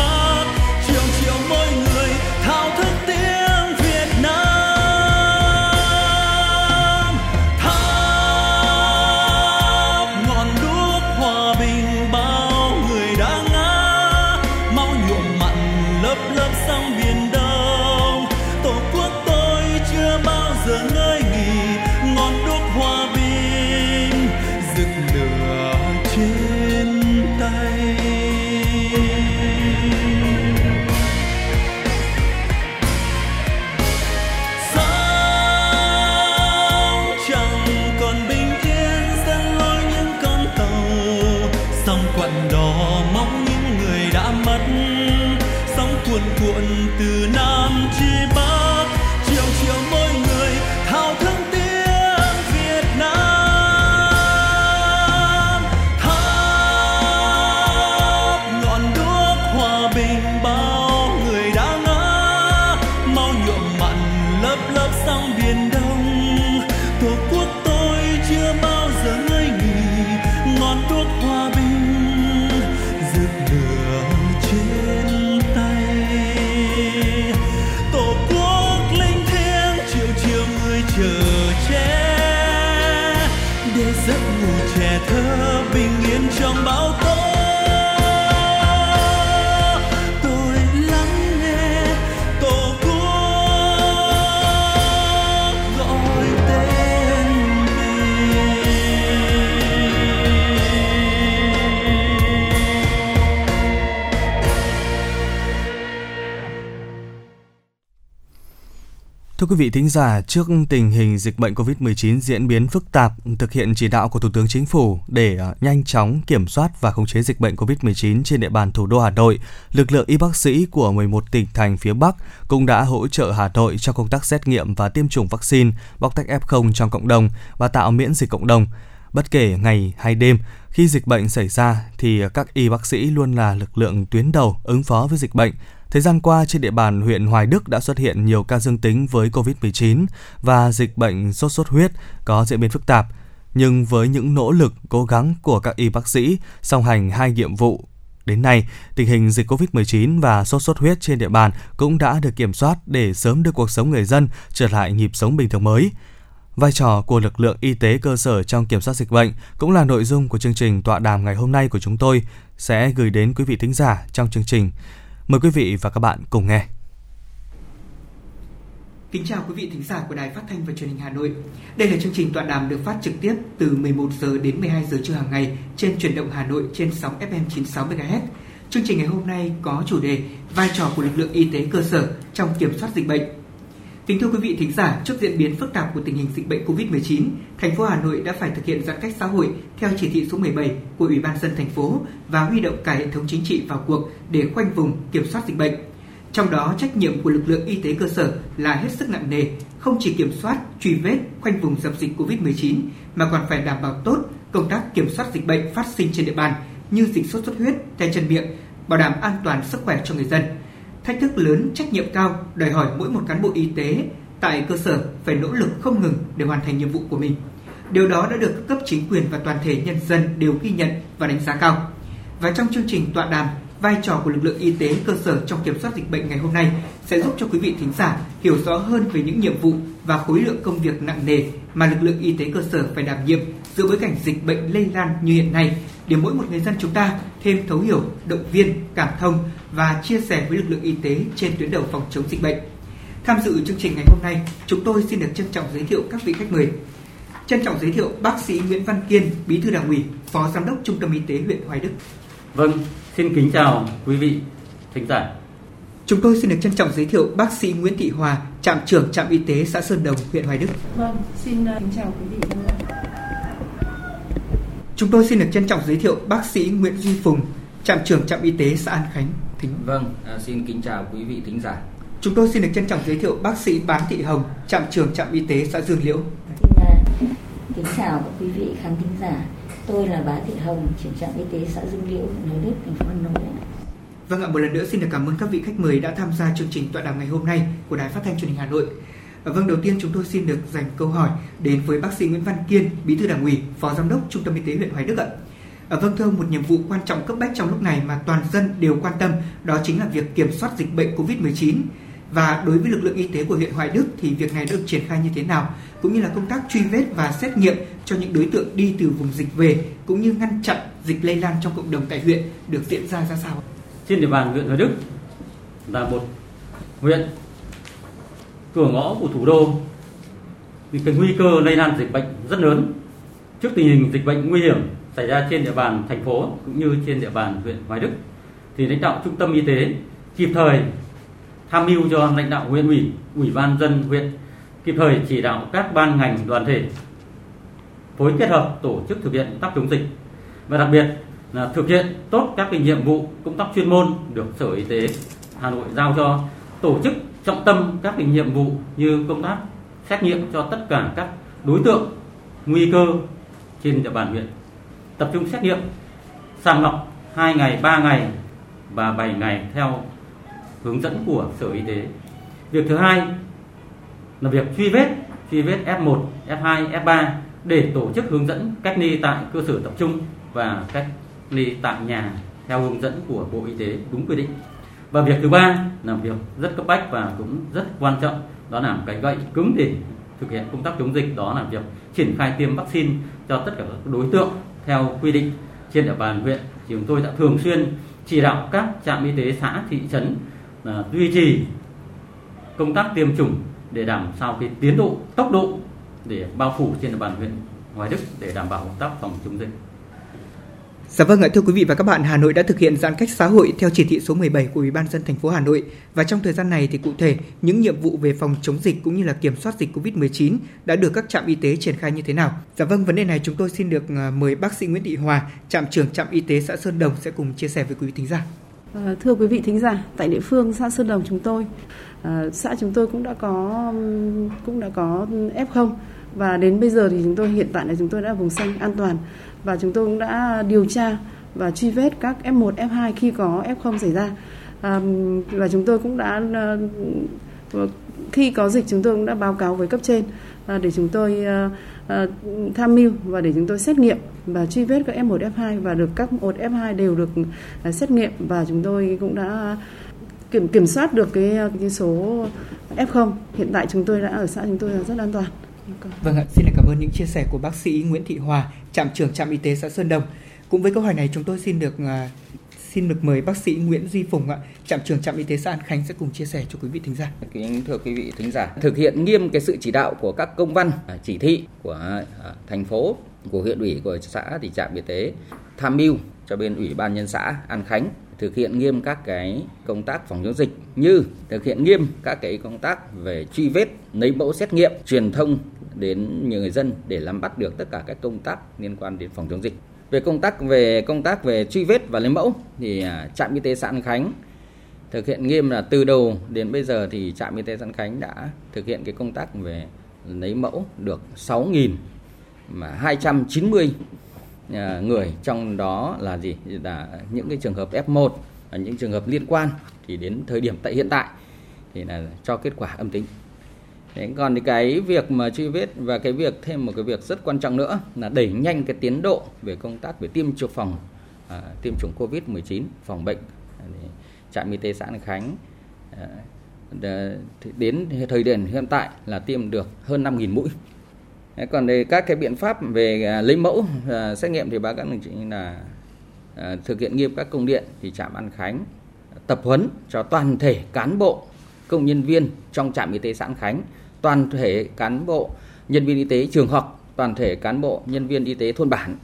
giấc ngủ trẻ thơ bình yên trong bão tố. Thưa quý vị thính giả, trước tình hình dịch bệnh COVID-19 diễn biến phức tạp, thực hiện chỉ đạo của Thủ tướng Chính phủ để à, nhanh chóng kiểm soát và khống chế dịch bệnh COVID-19 trên địa bàn thủ đô Hà Nội, lực lượng y bác sĩ của 11 tỉnh thành phía Bắc cũng đã hỗ trợ Hà Nội cho công tác xét nghiệm và tiêm chủng vaccine, bóc tách F0 trong cộng đồng và tạo miễn dịch cộng đồng. Bất kể ngày hay đêm, khi dịch bệnh xảy ra thì các y bác sĩ luôn là lực lượng tuyến đầu ứng phó với dịch bệnh. Thời gian qua trên địa bàn huyện Hoài Đức đã xuất hiện nhiều ca dương tính với COVID-19 và dịch bệnh sốt xuất huyết có diễn biến phức tạp. Nhưng với những nỗ lực, cố gắng của các y bác sĩ song hành hai nhiệm vụ Đến nay, tình hình dịch COVID-19 và sốt xuất huyết trên địa bàn cũng đã được kiểm soát để sớm đưa cuộc sống người dân trở lại nhịp sống bình thường mới. Vai trò của lực lượng y tế cơ sở trong kiểm soát dịch bệnh cũng là nội dung của chương trình tọa đàm ngày hôm nay của chúng tôi, sẽ gửi đến quý vị thính giả trong chương trình. Mời quý vị và các bạn cùng nghe. Kính chào quý vị thính giả của Đài Phát thanh và Truyền hình Hà Nội. Đây là chương trình tọa đàm được phát trực tiếp từ 11 giờ đến 12 giờ trưa hàng ngày trên truyền động Hà Nội trên sóng FM 96 MHz. Chương trình ngày hôm nay có chủ đề vai trò của lực lượng y tế cơ sở trong kiểm soát dịch bệnh. Kính thưa quý vị thính giả, trước diễn biến phức tạp của tình hình dịch bệnh COVID-19, thành phố Hà Nội đã phải thực hiện giãn cách xã hội theo chỉ thị số 17 của Ủy ban dân thành phố và huy động cả hệ thống chính trị vào cuộc để khoanh vùng kiểm soát dịch bệnh. Trong đó, trách nhiệm của lực lượng y tế cơ sở là hết sức nặng nề, không chỉ kiểm soát, truy vết, khoanh vùng dập dịch COVID-19 mà còn phải đảm bảo tốt công tác kiểm soát dịch bệnh phát sinh trên địa bàn như dịch sốt xuất huyết, tay chân miệng, bảo đảm an toàn sức khỏe cho người dân. Thách thức lớn, trách nhiệm cao đòi hỏi mỗi một cán bộ y tế tại cơ sở phải nỗ lực không ngừng để hoàn thành nhiệm vụ của mình. Điều đó đã được các cấp chính quyền và toàn thể nhân dân đều ghi nhận và đánh giá cao. Và trong chương trình tọa đàm vai trò của lực lượng y tế cơ sở trong kiểm soát dịch bệnh ngày hôm nay sẽ giúp cho quý vị thính giả hiểu rõ hơn về những nhiệm vụ và khối lượng công việc nặng nề mà lực lượng y tế cơ sở phải đảm nhiệm giữa bối cảnh dịch bệnh lây lan như hiện nay để mỗi một người dân chúng ta thêm thấu hiểu, động viên, cảm thông và chia sẻ với lực lượng y tế trên tuyến đầu phòng chống dịch bệnh. Tham dự chương trình ngày hôm nay, chúng tôi xin được trân trọng giới thiệu các vị khách mời. Trân trọng giới thiệu bác sĩ Nguyễn Văn Kiên, Bí thư Đảng ủy, Phó Giám đốc Trung tâm Y tế huyện Hoài Đức. Vâng, xin kính chào quý vị thính giả. Chúng tôi xin được trân trọng giới thiệu bác sĩ Nguyễn Thị Hòa, trạm trưởng trạm y tế xã Sơn Đồng, huyện Hoài Đức. Vâng, xin uh, kính chào quý vị. Chúng tôi xin được trân trọng giới thiệu bác sĩ Nguyễn Duy Phùng, trạm trưởng trạm y tế xã An Khánh, Thính. Vâng, à, xin kính chào quý vị thính giả. Chúng tôi xin được trân trọng giới thiệu bác sĩ Bán Thị Hồng, trạm trưởng trạm y tế xã Dương Liễu. Xin uh, kính chào các quý vị khán thính giả. Tôi là Bá Thị Hồng, trưởng trạm y tế xã Dương Liễu, huyện Hoài Đức, thành phố Hà Nội. Vâng ạ, một lần nữa xin được cảm ơn các vị khách mời đã tham gia chương trình tọa đàm ngày hôm nay của Đài Phát thanh Truyền hình Hà Nội. Vâng, đầu tiên chúng tôi xin được dành câu hỏi đến với bác sĩ Nguyễn Văn Kiên, Bí thư Đảng ủy, Phó Giám đốc Trung tâm Y tế huyện Hoài Đức ạ. À, vâng thưa ông, một nhiệm vụ quan trọng cấp bách trong lúc này mà toàn dân đều quan tâm đó chính là việc kiểm soát dịch bệnh COVID-19. Và đối với lực lượng y tế của huyện Hoài Đức thì việc này được triển khai như thế nào? Cũng như là công tác truy vết và xét nghiệm cho những đối tượng đi từ vùng dịch về cũng như ngăn chặn dịch lây lan trong cộng đồng tại huyện được diễn ra ra sao? Trên địa bàn huyện Hoài Đức là một huyện cửa ngõ của thủ đô thì cái nguy cơ lây lan dịch bệnh rất lớn. Trước tình hình dịch bệnh nguy hiểm xảy ra trên địa bàn thành phố cũng như trên địa bàn huyện Hoài Đức. Thì lãnh đạo trung tâm y tế kịp thời tham mưu cho lãnh đạo huyện ủy, ủy ban dân huyện kịp thời chỉ đạo các ban ngành đoàn thể phối kết hợp tổ chức thực hiện công tác chống dịch và đặc biệt là thực hiện tốt các cái nhiệm vụ công tác chuyên môn được Sở Y tế Hà Nội giao cho tổ chức trọng tâm các cái nhiệm vụ như công tác xét nghiệm cho tất cả các đối tượng nguy cơ trên địa bàn huyện tập trung xét nghiệm sàng lọc 2 ngày, 3 ngày và 7 ngày theo hướng dẫn của Sở Y tế. Việc thứ hai là việc truy vết, truy vết F1, F2, F3 để tổ chức hướng dẫn cách ly tại cơ sở tập trung và cách ly tại nhà theo hướng dẫn của Bộ Y tế đúng quy định. Và việc thứ ba là việc rất cấp bách và cũng rất quan trọng đó là cái gậy cứng để thực hiện công tác chống dịch đó là việc triển khai tiêm vaccine cho tất cả các đối tượng theo quy định trên địa bàn huyện thì chúng tôi đã thường xuyên chỉ đạo các trạm y tế xã, thị trấn là duy trì công tác tiêm chủng để đảm sao cái tiến độ, tốc độ để bao phủ trên địa bàn huyện Hoài Đức để đảm bảo công tác phòng chống dịch. Dạ vâng ạ, thưa quý vị và các bạn, Hà Nội đã thực hiện giãn cách xã hội theo chỉ thị số 17 của Ủy ban dân thành phố Hà Nội và trong thời gian này thì cụ thể những nhiệm vụ về phòng chống dịch cũng như là kiểm soát dịch Covid-19 đã được các trạm y tế triển khai như thế nào? Dạ vâng, vấn đề này chúng tôi xin được à, mời bác sĩ Nguyễn Thị Hòa, trạm trưởng trạm y tế xã Sơn Đồng sẽ cùng chia sẻ với quý vị thính giả. Ờ, thưa quý vị thính giả, tại địa phương xã Sơn Đồng chúng tôi, ờ, xã chúng tôi cũng đã có cũng đã có F0 và đến bây giờ thì chúng tôi hiện tại là chúng tôi đã vùng xanh an toàn và chúng tôi cũng đã điều tra và truy vết các F1, F2 khi có F0 xảy ra. À, và chúng tôi cũng đã ờ, khi có dịch chúng tôi cũng đã báo cáo với cấp trên ờ, để chúng tôi ờ, tham mưu và để chúng tôi xét nghiệm và truy vết các F1, F2 và được các 1 F2 đều được xét nghiệm và chúng tôi cũng đã kiểm kiểm soát được cái cái số F0. Hiện tại chúng tôi đã ở xã chúng tôi là rất an toàn. Vâng ạ, xin cảm ơn những chia sẻ của bác sĩ Nguyễn Thị Hòa, trạm trưởng trạm y tế xã Sơn Đồng. Cũng với câu hỏi này chúng tôi xin được uh, xin được mời bác sĩ Nguyễn Duy Phùng ạ, trạm trưởng trạm y tế xã An Khánh sẽ cùng chia sẻ cho quý vị thính giả. Kính thưa quý vị thính giả, thực hiện nghiêm cái sự chỉ đạo của các công văn, à, chỉ thị của à, thành phố, của huyện ủy, của xã thì trạm y tế tham mưu cho bên ủy ban nhân xã An Khánh thực hiện nghiêm các cái công tác phòng chống dịch như thực hiện nghiêm các cái công tác về truy vết, lấy mẫu xét nghiệm, truyền thông đến nhiều người dân để nắm bắt được tất cả các công tác liên quan đến phòng chống dịch. Về công tác về công tác về truy vết và lấy mẫu thì à, trạm y tế xã An Khánh thực hiện nghiêm là từ đầu đến bây giờ thì trạm y tế xã An Khánh đã thực hiện cái công tác về lấy mẫu được 6.000 mà 290 À, người. Trong đó là gì? Là những cái trường hợp F1 và những trường hợp liên quan thì đến thời điểm tại hiện tại thì là cho kết quả âm tính. Thế còn thì cái việc mà truy vết và cái việc thêm một cái việc rất quan trọng nữa là đẩy nhanh cái tiến độ về công tác về tiêm chủng phòng à, tiêm chủng Covid-19 phòng bệnh. Trạm y tế xã An Khánh à, đến thời điểm hiện tại là tiêm được hơn 5.000 mũi còn về các cái biện pháp về à, lấy mẫu à, xét nghiệm thì báo các đồng chí là à, thực hiện nghiêm các công điện thì trạm An Khánh tập huấn cho toàn thể cán bộ công nhân viên trong trạm y tế xã An Khánh toàn thể cán bộ nhân viên y tế trường học toàn thể cán bộ nhân viên y tế thôn bản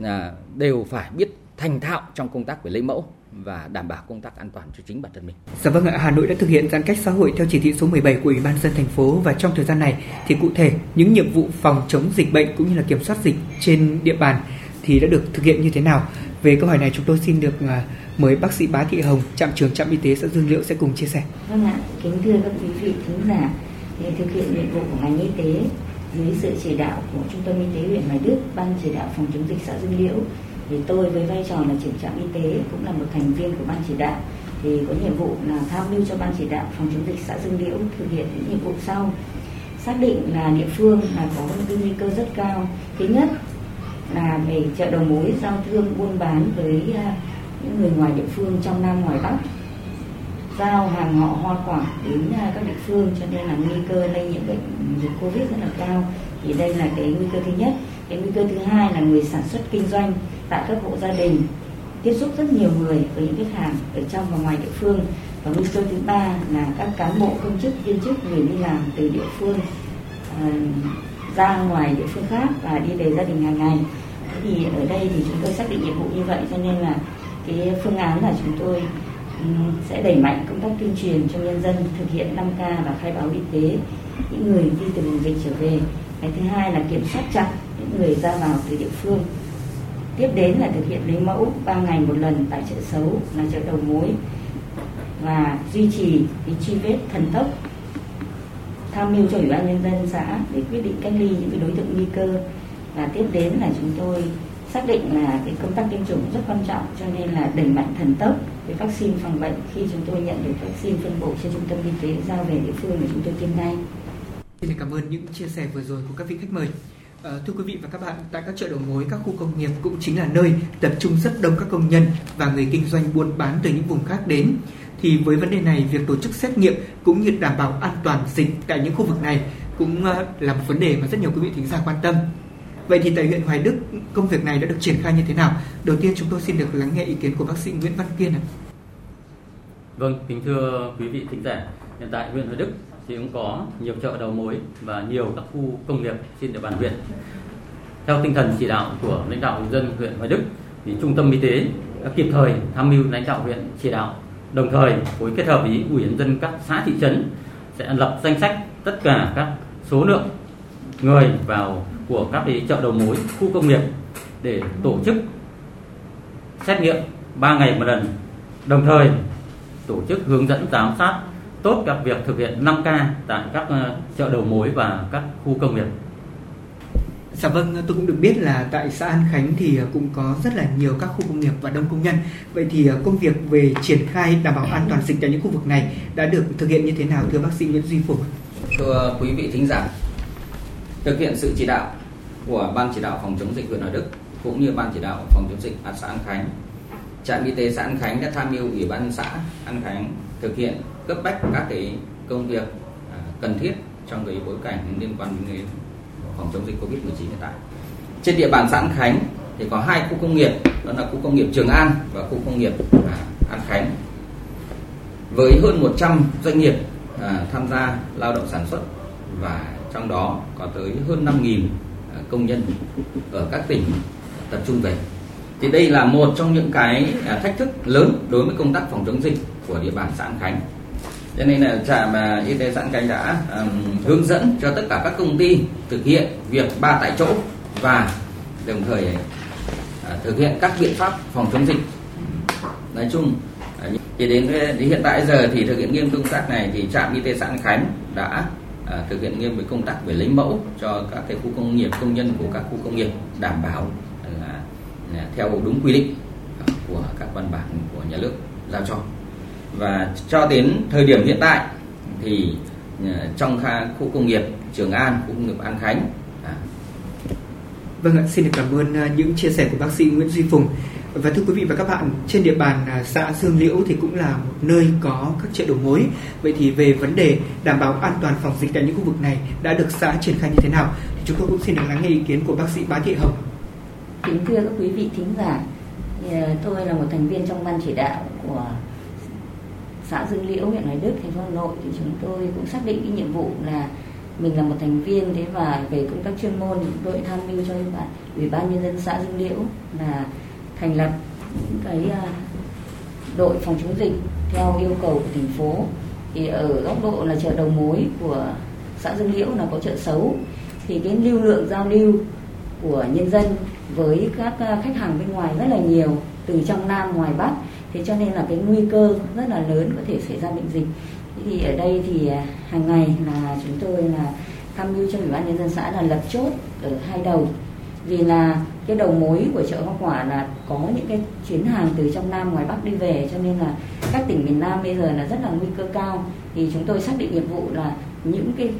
là đều phải biết thành thạo trong công tác về lấy mẫu và đảm bảo công tác an toàn cho chính bản thân mình. Dạ vâng ạ, Hà Nội đã thực hiện giãn cách xã hội theo chỉ thị số 17 của Ủy ban nhân dân thành phố và trong thời gian này thì cụ thể những nhiệm vụ phòng chống dịch bệnh cũng như là kiểm soát dịch trên địa bàn thì đã được thực hiện như thế nào? Về câu hỏi này chúng tôi xin được à, mời bác sĩ Bá Thị Hồng, trạm trưởng trạm y tế xã Dương Liễu sẽ cùng chia sẻ. Vâng ạ, kính thưa các quý vị thính giả, thì thực hiện nhiệm vụ của ngành y tế dưới sự chỉ đạo của Trung tâm Y tế huyện Hoài Đức, Ban chỉ đạo phòng chống dịch xã Dương Liễu thì tôi với vai trò là trưởng trạm y tế cũng là một thành viên của ban chỉ đạo, thì có nhiệm vụ là tham mưu cho ban chỉ đạo phòng chống dịch xã Dương Liễu thực hiện những nhiệm vụ sau. Xác định là địa phương là có cái nguy cơ rất cao. Thứ nhất là về chợ đầu mối giao thương buôn bán với à, những người ngoài địa phương trong nam, ngoài bắc. Giao hàng họ hoa quả đến à, các địa phương cho nên là nguy cơ lây nhiễm bệnh dịch covid rất là cao. Thì đây là cái nguy cơ thứ nhất. Cái nguy cơ thứ hai là người sản xuất kinh doanh tại các hộ gia đình tiếp xúc rất nhiều người với những khách hàng ở trong và ngoài địa phương. Và nguy cơ thứ ba là các cán bộ công chức viên chức người đi làm từ địa phương uh, ra ngoài địa phương khác và đi về gia đình hàng ngày. Thế thì ở đây thì chúng tôi xác định nhiệm vụ như vậy cho nên là cái phương án là chúng tôi ừ, sẽ đẩy mạnh công tác tuyên truyền cho nhân dân thực hiện 5K và khai báo y tế những người đi từ vùng dịch trở về. Cái thứ hai là kiểm soát chặt những người ra vào từ địa phương tiếp đến là thực hiện lấy mẫu 3 ngày một lần tại chợ xấu là chợ đầu mối và duy trì cái truy vết thần tốc tham mưu cho ủy ban nhân dân xã để quyết định cách ly những cái đối tượng nguy cơ và tiếp đến là chúng tôi xác định là cái công tác tiêm chủng rất quan trọng, cho nên là đẩy mạnh thần tốc với vaccine phòng bệnh khi chúng tôi nhận được vaccine phân bổ trên trung tâm y tế giao về địa phương để chúng tôi tiêm ngay. Xin cảm ơn những chia sẻ vừa rồi của các vị khách mời. À, thưa quý vị và các bạn, tại các chợ đầu mối, các khu công nghiệp cũng chính là nơi tập trung rất đông các công nhân và người kinh doanh buôn bán từ những vùng khác đến. Thì với vấn đề này, việc tổ chức xét nghiệm cũng như đảm bảo an toàn dịch tại những khu vực này cũng ờ, là một vấn đề mà rất nhiều quý vị thính giả quan tâm. Vậy thì tại huyện Hoài Đức, công việc này đã được triển khai như thế nào? Đầu tiên chúng tôi xin được lắng nghe ý kiến của bác sĩ Nguyễn Văn Kiên ạ. Vâng, kính thưa quý vị thính giả, hiện tại huyện Hoài Đức thì cũng có nhiều chợ đầu mối và nhiều các khu công nghiệp trên địa bàn huyện. Theo tinh thần chỉ đạo của lãnh đạo dân huyện Hoài Đức thì trung tâm y tế đã kịp thời tham mưu lãnh đạo huyện chỉ đạo, đồng thời phối kết hợp với ủy ban dân các xã thị trấn sẽ lập danh sách tất cả các số lượng người vào của các cái chợ đầu mối, khu công nghiệp để tổ chức xét nghiệm 3 ngày một lần, đồng thời tổ chức hướng dẫn giám sát tốt các việc thực hiện 5K tại các ờ, chợ đầu mối và các khu công nghiệp. Dạ vâng, tôi cũng được biết là tại xã An Khánh thì cũng có rất là nhiều các khu công nghiệp và đông công nhân. Vậy thì ờ, công việc về triển khai đảm bảo an toàn dịch tại những khu vực này đã được thực hiện như thế nào thưa bác sĩ Nguyễn Duy Phụng? Thưa quý vị thính giả, thực hiện sự chỉ đạo của Ban chỉ đạo phòng chống dịch huyện Hoài Đức cũng như Ban chỉ đạo phòng chống dịch ở xã An Khánh, trạm y tế xã An Khánh đã tham mưu ủy ban xã An Khánh thực hiện cấp bách các cái công việc à, cần thiết trong cái bối cảnh liên quan đến phòng chống dịch Covid-19 hiện tại. Trên địa bàn xã An Khánh thì có hai khu công nghiệp, đó là khu công nghiệp Trường An và khu công nghiệp à, An Khánh. Với hơn 100 doanh nghiệp à, tham gia lao động sản xuất và trong đó có tới hơn 5.000 công nhân ở các tỉnh tập trung về. Thì đây là một trong những cái thách thức lớn đối với công tác phòng chống dịch của địa bàn xã An Khánh. Cho nên là trạm y tế sẵn An Khánh đã um, hướng dẫn cho tất cả các công ty thực hiện việc ba tại chỗ và đồng thời à, thực hiện các biện pháp phòng chống dịch. Nói chung à, thì đến, đến hiện tại giờ thì thực hiện nghiêm công tác này thì trạm y tế xã Khánh đã à, thực hiện nghiêm với công tác về lấy mẫu cho các cái khu công nghiệp công nhân của các khu công nghiệp đảm bảo là, là theo đúng quy định của các văn bản của nhà nước giao cho và cho đến thời điểm hiện tại thì à, trong khu công nghiệp Trường An, khu công nghiệp An Khánh à, Vâng ạ, xin được cảm ơn à, những chia sẻ của bác sĩ Nguyễn Duy Phùng. Và thưa quý vị và các bạn, trên địa bàn à, xã Dương Liễu thì cũng là một nơi có các chợ đầu mối. Vậy thì về vấn đề đảm bảo an toàn phòng dịch tại những khu vực này đã được xã triển khai như thế nào? Thì chúng tôi cũng xin được lắng nghe ý kiến của bác sĩ Bá Thị Hồng. Kính thưa các quý vị thính giả, ờ, tôi là một thành viên trong ban chỉ đạo của xã Dương Liễu, huyện Hoài Đức, thành phố Hà Nội thì chúng tôi cũng xác định cái nhiệm vụ là mình là một thành viên thế và về công tác chuyên môn thì tham mưu cho ủy ban ủy ban nhân dân xã Dương Liễu là thành lập những cái à, đội phòng chống dịch theo yêu cầu của thành phố. Thì ở góc độ là chợ đầu mối của xã Dương Liễu là có chợ xấu. Thì cái lưu lượng giao lưu của nhân dân với các à, khách hàng bên ngoài rất là nhiều từ trong Nam ngoài Bắc thế cho nên là cái nguy cơ rất là lớn có thể xảy ra bệnh dịch. Thế thì ở đây thì à, hàng ngày là chúng tôi là tham mưu cho ủy ban nhân dân xã là lập chốt ở hai đầu. Vì là cái đầu mối của chợ hoa quả là có những cái chuyến hàng từ trong Nam ngoài Bắc đi về, cho nên là các tỉnh miền Nam bây giờ là rất là nguy cơ cao. Thì chúng tôi xác định nhiệm vụ là những cái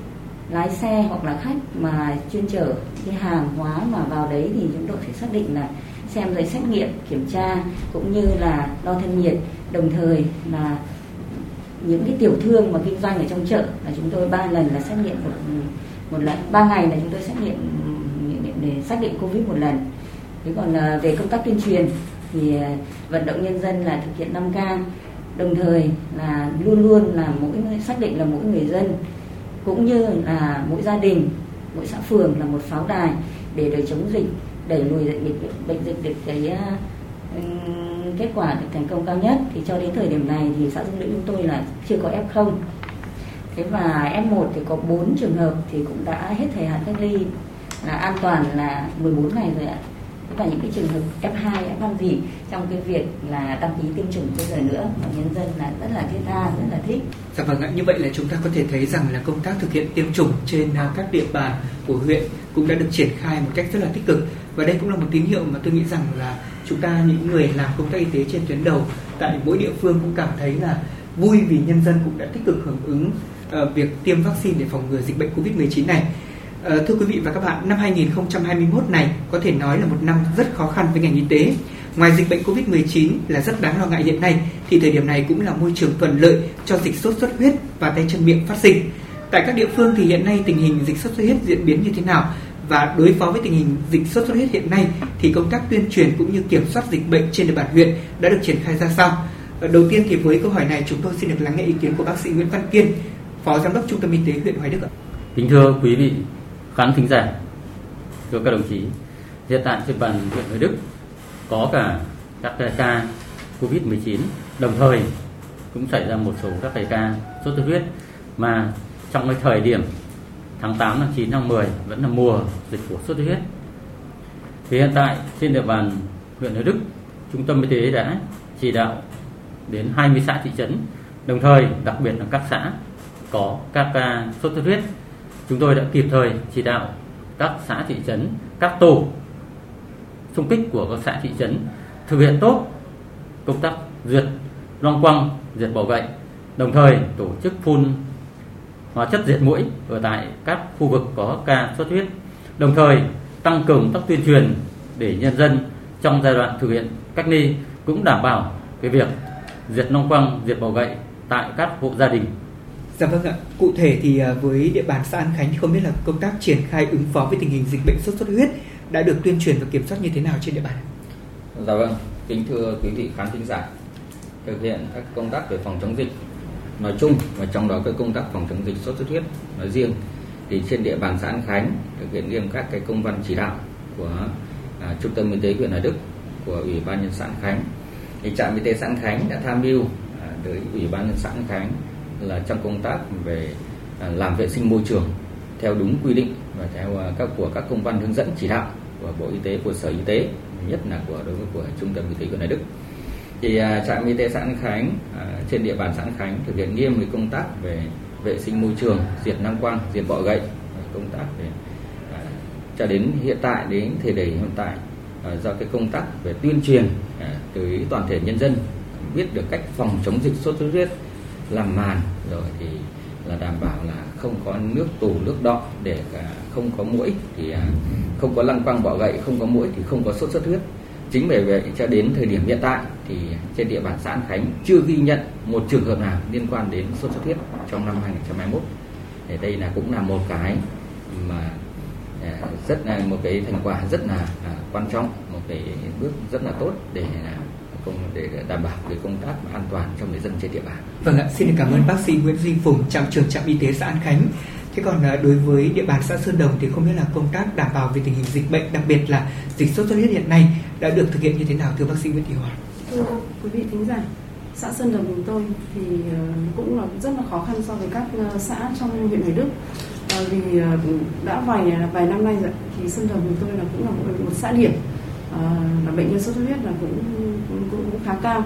lái xe hoặc là khách mà chuyên chở cái hàng hóa mà vào đấy thì chúng tôi phải xác định là xem giấy xét nghiệm kiểm tra cũng như là đo thân nhiệt. Đồng thời là những cái tiểu thương mà kinh doanh ở trong chợ là chúng tôi ba lần là xét nghiệm một một lần ba ngày là chúng tôi xét nghiệm để, xác định covid một lần. Thế còn là về công tác tuyên truyền thì à, vận động nhân dân là thực hiện 5 k. Đồng thời là luôn luôn là mỗi xác định là mỗi người dân cũng như là mỗi gia đình mỗi xã phường là một pháo đài để đời chống dịch đẩy lùi dịch bệnh, bệnh dịch được cái ờ, kết quả được thành công cao nhất thì cho đến thời điểm này thì xã Dương Liễu chúng tôi là chưa có F0 thế và F1 thì có 4 trường hợp thì cũng đã hết thời hạn cách ly là an toàn là 14 ngày rồi ạ. Và những cái trường hợp F2, F5 gì trong cái việc là đăng ký tiêm chủng bây giờ nữa và nhân dân là rất là thiết tha, rất là thích. Dạ vâng ạ, như vậy là chúng ta có thể thấy rằng là công tác thực hiện tiêm chủng trên ờ, các địa bàn của huyện cũng đã được triển khai một cách rất là tích cực và đây cũng là một tín hiệu mà tôi nghĩ rằng là chúng ta những người làm công tác y tế trên tuyến đầu tại mỗi địa phương cũng cảm thấy là vui vì nhân dân cũng đã tích cực hưởng ứng uh, việc tiêm vaccine để phòng ngừa dịch bệnh Covid-19 này. Uh, thưa quý vị và các bạn, năm 2021 này có thể nói là một năm rất khó khăn với ngành y tế. Ngoài dịch bệnh Covid-19 là rất đáng lo ngại hiện nay, thì thời điểm này cũng là môi trường thuận lợi cho dịch sốt xuất huyết và tay chân miệng phát sinh. Tại các địa phương thì hiện nay tình hình dịch sốt xuất huyết diễn biến như thế nào? Và đối phó với tình hình dịch sốt xuất huyết hiện nay thì công tác tuyên truyền cũng như kiểm soát dịch bệnh trên địa bàn huyện đã được triển khai ra sao? Đầu tiên thì với câu hỏi này chúng tôi xin được lắng nghe ý kiến của bác sĩ Nguyễn Văn Kiên, Phó Giám đốc Trung tâm Y tế huyện Hoài Đức ạ. Kính thưa quý vị khán thính giả, thưa các đồng chí, hiện tại trên bàn huyện Hoài Đức có cả các ca Covid-19, đồng thời cũng xảy ra một số các cái ca sốt xuất huyết mà trong cái thời điểm tháng 8, tháng 9, tháng 10 vẫn là mùa dịch của sốt xuất huyết. Thì hiện tại trên địa bàn huyện Hoài Đức, trung tâm y tế đã chỉ đạo đến 20 xã thị trấn, đồng thời đặc biệt là các xã có các ca sốt xuất huyết. Chúng tôi đã kịp thời chỉ đạo các xã thị trấn các tổ xung kích của các xã thị trấn thực hiện tốt công tác duyệt loang quăng diệt bỏ gậy đồng thời tổ chức phun hóa chất diệt mũi ở tại các khu vực có ca xuất huyết đồng thời tăng cường các tuyên truyền để nhân dân trong giai đoạn thực hiện cách ly cũng đảm bảo cái việc diệt long quăng diệt bọ gậy tại các hộ gia đình Dạ vâng ạ. Cụ thể thì à, với địa bàn xã An Khánh thì không biết là công tác triển khai ứng phó với tình hình dịch bệnh sốt xuất huyết đã được tuyên truyền và kiểm soát như thế nào trên địa bàn? Dạ vâng, kính thưa quý vị khán thính giả. Thực hiện các công tác về phòng chống dịch nói chung và trong đó cái công tác phòng chống dịch sốt xuất huyết nói riêng thì trên địa bàn xã An Khánh thực hiện nghiêm các cái công văn chỉ đạo của à, trung tâm y tế huyện Hoài Đức của ủy ban nhân xã An Khánh. Thì trạm y tế xã An Khánh đã tham mưu à, tới ủy ban nhân xã An Khánh là trong công tác về à, làm vệ sinh môi trường theo đúng quy định và theo à, các của các công văn hướng dẫn chỉ đạo của bộ y tế của sở y tế nhất là của đối với của trung tâm y tế huyện Hoài Đức thì à, trạm y tế xã An Khánh à, trên địa bàn xã An Khánh thực hiện nghiêm cái công tác về vệ sinh môi trường, diệt năng quang, diệt bọ gậy à, công tác về cho đến hiện tại, đến thời điểm hiện tại do cái công tác về tuyên truyền tới toàn thể nhân dân, biết được cách phòng chống dịch sốt xuất huyết, làm màn, rồi thì là đảm bảo là không có nước tù, nước đọng để không có mũi thì không có lăng quăng bọ gậy, không có mũi thì không có sốt xuất huyết chính bởi vậy cho đến thời điểm hiện tại thì trên địa bàn xã An Khánh chưa ghi nhận một trường hợp nào liên quan đến sốt xuất huyết trong năm 2021 thì đây là cũng là một cái mà à, rất là một cái thành quả rất là à, quan trọng một cái bước rất là tốt để công để đảm bảo cái công tác an toàn cho người dân trên địa bàn. Vâng ạ, xin cảm ơn bác sĩ Nguyễn Duy Phùng, trạm trưởng trạm y tế xã An Khánh. Thế còn ờ, đối với địa bàn xã Sơn Đồng thì không biết là công tác đảm bảo về tình hình dịch bệnh, đặc biệt là dịch sốt xuất huyết hiện nay đã được thực hiện như thế nào thưa bác sĩ Nguyễn Thị Hòa? Thưa quý vị thính giả, xã Sơn Đồng chúng tôi thì ờ, cũng là rất là khó khăn so với các ờ, xã trong huyện Hoài Đức. Vì đã vài vài năm nay rồi thì Sơn Đồng chúng tôi là cũng là một, một xã điểm là bệnh nhân sốt xuất huyết là cũng cũng, cũng, cũng khá cao.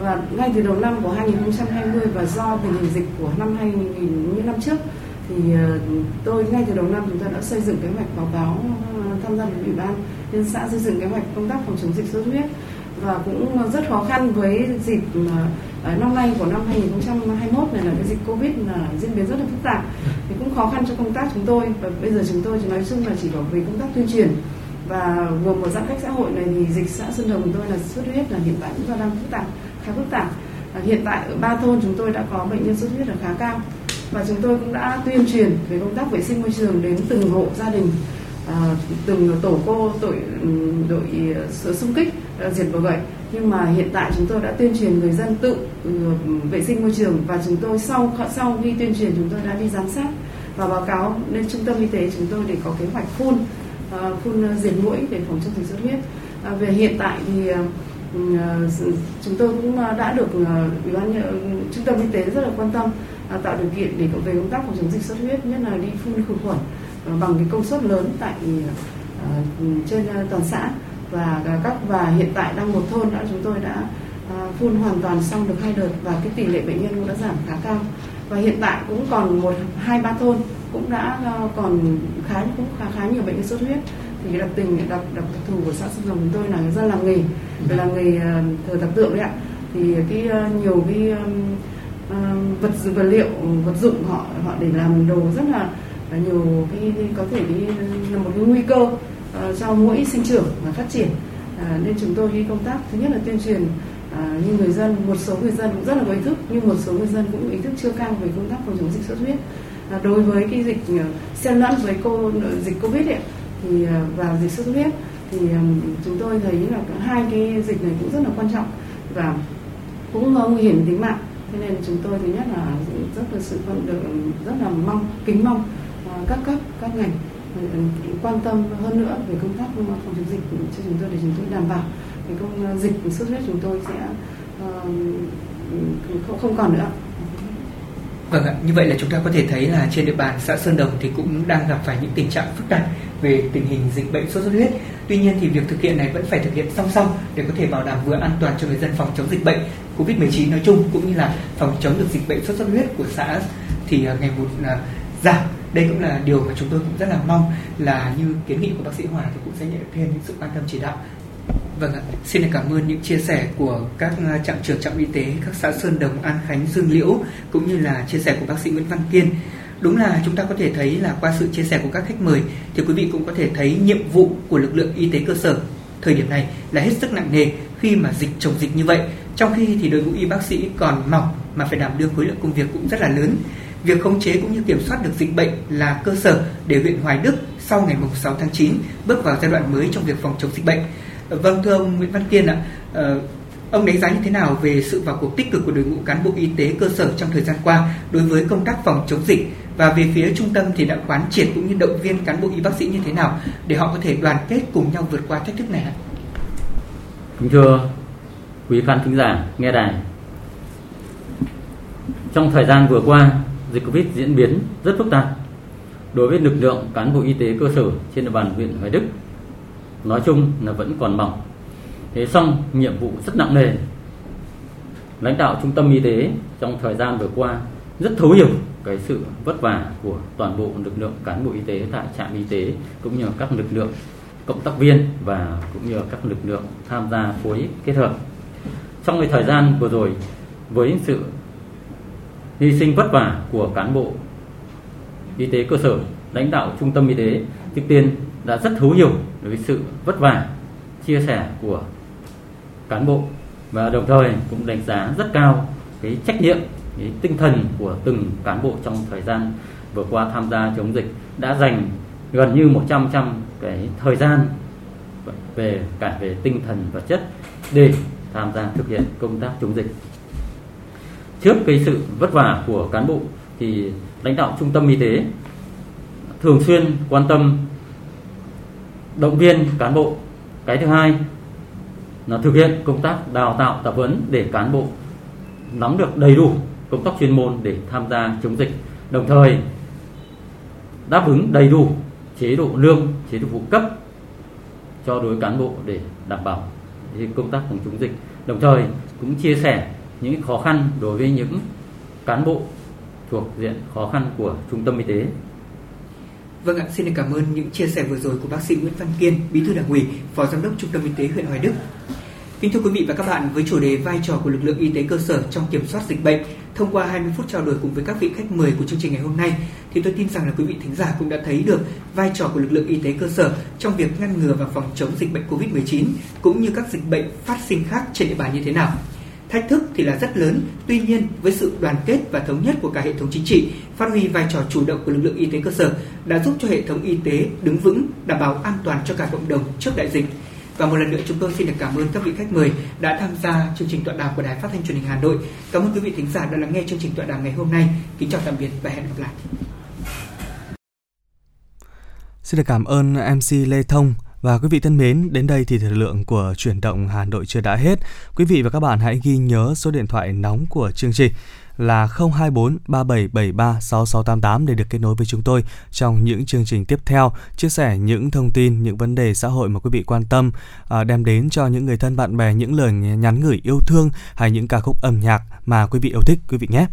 Và ngay từ đầu năm của 2020 và do tình hình dịch của năm 2000 như năm trước thì ờ, tôi ngay từ đầu năm chúng ta đã xây dựng kế hoạch báo cáo ờ, tham gia với ủy ban nhân xã xây dựng kế hoạch công tác phòng chống dịch sốt xuất huyết. Và cũng rất khó khăn với dịp mà ờ, năm nay của năm 2021 này là cái dịch covid là diễn biến rất là phức tạp. Thì cũng khó khăn cho công tác chúng tôi. Và bây giờ chúng tôi chỉ nói chung là chỉ bảo về công tác tuyên truyền. Và vừa một giãn cách xã hội này thì dịch xã Sơn Đồng của tôi là sốt huyết là hiện tại cũng đang phức tạp, khá phức tạp. Hiện tại ở ba thôn chúng tôi đã có bệnh nhân sốt huyết là khá cao và chúng tôi cũng đã tuyên truyền về công tác vệ sinh môi trường đến từng hộ gia đình à, từng tổ cô đội đội xung kích ờ, diệt bọ gậy. Nhưng mà hiện tại chúng tôi đã tuyên truyền người dân tự ừ, vệ sinh môi trường và chúng tôi sau sau khi tuyên truyền chúng tôi đã đi giám sát và báo cáo lên trung tâm y tế chúng tôi để có kế hoạch phun ờ, phun diệt mũi để phòng chống dịch xuất huyết. À, về hiện tại thì ừ, chúng tôi cũng đã được ủy ban trung tâm y tế rất là quan tâm à, tạo điều kiện để về công tác phòng chống dịch xuất huyết nhất là đi phun khử khuẩn ờ, bằng cái công suất lớn tại ờ, trên toàn xã. Và các và hiện tại đang một thôn đã chúng tôi đã phun hoàn toàn xong được hai đợt và cái tỷ lệ bệnh nhân cũng đã giảm khá cao. Và hiện tại cũng còn một hai ba thôn cũng đã còn khá cũng khá khá nhiều bệnh nhân sốt huyết. Thì đặc tình đặc đặc thù của xã Sơn Đồng chúng tôi là dân làm nghề về làm nghề thờ tập tượng đấy ạ. Thì cái nhiều cái Ờ, vật vật liệu vật dụng họ họ để làm đồ rất là là nhiều cái, có thể đi là một cái nguy cơ ờ, cho mũi sinh trưởng và phát triển. À, nên chúng tôi đi công tác thứ nhất là tuyên truyền à, như người dân một số người dân cũng rất là có ý thức nhưng một số người dân cũng ý thức chưa cao về công tác phòng chống dịch sốt xuất huyết. À, đối với cái dịch xen lẫn với cô dịch covid ấy, thì và dịch sốt xuất huyết thì chúng tôi thấy là hai cái dịch này cũng rất là quan trọng và cũng nguy hiểm tính mạng thế nên chúng tôi thứ nhất là rất là sự quan được rất là mong kính mong à, các cấp các ngành ừ, ừ, quan tâm hơn nữa về công tác ừ, phòng chống dịch cho chúng tôi để chúng tôi đảm bảo cái công à, dịch sốt xuất huyết chúng tôi sẽ ờ, không không còn nữa. Vâng ạ, như vậy là chúng ta có thể thấy là trên địa bàn xã Sơn Đồng thì cũng đang gặp phải những tình trạng phức tạp về tình hình dịch bệnh sốt xuất huyết. Tuy nhiên thì việc thực hiện này vẫn phải thực hiện song song để có thể bảo đảm vừa an toàn cho người dân phòng chống dịch bệnh Covid-19 nói chung cũng như là phòng chống được dịch bệnh sốt xuất huyết của xã thì à, ngày một à, giảm. Đây cũng là điều mà chúng tôi cũng rất là mong là như kiến nghị của bác sĩ Hòa thì cũng sẽ nhận được thêm những sự quan tâm chỉ đạo Vâng ạ, xin được cảm ơn những chia sẻ của các à, trạm trưởng trạm y tế các xã Sơn Đồng, An Khánh, Dương Liễu cũng như là chia sẻ của bác sĩ Nguyễn Văn Kiên. Đúng là chúng ta có thể thấy là qua sự chia sẻ của các khách mời thì quý vị cũng có thể thấy nhiệm vụ của lực lượng y tế cơ sở thời điểm này là hết sức nặng nề khi mà dịch chồng dịch như vậy. Trong khi thì đội ngũ y bác sĩ còn mỏng mà phải đảm đương khối lượng công việc cũng rất là lớn. Việc khống chế cũng như kiểm soát được dịch bệnh là cơ sở để huyện Hoài Đức sau ngày 6 tháng 9 bước vào giai đoạn mới trong việc phòng chống dịch bệnh. Vâng thưa ông Nguyễn Văn Kiên ạ, ờ, ông đánh giá như thế nào về sự vào cuộc tích cực của đội ngũ cán bộ y tế cơ sở trong thời gian qua đối với công tác phòng chống dịch và về phía trung tâm thì đã quán triệt cũng như động viên cán bộ y bác sĩ như thế nào để họ có thể đoàn kết cùng nhau vượt qua thách thức này ạ? Kính thưa quý khán thính giả nghe đài. Trong thời gian vừa qua, dịch Covid diễn biến rất phức tạp. Đối với lực lượng cán bộ y tế cơ sở trên địa bàn huyện Hoài Đức, nói chung là vẫn còn mỏng. Thế xong nhiệm vụ rất nặng nề. Lãnh đạo trung tâm y tế trong thời gian vừa qua rất thấu hiểu cái sự vất vả của toàn bộ lực lượng cán bộ y tế tại trạm y tế cũng như các lực lượng cộng tác viên và cũng như các lực lượng tham gia phối kết hợp. Trong cái thời gian vừa rồi với sự hy sinh vất vả của cán bộ y tế cơ sở, lãnh đạo trung tâm y tế trước tiên đã rất thấu hiểu với sự vất vả chia sẻ của cán bộ và đồng thời cũng đánh giá rất cao cái trách nhiệm, cái tinh thần của từng cán bộ trong thời gian vừa qua tham gia chống dịch đã dành gần như 100 trăm cái thời gian về cả về tinh thần vật chất để tham gia thực hiện công tác chống dịch. Trước cái sự vất vả của cán bộ thì lãnh đạo trung tâm y tế thường xuyên quan tâm động viên cán bộ. Cái thứ hai là thực hiện công tác đào tạo tập huấn để cán bộ nắm được đầy đủ công tác chuyên môn để tham gia chống dịch. Đồng thời đáp ứng đầy đủ chế độ lương, chế độ phụ cấp cho đối cán bộ để đảm bảo công tác phòng chống dịch. Đồng thời cũng chia sẻ những khó khăn đối với những cán bộ thuộc diện khó khăn của trung tâm y tế. Vâng ạ, xin được cảm ơn những chia sẻ vừa rồi của bác sĩ Nguyễn Văn Kiên, Bí thư Đảng ủy, Phó Giám đốc Trung tâm Y tế huyện Hoài Đức. Kính thưa quý vị và các bạn, với chủ đề vai trò của lực lượng y tế cơ sở trong kiểm soát dịch bệnh, thông qua 20 phút trao đổi cùng với các vị khách mời của chương trình ngày hôm nay, thì tôi tin rằng là quý vị thính giả cũng đã thấy được vai trò của lực lượng y tế cơ sở trong việc ngăn ngừa và phòng chống dịch bệnh COVID-19 cũng như các dịch bệnh phát sinh khác trên địa bàn như thế nào. Thách thức thì là rất lớn, tuy nhiên với sự đoàn kết và thống nhất của cả hệ thống chính trị, phát huy vai trò chủ động của lực lượng y tế cơ sở đã giúp cho hệ thống y tế đứng vững, đảm bảo an toàn cho cả cộng đồng trước đại dịch. Và một lần nữa chúng tôi xin được cảm ơn các vị khách mời đã tham gia chương trình tọa đàm của Đài Phát thanh Truyền hình Hà Nội. Cảm ơn quý vị thính giả đã lắng nghe chương trình tọa đàm ngày hôm nay. Kính chào tạm biệt và hẹn gặp lại. Xin được cảm ơn MC Lê Thông và quý vị thân mến, đến đây thì thời lượng của chuyển động Hà Nội chưa đã hết. Quý vị và các bạn hãy ghi nhớ số điện thoại nóng của chương trình là 024 3773 6688 để được kết nối với chúng tôi trong những chương trình tiếp theo, chia sẻ những thông tin, những vấn đề xã hội mà quý vị quan tâm, à, đem đến cho những người thân bạn bè những lời nhắn gửi yêu thương hay những ca khúc âm nhạc mà quý vị yêu thích quý vị nhé.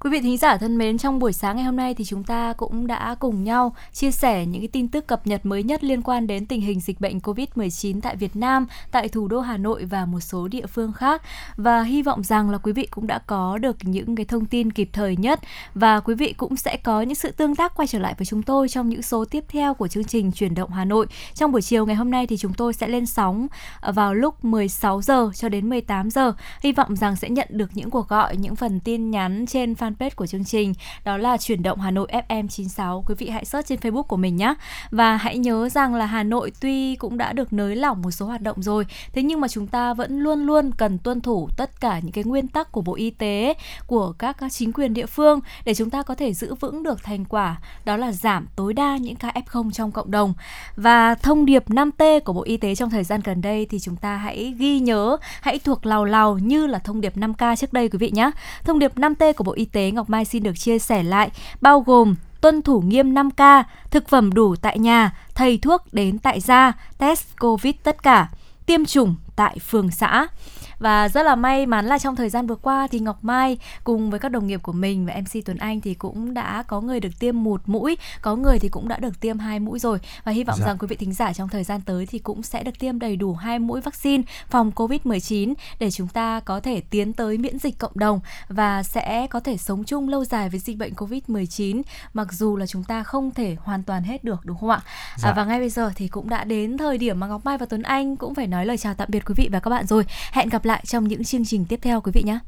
Quý vị thính giả thân mến, trong buổi sáng ngày hôm nay thì chúng ta cũng đã cùng nhau chia sẻ những cái tin tức cập nhật mới nhất liên quan đến tình hình dịch bệnh COVID-19 tại Việt Nam, tại thủ đô Hà Nội và một số địa phương khác. Và hy vọng rằng là quý vị cũng đã có được những cái thông tin kịp thời nhất và quý vị cũng sẽ có những sự tương tác quay trở lại với chúng tôi trong những số tiếp theo của chương trình Chuyển động Hà Nội. Trong buổi chiều ngày hôm nay thì chúng tôi sẽ lên sóng vào lúc 16 giờ cho đến 18 giờ. Hy vọng rằng sẽ nhận được những cuộc gọi, những phần tin nhắn trên fan fanpage của chương trình, đó là chuyển động Hà Nội FM 96 quý vị hãy search trên Facebook của mình nhé và hãy nhớ rằng là Hà Nội tuy cũng đã được nới lỏng một số hoạt động rồi, thế nhưng mà chúng ta vẫn luôn luôn cần tuân thủ tất cả những cái nguyên tắc của Bộ Y tế, của các chính quyền địa phương để chúng ta có thể giữ vững được thành quả, đó là giảm tối đa những ca F0 trong cộng đồng. Và thông điệp 5T của Bộ Y tế trong thời gian gần đây thì chúng ta hãy ghi nhớ, hãy thuộc lào lào như là thông điệp 5K trước đây quý vị nhé thông điệp 5T của Bộ Y tế tế Ngọc Mai xin được chia sẻ lại, bao gồm tuân thủ nghiêm 5K, thực phẩm đủ tại nhà, thầy thuốc đến tại gia, test COVID tất cả, tiêm chủng tại phường xã. Và rất là may mắn là trong thời gian vừa qua thì Ngọc Mai cùng với các đồng nghiệp của mình và MC Tuấn Anh thì cũng đã có người được tiêm một mũi, có người thì cũng đã được tiêm hai mũi rồi và hy vọng dạ. rằng quý vị thính giả trong thời gian tới thì cũng sẽ được tiêm đầy đủ hai mũi vaccine phòng Covid-19 để chúng ta có thể tiến tới miễn dịch cộng đồng và sẽ có thể sống chung lâu dài với dịch bệnh Covid-19 mặc dù là chúng ta không thể hoàn toàn hết được đúng không ạ? Dạ. À, và ngay bây giờ thì cũng đã đến thời điểm mà Ngọc Mai và Tuấn Anh cũng phải nói lời chào tạm biệt quý vị và các bạn rồi. Hẹn gặp lại trong những chương trình tiếp theo quý vị nhé.